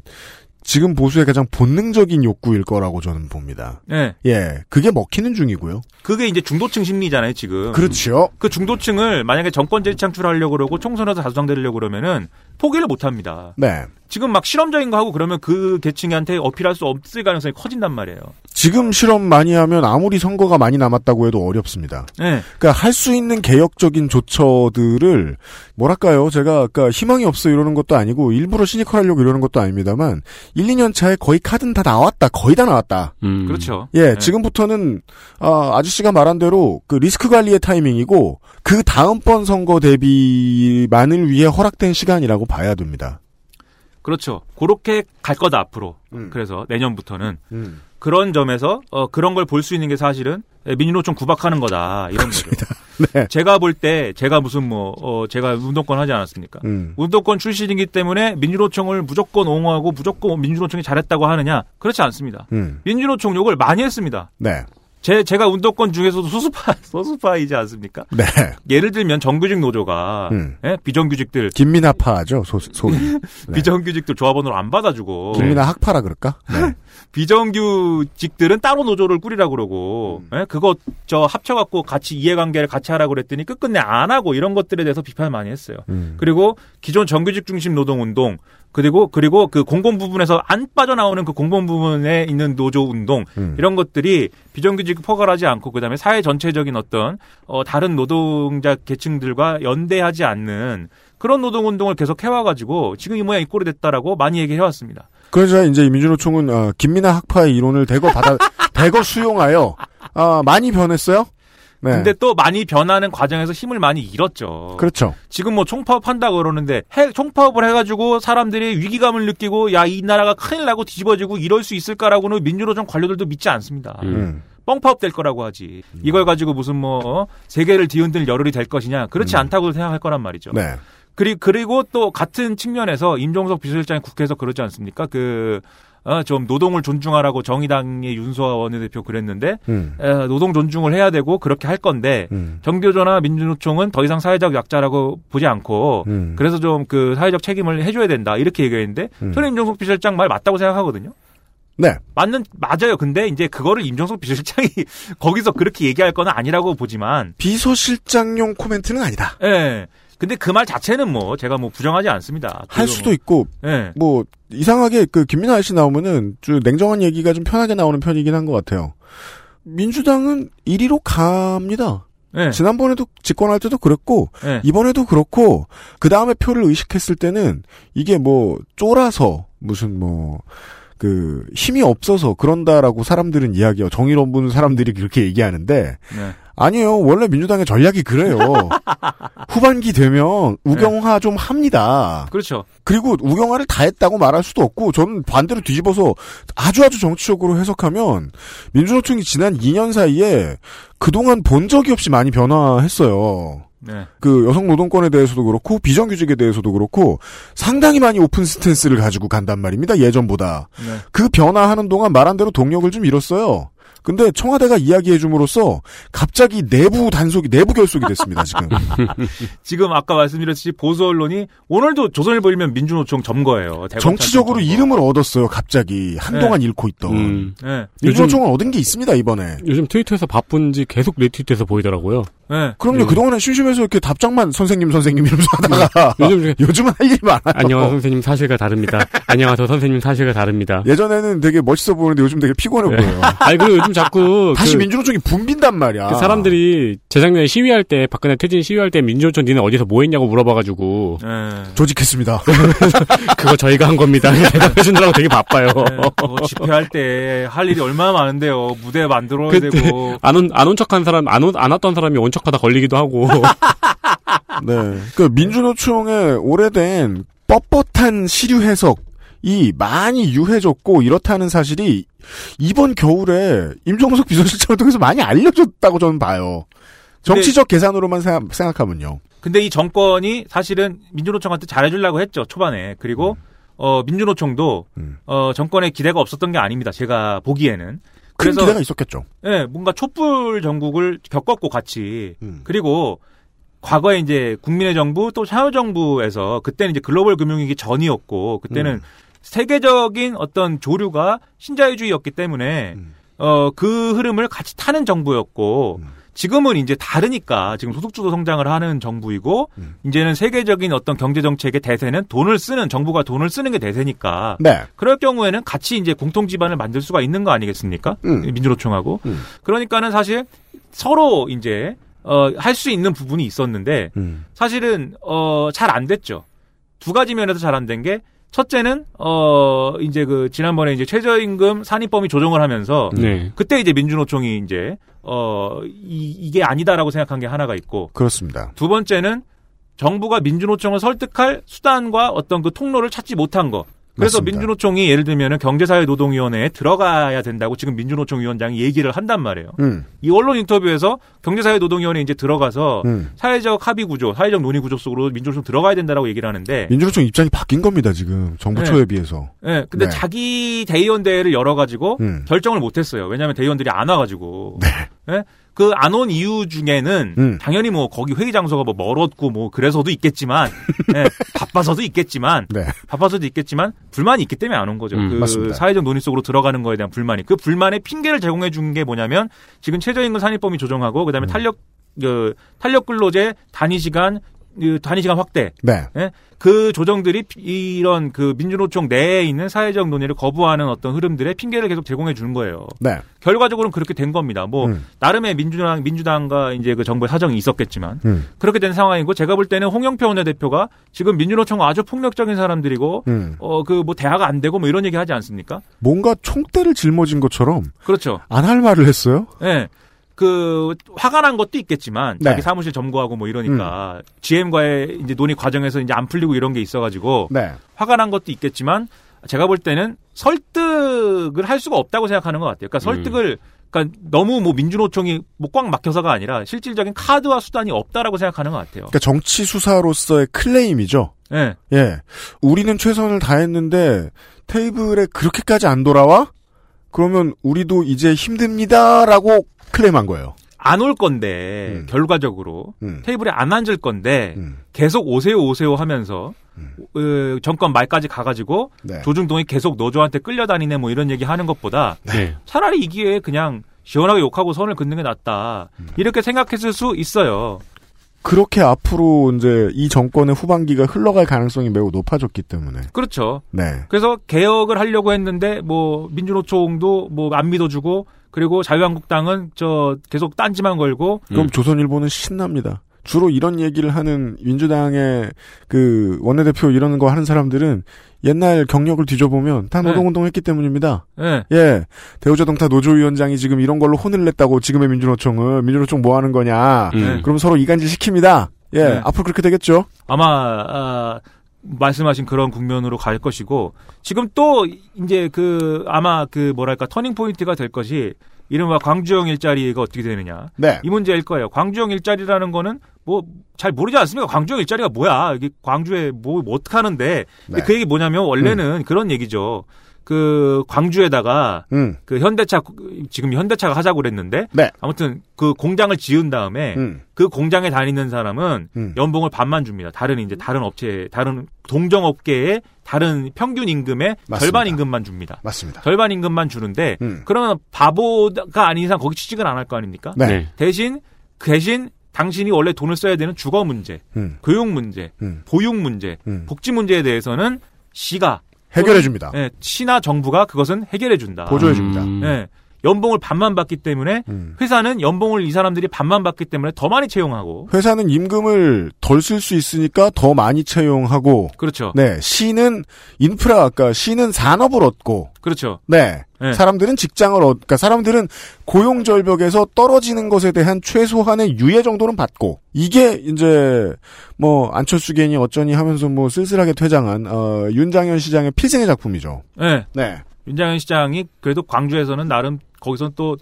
S2: 지금 보수의 가장 본능적인 욕구일 거라고 저는 봅니다.
S3: 예
S2: 예. 그게 먹히는 중이고요.
S3: 그게 이제 중도층 심리잖아요 지금.
S2: 그렇죠.
S3: 그 중도층을 만약에 정권 재창출하려고 그러고 총선에서 다수당되려고 그러면은 포기를 못 합니다.
S2: 네.
S3: 지금 막 실험적인 거 하고 그러면 그 계층한테 어필할 수 없을 가능성이 커진단 말이에요.
S2: 지금 실험 많이 하면 아무리 선거가 많이 남았다고 해도 어렵습니다.
S3: 네.
S2: 그러니까 할 수 있는 개혁적인 조처들을 뭐랄까요? 제가 아까 희망이 없어 이러는 것도 아니고 일부러 시니컬하려고 이러는 것도 아닙니다만 1, 2년 차에 거의 카드는 다 나왔다. 거의 다 나왔다.
S6: 음.
S3: 그렇죠.
S2: 예,
S3: 네.
S2: 지금부터는 아, 아저씨가 말한 대로 그 리스크 관리의 타이밍이고 그 다음번 선거 대비만을 위해 허락된 시간이라고 봐야 됩니다.
S3: 그렇죠. 그렇게 갈 거다 앞으로.
S2: 음.
S3: 그래서 내년부터는 그런 점에서 어, 그런 걸 볼 수 있는 게 사실은 민주노총 구박하는 거다 이런 거죠.
S2: 네.
S3: 제가 볼 때 제가 무슨 뭐 어, 제가 운동권 하지 않았습니까?
S2: 음.
S3: 운동권 출신이기 때문에 민주노총을 무조건 옹호하고 무조건 민주노총이 잘했다고 하느냐? 그렇지 않습니다.
S2: 음.
S3: 민주노총 욕을 많이 했습니다.
S2: 네.
S3: 제 제가 운동권 중에서도 소수파 소수파이지 않습니까?
S2: 네.
S3: 예를 들면 정규직 노조가
S2: 음.
S3: 예? 비정규직들
S2: 김민아파죠, 소, 소위. 네.
S3: 비정규직들 조합원으로 안 받아주고
S2: 김민아 학파라 그럴까? 네.
S3: 비정규직들은 따로 노조를 꾸리라 그러고
S2: 음.
S3: 예? 그거 저 합쳐갖고 같이 이해관계를 같이 하라고 그랬더니 끝끝내 안 하고 이런 것들에 대해서 비판을 많이 했어요.
S2: 음.
S3: 그리고 기존 정규직 중심 노동 운동 그리고 그리고 그 공공 부분에서 안 빠져나오는 그 공공 부분에 있는 노조 운동
S2: 음.
S3: 이런 것들이 비정규직 포괄하지 않고 그다음에 사회 전체적인 어떤 어 다른 노동자 계층들과 연대하지 않는 그런 노동 운동을 계속 해와가지고 지금 이 모양 이 꼴이 됐다라고 많이 얘기해 왔습니다.
S2: 그래서 이제 이 민주노총은 어, 김민아 학파의 이론을 대거 받아 대거 수용하여 아, 많이 변했어요. 네.
S3: 근데 또 많이 변하는 과정에서 힘을 많이 잃었죠.
S2: 그렇죠.
S3: 지금 뭐 총파업 한다고 그러는데 해- 총파업을 해가지고 사람들이 위기감을 느끼고 야 이 나라가 큰일 나고 뒤집어지고 이럴 수 있을까라고는 민주노총 관료들도 믿지 않습니다.
S2: 음.
S3: 뻥파업 될 거라고 하지. 이걸 가지고 무슨 뭐 어? 세계를 뒤흔들 열흘이 될 것이냐 그렇지 않다고 생각할 거란 말이죠.
S2: 음. 네.
S3: 그리, 그리고 또 같은 측면에서 임종석 비서실장이 국회에서 그러지 않습니까? 그, 어, 좀 노동을 존중하라고 정의당의 윤소아 원내대표 그랬는데,
S2: 음.
S3: 에, 노동 존중을 해야 되고 그렇게 할 건데,
S2: 음.
S3: 정교조나 민주노총은 더 이상 사회적 약자라고 보지 않고,
S2: 음.
S3: 그래서 좀 그 사회적 책임을 해줘야 된다. 이렇게 얘기했는데,
S2: 음.
S3: 저는 임종석 비서실장 말 맞다고 생각하거든요.
S2: 네.
S3: 맞는, 맞아요. 근데 이제 그거를 임종석 비서실장이 거기서 그렇게 얘기할 건 아니라고 보지만,
S2: 비서실장용 코멘트는 아니다.
S3: 예. 근데 그 말 자체는 뭐, 제가 뭐 부정하지 않습니다.
S2: 할 수도
S3: 뭐,
S2: 있고
S3: 예.
S2: 뭐 이상하게 그 김민아 씨 나오면은 좀 냉정한 얘기가 좀 편하게 나오는 편이긴 한 것 같아요. 민주당은 1위로 갑니다.
S3: 예.
S2: 지난번에도 집권할 때도 그랬고
S3: 예.
S2: 이번에도 그렇고 그 다음에 표를 의식했을 때는 이게 뭐 쫄아서 무슨 뭐 그 힘이 없어서 그런다라고 사람들은 이야기해요. 정의로운 분 사람들이 그렇게 얘기하는데
S3: 네.
S2: 아니에요. 원래 민주당의 전략이 그래요. 후반기 되면 우경화 좀 합니다.
S3: 그렇죠.
S2: 그리고 우경화를 다 했다고 말할 수도 없고 저는 반대로 뒤집어서 아주 아주 정치적으로 해석하면 민주노총이 지난 2년 사이에 그동안 본 적이 없이 많이 변화했어요.
S3: 네.
S2: 그 여성 노동권에 대해서도 그렇고 비정규직에 대해서도 그렇고 상당히 많이 open stance를 가지고 간단 말입니다. 예전보다.
S3: 네.
S2: 그 변화하는 동안 말한 대로 동력을 좀 잃었어요. 근데 청와대가 이야기해 줌으로써 갑자기 내부 단속이 내부 결속이 됐습니다, 지금.
S3: 지금 아까 말씀드렸듯이 보수 언론이 오늘도 조선일보 1면 민주노총 점거예요.
S2: 정치적으로
S3: 점거.
S2: 이름을 얻었어요, 갑자기. 한동안 잃고 있던.
S6: 음.
S3: 네.
S2: 민주노총은 얻은 게 있습니다, 이번에.
S6: 요즘 트위터에서 바쁜지 계속 리트윗해서 보이더라고요.
S3: 네.
S2: 그럼요,
S6: 음.
S2: 그동안에 심심해서 이렇게 답장만 선생님, 선생님 이러면서 하다가.
S6: 요즘
S2: 요즘은 할 일이 많아요.
S6: 안녕하세요 선생님 사실과 다릅니다. 안녕하세요 선생님 사실과 다릅니다.
S2: 예전에는 되게 멋있어 보이는데 요즘 되게 피곤해
S6: 네.
S2: 보여요.
S6: 아니 그리고 요즘 자꾸
S2: 다시
S6: 그,
S2: 민주노총이 붐빈단 말이야.
S6: 그 사람들이 재작년에 시위할 때 박근혜 퇴진 시위할 때 민주노총 니네 어디서 뭐 했냐고 물어봐가지고
S3: 네.
S2: 조직했습니다.
S6: 그거 저희가 한 겁니다. 대답해 주느라고 되게 바빠요.
S3: 네. 뭐 집회할 때 할 일이 얼마나 많은데요. 무대 만들어야
S6: 그때
S3: 되고.
S6: 안온안온 척한 사람 안, 온, 안 왔던 사람이 온 척하다 걸리기도 하고
S2: 네. 그 민주노총의 오래된 뻣뻣한 시류 해석이 많이 유해졌고 이렇다는 사실이 이번 겨울에 임종석 비서실장을 통해서 많이 알려졌다고 저는 봐요. 정치적 계산으로만 생각, 생각하면요.
S3: 근데 이 정권이 사실은 민주노총한테 잘해주려고 했죠 초반에. 그리고 어 민주노총도
S2: 음.
S3: 어 정권에 기대가 없었던 게 아닙니다. 제가 보기에는.
S2: 큰
S3: 그래서
S2: 기대가 있었겠죠.
S3: 예, 뭔가 촛불 전국을 겪었고 같이
S2: 음.
S3: 그리고 과거에 이제 국민의 정부 또 참여정부에서 그때는 이제 글로벌 금융위기 전이었고 그때는
S2: 음.
S3: 세계적인 어떤 조류가 신자유주의였기 때문에
S2: 음.
S3: 어그 흐름을 같이 타는 정부였고 지금은 이제 다르니까 지금 소득주도 성장을 하는 정부이고
S2: 음.
S3: 이제는 세계적인 어떤 경제 정책의 대세는 돈을 쓰는 정부가 돈을 쓰는 게 대세니까
S2: 네.
S3: 그럴 경우에는 같이 이제 공통 기반을 만들 수가 있는 거 아니겠습니까?
S2: 음.
S3: 민주노총하고
S2: 음.
S3: 그러니까는 사실 서로 이제 어, 할 수 있는 부분이 있었는데
S2: 음.
S3: 사실은 어, 잘 안 됐죠. 두 가지 면에서 잘 안 된 게 첫째는 어 이제 그 지난번에 이제 최저임금 산입범위 조정을 하면서
S6: 네.
S3: 그때 이제 민주노총이 이제 어 이, 이게 아니다라고 생각한 게 하나가 있고
S2: 그렇습니다.
S3: 두 번째는 정부가 민주노총을 설득할 수단과 어떤 그 통로를 찾지 못한 거. 그래서
S2: 맞습니다.
S3: 민주노총이 예를 들면은 경제사회노동위원회에 들어가야 된다고 지금 민주노총 위원장이 얘기를 한단 말이에요.
S2: 음.
S3: 이 언론 인터뷰에서 경제사회노동위원회 에 이제 들어가서
S2: 음.
S3: 사회적 합의 구조, 사회적 논의 구조 속으로 민주노총 들어가야 된다라고 얘기를 하는데
S2: 민주노총 입장이 바뀐 겁니다, 지금. 정부
S3: 네.
S2: 비해서.
S3: 예, 근데
S2: 네.
S3: 자기 대의원 대회를 열어가지고
S2: 음.
S3: 결정을 못했어요. 왜냐하면 대의원들이 안 와가지고. 예? 그 안 온 이유 중에는
S2: 네. 음.
S3: 당연히 뭐 거기 회의 장소가 뭐 멀었고 뭐 그래서도 있겠지만 예, 바빠서도 있겠지만
S2: 네.
S3: 바빠서도 있겠지만 불만이 있기 때문에 안 온 거죠.
S6: 음,
S3: 그
S2: 맞습니다.
S3: 사회적 논의 속으로 들어가는 거에 대한 불만이 그 불만의 핑계를 제공해 준 게 뭐냐면 지금 최저임금 산입범위 조정하고
S2: 음.
S3: 그다음에 탄력 그 탄력 근로제 단위 시간 그 단위 시간 확대
S2: 네.
S3: 예? 그 조정들이 피- 이런 그 민주노총 내에 있는 사회적 논의를 거부하는 어떤 흐름들의 핑계를 계속 제공해 주는 거예요.
S2: 네.
S3: 결과적으로는 그렇게 된 겁니다. 뭐
S2: 음.
S3: 나름의 민주당 민주당과 이제 그 정부의 사정이 있었겠지만
S2: 음.
S3: 그렇게 된 상황이고 제가 볼 때는 홍영표 원내대표가 지금 민주노총 아주 폭력적인 사람들이고
S2: 음.
S3: 어그 뭐 대화가 안 되고 뭐 이런 얘기 하지 않습니까?
S2: 뭔가 총대를 짊어진 것처럼
S3: 그렇죠.
S2: 안 할 말을 했어요?
S3: 예. 그 화가 난 것도 있겠지만
S2: 네.
S3: 자기 사무실 점거하고 뭐 이러니까 GM과의 이제 논의 과정에서 이제 안 풀리고 이런 게 있어가지고
S2: 네.
S3: 화가 난 것도 있겠지만 제가 볼 때는 설득을 할 수가 없다고 생각하는 것 같아요. 그러니까 설득을 그러니까 너무 뭐 민주노총이 뭐 꽉 막혀서가 아니라 실질적인 카드와 수단이 없다라고 생각하는 것 같아요.
S2: 그러니까 정치 수사로서의 클레임이죠.
S3: 예.
S2: 예. 우리는 최선을 다했는데 테이블에 그렇게까지 안 돌아와? 그러면 우리도 이제 힘듭니다라고 클레임한 거예요.
S3: 안 올 건데
S2: 음.
S3: 결과적으로
S2: 음.
S3: 테이블에 안 앉을 건데
S2: 음.
S3: 계속 오세요 오세요 하면서 어, 정권 말까지 가가지고
S2: 네.
S3: 조중동이 계속 노조한테 끌려다니네 뭐 이런 얘기 하는 것보다
S6: 네.
S3: 차라리 이 기회에 그냥 시원하게 욕하고 선을 긋는 게 낫다
S2: 음.
S3: 이렇게 생각했을 수 있어요.
S2: 그렇게 앞으로 이제 이 정권의 후반기가 흘러갈 가능성이 매우 높아졌기 때문에.
S3: 그렇죠.
S2: 네.
S3: 그래서 개혁을 하려고 했는데 뭐 민주노총도 뭐 안 믿어주고 그리고 자유한국당은 저 계속 딴지만 걸고
S2: 그럼 조선일보는 신납니다. 주로 이런 얘기를 하는 민주당의 그 원내대표 이런 거 하는 사람들은 옛날 경력을 뒤져보면 다
S3: 네.
S2: 노동운동 했기 때문입니다.
S3: 예.
S2: 예. 대우자동차 노조위원장이 지금 이런 걸로 혼을 냈다고 지금의 민주노총은 민주노총 뭐 하는 거냐.
S6: 음.
S2: 그럼 서로 이간질 시킵니다. 예.
S3: 네.
S2: 앞으로 그렇게 되겠죠.
S3: 아마 아, 말씀하신 그런 국면으로 갈 것이고 지금 또 이제 그 아마 그 뭐랄까 터닝 포인트가 될 것이 이른바 광주형 일자리가 어떻게 되느냐
S2: 네.
S3: 이 문제일 거예요. 광주형 일자리라는 거는 뭐 잘 모르지 않습니까? 광주형 일자리가 뭐야? 이게 광주에 뭐, 뭐 어떻게 하는데
S2: 네.
S3: 그 얘기 뭐냐면 원래는 그런 얘기죠. 그 광주에다가
S2: 음.
S3: 그 현대차 지금 현대차가 하자고 그랬는데
S2: 네.
S3: 아무튼 그 공장을 지은 다음에
S2: 음.
S3: 그 공장에 다니는 사람은
S2: 음.
S3: 연봉을 반만 줍니다. 다른 이제 다른 업체, 다른 동종 업계의 다른 평균 임금의
S2: 맞습니다.
S3: 절반 임금만 줍니다.
S2: 맞습니다.
S3: 절반 임금만 주는데
S2: 음.
S3: 그러면 바보가 아닌 이상 거기 취직을 안 할 거 아닙니까?
S2: 네.
S6: 네.
S3: 대신 그 대신 당신이 원래 돈을 써야 되는 주거 문제,
S2: 음.
S3: 교육 문제,
S2: 음.
S3: 보육 문제,
S2: 음.
S3: 복지 문제에 대해서는 시가
S2: 해결해 줍니다.
S3: 예, 시나 정부가 그것은 해결해 준다.
S2: 보조해 줍니다.
S6: 음.
S3: 예, 연봉을 반만 받기 때문에
S2: 음.
S3: 회사는 연봉을 이 사람들이 반만 받기 때문에 더 많이 채용하고
S2: 회사는 임금을 덜 쓸 수 있으니까 더 많이 채용하고
S3: 그렇죠.
S2: 네, 시는 인프라 아까 시는 산업을 얻고
S3: 그렇죠.
S2: 네.
S3: 네.
S2: 사람들은 직장을 얻, 그러니까 사람들은 고용 절벽에서 떨어지는 것에 대한 최소한의 유예 정도는 받고 이게 이제 뭐 안철수 괜히 어쩌니 하면서 뭐 쓸쓸하게 퇴장한 어, 윤장현 시장의 필생의 작품이죠.
S3: 예.
S2: 네.
S3: 윤장현 시장이 그래도 광주에서는 나름 거기서 또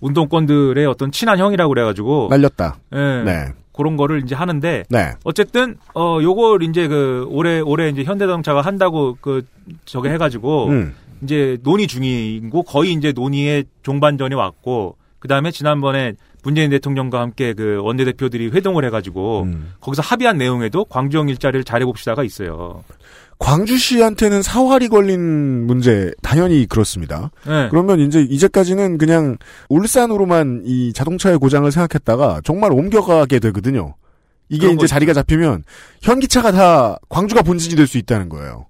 S3: 운동권들의 어떤 친한 형이라고 그래가지고
S2: 날렸다.
S3: 예.
S2: 네.
S3: 그런 거를 이제 하는데
S2: 네.
S3: 어쨌든 어 요걸 이제 그 올해 올해 이제 현대자동차가 한다고 그 저게 해가지고
S2: 음.
S3: 이제 논의 중이고 거의 이제 논의의 종반전에 왔고 그 다음에 지난번에 문재인 대통령과 함께 그 원내대표들이 회동을 해가지고
S2: 음.
S3: 거기서 합의한 내용에도 광주형 일자리를 잘해봅시다가 있어요.
S2: 광주시한테는 사활이 걸린 문제 당연히 그렇습니다.
S3: 네.
S2: 그러면 이제 이제까지는 그냥 울산으로만 이 자동차의 고장을 생각했다가 정말 옮겨가게 되거든요. 이게 이제
S3: 거
S2: 자리가 잡히면 현기차가 다 광주가 본진이 될 수 있다는 거예요.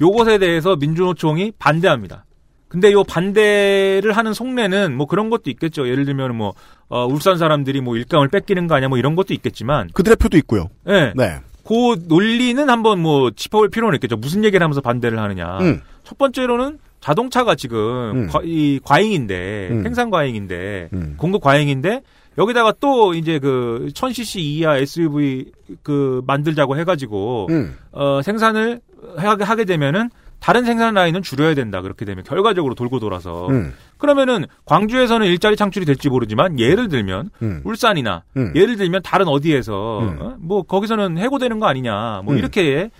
S3: 요것에 대해서 민주노총이 반대합니다. 근데 요 반대를 하는 속내는 뭐 그런 것도 있겠죠. 예를 들면 뭐 어, 울산 사람들이 뭐 일감을 뺏기는 거 아니야 뭐 이런 것도 있겠지만
S2: 그들의 표도 있고요.
S3: 예.
S2: 네.
S3: 그 논리는 한번 뭐 짚어볼 필요는 있겠죠. 무슨 얘기를 하면서 반대를 하느냐.
S2: 음.
S3: 첫 번째로는 자동차가 지금
S2: 음.
S3: 과, 이 과잉인데
S2: 음.
S3: 생산 과잉인데
S2: 음.
S3: 공급 과잉인데 여기다가 또 이제 그 1000cc 이하 SUV 그 만들자고 해가지고
S2: 음.
S3: 어 생산을 하게 하게 되면은 다른 생산 라인은 줄여야 된다. 그렇게 되면 결과적으로 돌고 돌아서
S2: 음.
S3: 그러면은 광주에서는 일자리 창출이 될지 모르지만 예를 들면
S2: 음.
S3: 울산이나
S2: 음.
S3: 예를 들면 다른 어디에서
S2: 음.
S3: 어? 뭐 거기서는 해고되는 거 아니냐 뭐
S2: 음.
S3: 이렇게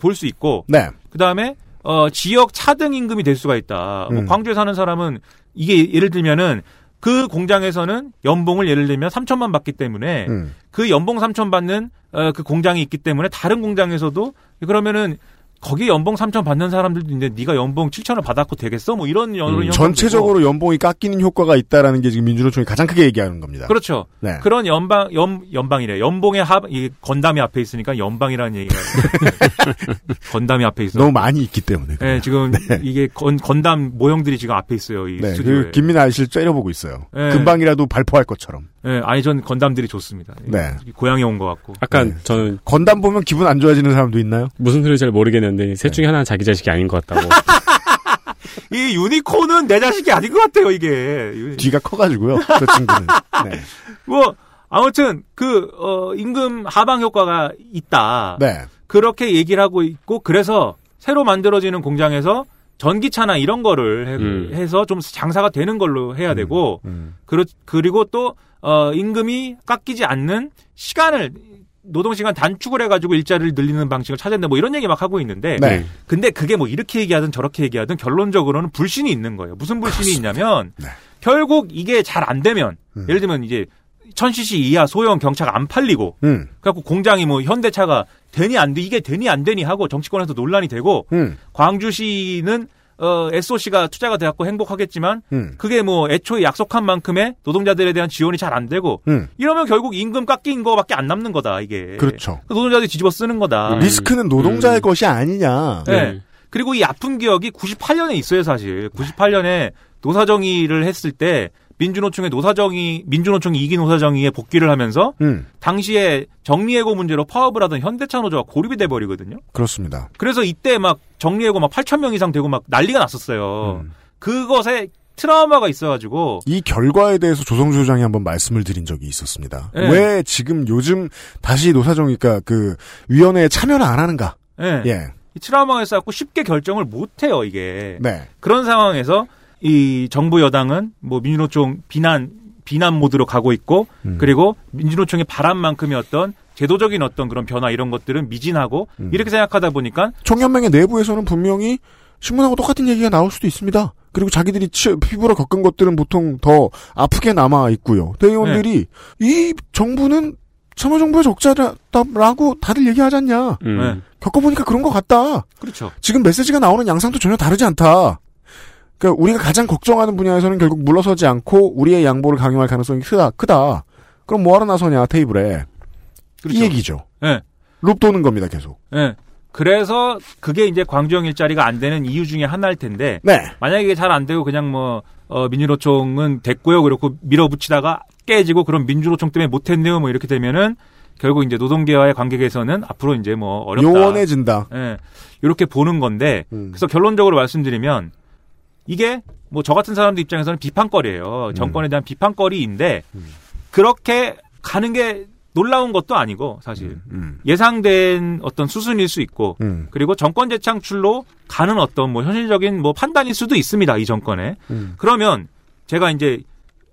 S3: 볼 수 있고
S2: 네.
S3: 그 다음에 어 지역 차등 임금이 될 수가 있다. 뭐
S2: 음.
S3: 광주에 사는 사람은 이게 예를 들면은 그 공장에서는 연봉을 예를 들면 3천만 받기 때문에
S2: 음.
S3: 그 연봉 3천 받는 어, 그 공장이 있기 때문에 다른 공장에서도 그러면은 거기 연봉 3천 받는 사람들도 이제 네가 연봉 7천을 받았고 되겠어? 뭐 이런 연,
S2: 음, 전체적으로 연봉이 깎이는 효과가 있다라는 게 지금 민주노총이 가장 크게 얘기하는 겁니다.
S3: 그렇죠.
S2: 네.
S3: 그런 연방 연 연방이래. 연봉의 합이 건담이 앞에 있으니까 연방이라는 얘기가 건담이 앞에 있어.
S2: 너무 많이 있기 때문에.
S3: 네, 지금 이게 건, 건담 모형들이 지금 앞에 있어요. 이
S2: 네,
S3: 스튜디오에.
S2: 그 김민아 아저씨를 째려보고 있어요.
S3: 네.
S2: 금방이라도 발포할 것처럼.
S3: 네, 아니 전 건담들이 좋습니다.
S2: 네.
S3: 고향에 온 것 같고.
S6: 약간 저는
S2: 건담 보면 기분 안 좋아지는 사람도 있나요?
S6: 무슨 소리인지 잘 모르겠는 데 셋 중에 하나는 자기 자식이 아닌 것 같다고.
S3: 이 유니콘은 내 자식이 아닌 것 같아요. 이게.
S2: 뒤가 커가지고요. 저 친구는. 네.
S3: 뭐 아무튼 그 어, 임금 하방 효과가 있다.
S2: 네.
S3: 그렇게 얘기를 하고 있고 그래서 새로 만들어지는 공장에서 전기차나 이런 거를 해,
S6: 음.
S3: 해서 좀 장사가 되는 걸로 해야 되고
S2: 음.
S3: 그리, 그리고 또 어, 임금이 깎이지 않는 시간을 노동 시간 단축을 해가지고 일자리를 늘리는 방식을 된다. 뭐 이런 얘기 막 하고 있는데,
S2: 네.
S3: 근데 그게 뭐 이렇게 얘기하든 저렇게 얘기하든 결론적으로는 불신이 있는 거예요. 무슨 불신이 있냐면
S2: 네.
S3: 결국 이게 잘 안 되면
S2: 음.
S3: 예를 들면 이제 1000cc 이하 소형 경차가 안 팔리고
S2: 음.
S3: 그래갖고 공장이 뭐 현대차가 되니 안 돼, 이게 되니 안 되니 하고 정치권에서 논란이 되고
S2: 음.
S3: 광주시는 어, SOC가 투자가 돼갖고 행복하겠지만
S2: 음.
S3: 그게 뭐 애초에 약속한 만큼의 노동자들에 대한 지원이 잘 안 되고
S2: 음.
S3: 이러면 결국 임금 깎인 거밖에 안 남는 거다 이게.
S2: 그렇죠.
S3: 노동자들이 뒤집어 쓰는 거다.
S2: 리스크는 노동자의 것이 아니냐.
S3: 네. 그리고 이 아픈 기억이 98년에 있어요, 사실. 98년에 노사정의를 했을 때 민주노총의 노사정의, 민주노총이 이기 노사정의에 복귀를 하면서
S2: 음.
S3: 당시에 정리해고 문제로 파업을 하던 현대차 노조가 고립이 돼 버리거든요.
S2: 그렇습니다.
S3: 그래서 이때 막 정리해고 막 8천 명 이상 되고 막 난리가 났었어요.
S2: 음.
S3: 그것에 트라우마가 있어가지고
S2: 이 결과에 대해서 조성주 소장이 한번 말씀을 드린 적이 있었습니다.
S3: 네.
S2: 왜 지금 요즘 다시 노사정이니까 그 위원회에 참여를 안 하는가?
S3: 예.
S2: 예.
S3: 이 트라우마가 있어갖고 쉽게 결정을 못 해요 이게.
S2: 네.
S3: 그런 상황에서 이 정부 여당은 뭐 민주노총 비난 비난 모드로 가고 있고
S2: 음.
S3: 그리고 민주노총의 바람만큼의 어떤 제도적인 어떤 그런 변화 이런 것들은 미진하고
S2: 음.
S3: 이렇게 생각하다 보니까
S2: 총연맹의 내부에서는 분명히 신문하고 똑같은 얘기가 나올 수도 있습니다. 그리고 자기들이 치- 피부로 겪은 것들은 보통 더 아프게 남아 있고요. 대의원들이
S3: 네.
S2: 이 정부는 참여정부의 적자라고 다들 얘기하지 않냐.
S6: 음.
S3: 네.
S2: 겪어보니까 그런 것 같다.
S3: 그렇죠.
S2: 지금 메시지가 나오는 양상도 전혀 다르지 않다. 그러니까 우리가 가장 걱정하는 분야에서는 결국 물러서지 않고 우리의 양보를 강요할 가능성이 크다. 크다. 그럼 뭐하러 나서냐 테이블에.
S3: 그렇죠.
S2: 이 얘기죠.
S3: 예.
S2: 룹 도는 겁니다 계속.
S3: 예. 그래서 그게 이제 광주형 일자리가 안 되는 이유 중에 하나일 텐데
S2: 네.
S3: 만약에 이게 잘 안 되고 그냥 뭐 어, 민주노총은 됐고요. 그렇고 밀어붙이다가 깨지고 그럼 민주노총 때문에 못했네요. 뭐 이렇게 되면은 결국 이제 노동계와의 관계에서는 앞으로 이제 뭐 어렵다.
S2: 요원해진다.
S3: 예. 이렇게 보는 건데
S2: 음.
S3: 그래서 결론적으로 말씀드리면 이게 뭐 저 같은 사람들 입장에서는 비판거리예요.
S2: 음.
S3: 정권에 대한 비판거리인데 그렇게 가는 게 놀라운 것도 아니고 사실
S2: 음.
S3: 예상된 어떤 수순일 수 있고
S2: 음.
S3: 그리고 정권 재창출로 가는 어떤 뭐 현실적인 뭐 판단일 수도 있습니다. 이 정권에.
S2: 음.
S3: 그러면 제가 이제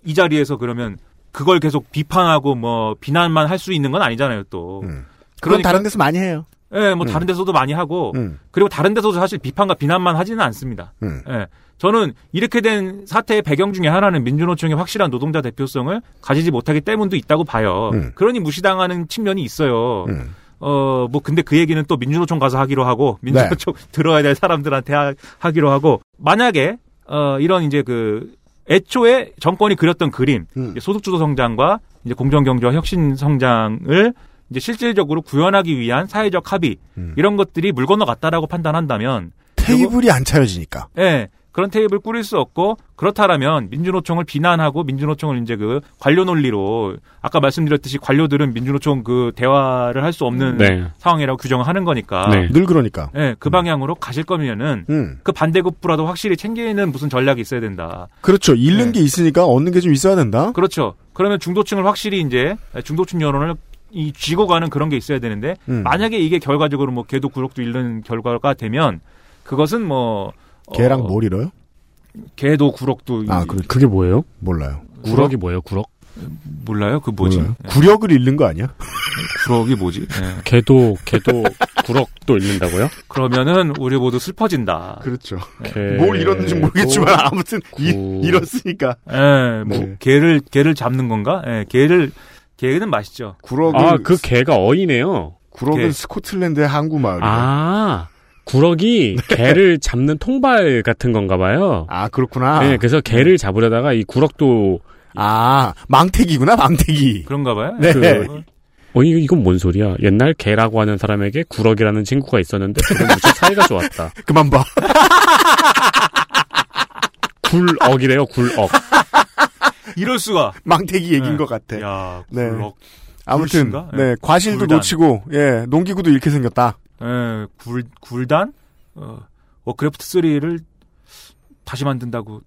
S3: 이 자리에서 그러면 그걸 계속 비판하고 뭐 비난만 할 수 있는 건 아니잖아요, 또.
S2: 음. 그건 다른 데서 많이 해요.
S3: 예, 뭐
S2: 음.
S3: 다른 데서도 많이 하고
S2: 음.
S3: 그리고 다른 데서도 사실 비판과 비난만 하지는 않습니다.
S2: 음.
S3: 예. 저는 이렇게 된 사태의 배경 중에 하나는 민주노총의 확실한 노동자 대표성을 가지지 못하기 때문도 있다고 봐요.
S2: 음.
S3: 그러니 무시당하는 측면이 있어요.
S2: 음.
S3: 어, 뭐, 근데 그 얘기는 또 민주노총 가서 하기로 하고,
S2: 네.
S3: 민주노총 들어야 될 사람들한테 하, 하기로 하고, 만약에, 어, 이런 이제 그, 애초에 정권이 그렸던 그림,
S2: 음.
S3: 소득주도 성장과 이제 공정경제와 혁신 성장을 이제 실질적으로 구현하기 위한 사회적 합의,
S2: 음.
S3: 이런 것들이 물 건너갔다라고 판단한다면,
S2: 테이블이 안 차려지니까.
S3: 예. 그런 테이블 꾸릴 수 없고 그렇다라면 민주노총을 비난하고 민주노총을 이제 그 관료 논리로 아까 말씀드렸듯이 관료들은 민주노총 그 대화를 할 수 없는
S6: 네.
S3: 상황이라고 규정을 하는 거니까
S6: 네.
S2: 늘 그러니까.
S3: 예, 그 방향으로 가실 거면은
S2: 음.
S3: 그 반대급부라도 확실히 챙기는 무슨 전략이 있어야 된다.
S2: 그렇죠. 잃는
S3: 네.
S2: 게 있으니까 얻는 게 좀 있어야 된다.
S3: 그렇죠. 그러면 중도층을 확실히 이제 중도층 여론을 이 쥐고 가는 그런 게 있어야 되는데
S2: 음.
S3: 만약에 이게 결과적으로 뭐 개도 구력도 잃는 결과가 되면 그것은 뭐 어,
S2: 개랑 뭘 잃어요?
S3: 개도 구력도
S2: 아,
S3: 이-
S2: 그래.
S6: 그게 뭐예요?
S2: 몰라요.
S6: 구럭이 뭐예요? 구럭?
S3: 몰라요? 그 뭐지?
S2: 몰라요.
S3: 예.
S2: 구력을 잃는 거 아니야?
S3: 구럭이 뭐지? 예.
S6: 개도 개도 구럭도 읽는다고요?
S3: 그러면은 우리 모두 슬퍼진다.
S2: 그렇죠.
S6: 개...
S2: 뭘 잃었는지 모르겠지만 아무튼 이-
S6: 구-
S2: 잃었으니까.
S3: 예, 뭐
S2: 네.
S3: 개를 개를 잡는 건가? 예, 개를 개는 맛있죠.
S2: 구럭은
S6: 아, 그 개가 어이네요.
S2: 구럭은
S3: 개.
S2: 스코틀랜드의 항구 마을이에요.
S6: 아, 구럭이 개를 잡는 통발 같은 건가 봐요.
S2: 아, 그렇구나.
S6: 네, 그래서 개를 잡으려다가 이 구럭도
S2: 아, 망태기구나, 망태기.
S3: 그런가 봐요.
S2: 네.
S3: 그,
S6: 어, 이- 이건 뭔 소리야? 옛날 개라고 하는 사람에게 구럭이라는 친구가 있었는데 그건 무척 사이가 좋았다.
S2: 그만 봐.
S6: 굴억이래요, 굴억.
S3: 이럴 수가.
S2: 망태기 얘기인
S3: 네.
S2: 것 같아.
S3: 야,
S2: 네.
S3: 굴럭.
S2: 아무튼,
S3: 굴신가?
S2: 네, 과실도
S3: 굴단.
S2: 놓치고, 예, 농기구도 잃게 생겼다.
S3: 예, 굴 굴단 어, 워크래프트 3를 다시 만든다고.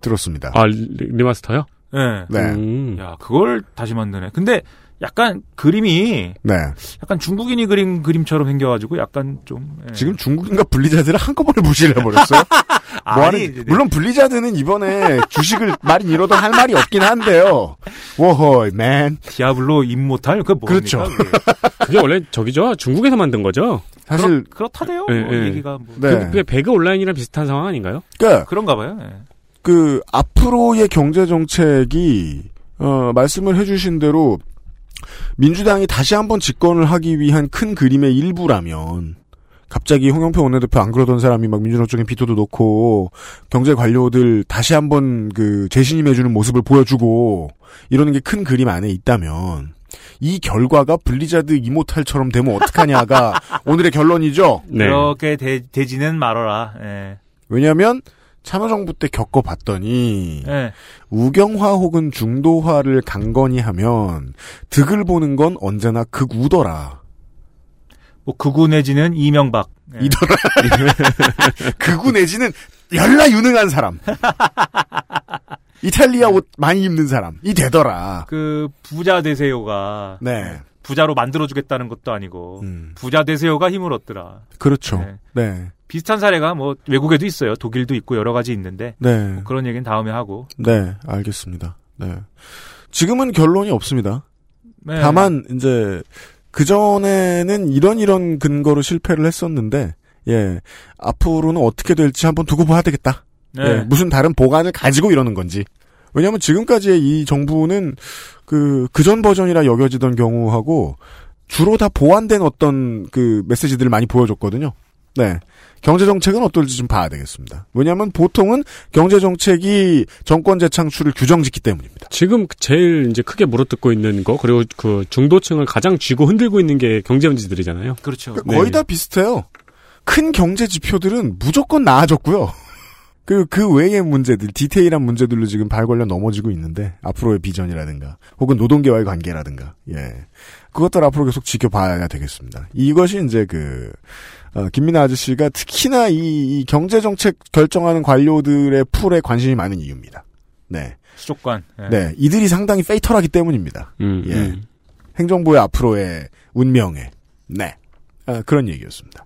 S2: 들었습니다.
S6: 아, 리, remaster요?
S3: 예.
S2: 네.
S6: 음.
S3: 야, 그걸 다시 만드네. 근데 약간 그림이
S2: 네.
S3: 약간 중국인이 그린 그림처럼 생겨가지고 약간 좀 예.
S2: 지금 중국인과 블리자드를 한꺼번에 무시를 해버렸어요. 뭐
S3: 아니,
S2: 하는,
S3: 네.
S2: 물론 블리자드는 이번에 주식을 많이 잃어도 할 말이 없긴 한데요. 워허이, 맨.
S3: 디아블로 임모탈 그 뭡니까?
S2: 그렇죠.
S3: 그게?
S6: 그게 원래 저기죠? 중국에서 만든 거죠?
S2: 사실,
S3: 그렇, 그렇다대요.
S6: 예,
S3: 뭐
S6: 예.
S3: 얘기가 뭐
S2: 네.
S6: 그게 배그 온라인이랑 비슷한 상황 아닌가요?
S2: 그니까,
S3: 그런가 봐요. 예.
S2: 그, 앞으로의 경제 정책이, 어, 말씀을 해주신 대로, 민주당이 다시 한번 집권을 하기 위한 큰 그림의 일부라면, 갑자기 홍영표 원내대표 안 그러던 사람이 막 민주노총에 비토도 놓고, 경제 관료들 다시 한번 그, 재신임해주는 모습을 보여주고, 이러는 게 큰 그림 안에 있다면, 이 결과가 블리자드 이모탈처럼 되면 어떡하냐가 오늘의 결론이죠.
S6: 네.
S3: 그렇게 되, 되지는 말아라. 예.
S2: 왜냐하면 참여정부 때 겪어봤더니
S3: 예.
S2: 우경화 혹은 중도화를 강건히 하면 득을 보는 건 언제나 극우더라.
S3: 뭐 극우 내지는 이명박. 예.
S2: 이더라. 극우 내지는 열나 유능한 사람. 이탈리아 옷 많이 입는 사람. 이 되더라.
S3: 그 부자 되세요가
S2: 네.
S3: 부자로 만들어주겠다는 것도 아니고
S2: 음.
S3: 부자 되세요가 힘을 얻더라.
S2: 그렇죠.
S3: 네.
S2: 네.
S3: 비슷한 사례가 뭐 외국에도 있어요. 독일도 있고 여러 가지 있는데
S2: 네.
S3: 뭐 그런 얘기는 다음에 하고.
S2: 네. 알겠습니다. 네. 지금은 결론이 없습니다.
S3: 네.
S2: 다만 이제 그 전에는 이런 이런 근거로 실패를 했었는데 예 앞으로는 어떻게 될지 한번 두고 봐야 되겠다.
S3: 네.
S2: 예, 무슨 다른 보관을 가지고 이러는 건지. 왜냐하면 지금까지의 이 정부는 그 그전 버전이라 여겨지던 경우하고 주로 다 보완된 어떤 그 메시지들을 많이 보여줬거든요. 네. 경제 정책은 어떨지 좀 봐야 되겠습니다. 왜냐하면 보통은 경제 정책이 정권 재창출을 규정짓기 때문입니다.
S6: 지금 제일 이제 크게 물어뜯고 있는 거 그리고 그 중도층을 가장 쥐고 흔들고 있는 게 경제 문제들이잖아요.
S3: 그렇죠.
S2: 그러니까 거의 다 비슷해요. 큰 경제 지표들은 무조건 나아졌고요. 그, 그 외의 문제들, 디테일한 문제들로 지금 발 걸려 넘어지고 있는데, 앞으로의 비전이라든가, 혹은 노동계와의 관계라든가, 예. 그것들 앞으로 계속 지켜봐야 되겠습니다. 이것이 이제 그, 어, 김민아 아저씨가 특히나 이, 이 경제 정책 결정하는 관료들의 풀에 관심이 많은 이유입니다. 네.
S3: 수족관. 예.
S2: 네. 이들이 상당히 페이터하기 때문입니다.
S6: 음,
S2: 예.
S6: 음.
S2: 행정부의 앞으로의 운명에. 네. 아, 그런 얘기였습니다.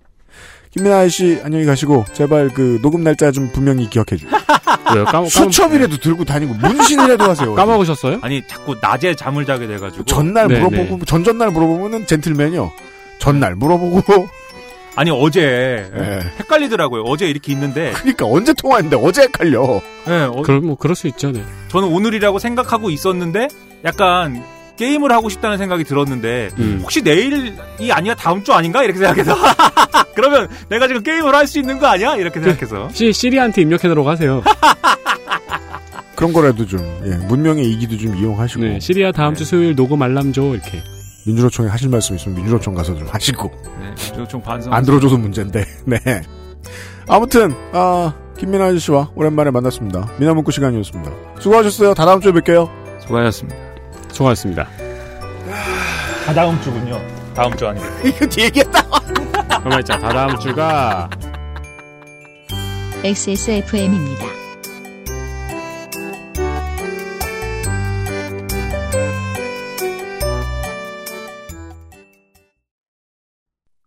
S2: 김민아 씨, 안녕히 가시고, 제발 그, 녹음 날짜 좀 분명히 기억해 주세요.
S6: 왜요? 까먹,
S2: 수첩이라도 들고 다니고, 문신이라도 하세요.
S6: 까먹으셨어요?
S3: 아니 자꾸 낮에 잠을 자게 돼가지고.
S2: 전날
S6: 네,
S2: 물어보고, 전전날 물어보면은 젠틀맨이요. 전날 물어보고,
S3: 아니 어제
S2: 예.
S3: 헷갈리더라고요. 어제 이렇게 있는데.
S2: 그니까 언제 통화했는데 어제 헷갈려.
S3: 예, 어,
S6: 그럴 뭐 그럴 수 있죠. 네.
S3: 저는 오늘이라고 생각하고 있었는데 약간 게임을 하고 싶다는 생각이 들었는데
S6: 음.
S3: 혹시 내일이 아니야 다음 주 아닌가 이렇게 생각해서 그러면 내가 지금 게임을 할 수 있는 거 아니야 이렇게 생각해서
S6: 시, 시리한테 입력해놓으라고 하세요.
S2: 그런 거라도 좀 예, 문명의 이기도 좀 이용하시고
S6: 네, 시리아 다음 주 수요일 녹음 알람 줘 이렇게.
S2: 민주노총에 하실 말씀 있으면 민주노총 가서 좀 하시고
S3: 네, 좀 반성.
S2: 안 들어줘도 문제인데 네 아무튼 아 김민아 아저씨와 오랜만에 만났습니다 미나문구 시간이었습니다 수고하셨어요 다 다음 주에 뵐게요
S3: 수고하셨습니다.
S6: 수고하셨습니다.
S3: 다 다음 주군요. 다음 주 아니고.
S2: 이거 뒤에 얘기했다
S6: 그러면 자, 다 다음 주가
S1: XSFM입니다.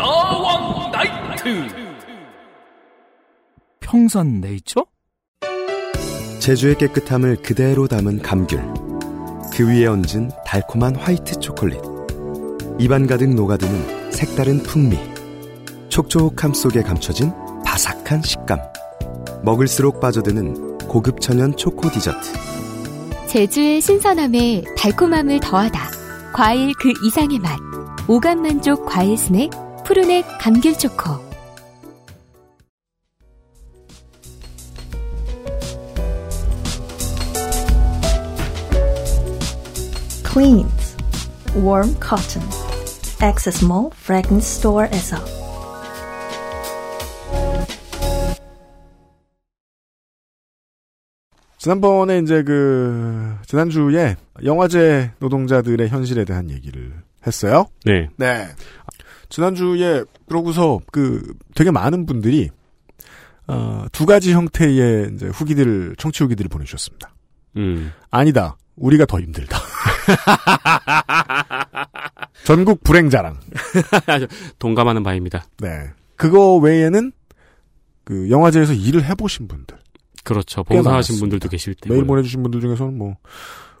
S10: 야왕 나이트
S9: 평산 네이처?
S12: 제주의 깨끗함을 그대로 담은 감귤. 그 위에 얹은 달콤한 화이트 초콜릿. 입안 가득 녹아드는 색다른 풍미. 촉촉함 속에 감춰진 바삭한 식감. 먹을수록 빠져드는 고급 천연 초코 디저트.
S5: 제주의 신선함에 달콤함을 더하다. 과일 그 이상의 맛. 오감 만족 과일 스낵 푸르넥 감귤 초코.
S11: Cleans. Warm cotton. Access Mall Fragrance Store에서.
S2: 지난번에 이제 그 지난주에 영화제 노동자들의 현실에 대한 얘기를 했어요.
S6: 네.
S2: 네. 지난주에 그러고서 그 되게 많은 분들이 어, 두 가지 형태의 이제 후기들을 청취 후기들을 보내주셨습니다.
S6: 음.
S2: 아니다. 우리가 더 힘들다. 전국 불행자랑.
S6: 동감하는 바입니다.
S2: 네. 그거 외에는 그 영화제에서 일을 해보신 분들.
S6: 그렇죠.
S2: 꽤
S6: 봉사하신. 분들도 계실 때.
S2: 메일 보내주신 분들 중에서는 뭐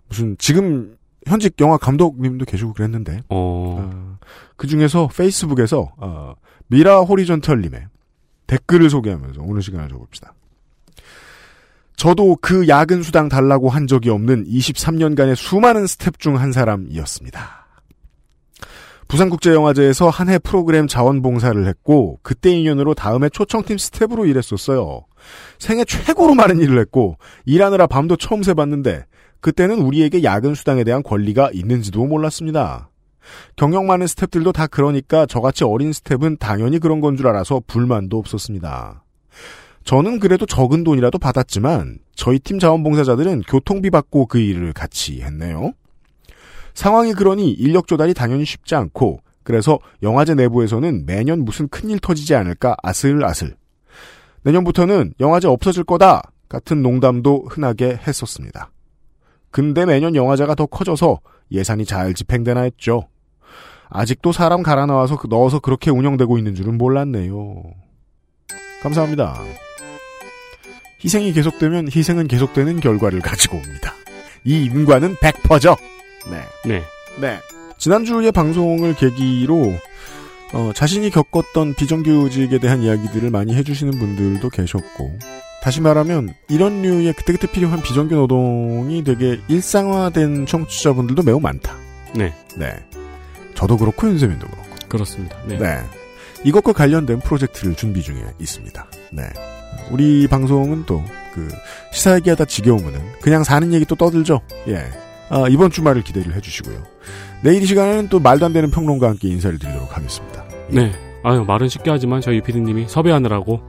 S2: 무슨 지금 현직 영화 감독님도 계시고 그랬는데
S6: 어.
S2: 그 중에서 페이스북에서 어, 미라 호리전털님의 댓글을 소개하면서 오늘 시간을 줘봅시다. 저도 그 야근 수당 달라고 한 적이 없는 23년간의 수많은 스텝 중 한 사람이었습니다. 부산국제영화제에서 한 해 프로그램 자원봉사를 했고 그때 인연으로 다음에 초청팀 스텝으로 일했었어요. 생애 최고로 많은 일을 했고 일하느라 밤도 처음 새봤는데 그때는 우리에게 야근 수당에 대한 권리가 있는지도 몰랐습니다. 경력 많은 스텝들도 다 그러니까 저같이 어린 스텝은 당연히 그런 건 줄 알아서 불만도 없었습니다. 저는 그래도 적은 돈이라도 받았지만 저희 팀 자원봉사자들은 교통비 받고 그 일을 같이 했네요. 상황이 그러니 인력 조달이 당연히 쉽지 않고 그래서 영화제 내부에서는 매년 무슨 큰일 터지지 않을까 아슬아슬. 내년부터는 영화제 없어질 거다 같은 농담도 흔하게 했었습니다. 근데 매년 영화제가 더 커져서 예산이 잘 집행되나 했죠. 아직도 사람 갈아 넣어서 넣어서 그렇게 운영되고 있는 줄은 몰랐네요. 감사합니다. 희생이 계속되면 희생은 계속되는 결과를 가지고 옵니다. 이 인과는 100%죠. 네.
S6: 네.
S2: 네. 지난주에 방송을 계기로 어, 자신이 겪었던 비정규직에 대한 이야기들을 많이 해주시는 분들도 계셨고 다시 말하면 이런 류의 그때그때 필요한 비정규 노동이 되게 일상화된 청취자분들도 매우 많다.
S6: 네.
S2: 네. 저도 그렇고 윤세민도 그렇고.
S6: 그렇습니다. 네.
S2: 네. 이것과 관련된 프로젝트를 준비 중에 있습니다. 네. 우리 방송은 또, 그, 시사 얘기하다 지겨우면은, 그냥 사는 얘기 또 떠들죠? 예. 아, 이번 주말을 기대를 해주시고요. 내일 이 시간에는 또 말도 안 되는 평론가와 함께 인사를 드리도록 하겠습니다.
S6: 네. 아유, 말은 쉽게 하지만 저희 피디님이 섭외하느라고.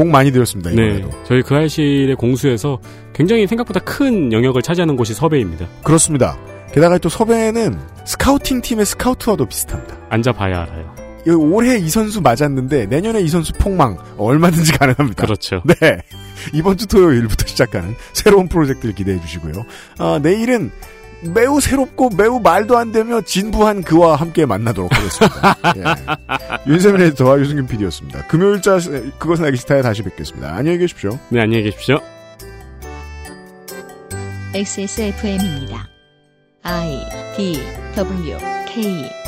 S2: 공 많이 들였습니다,
S6: 네.
S2: 이번에도.
S6: 저희 그 알실의 공수에서 굉장히 생각보다 큰 영역을 차지하는 곳이 섭외입니다.
S2: 그렇습니다. 게다가 또 섭외는 스카우팅 팀의 스카우트와도 비슷합니다.
S6: 앉아봐야 알아요.
S2: 이 올해 이 선수 맞았는데 내년에 이 선수 폭망 얼마든지 가능합니다.
S6: 그렇죠.
S2: 네. 이번 주 토요일부터 시작하는 새로운 프로젝트를 기대해 주시고요. 아, 내일은 매우 새롭고 매우 말도 안 되며 진부한 그와 함께 만나도록 하겠습니다. 예. 윤세민 에디터와 유승균 PD였습니다. 금요일자 그것은 알기 싫다에 다시 뵙겠습니다. 안녕히 계십시오.
S6: 네, 안녕히 계십시오.
S5: XSFM입니다. I D W K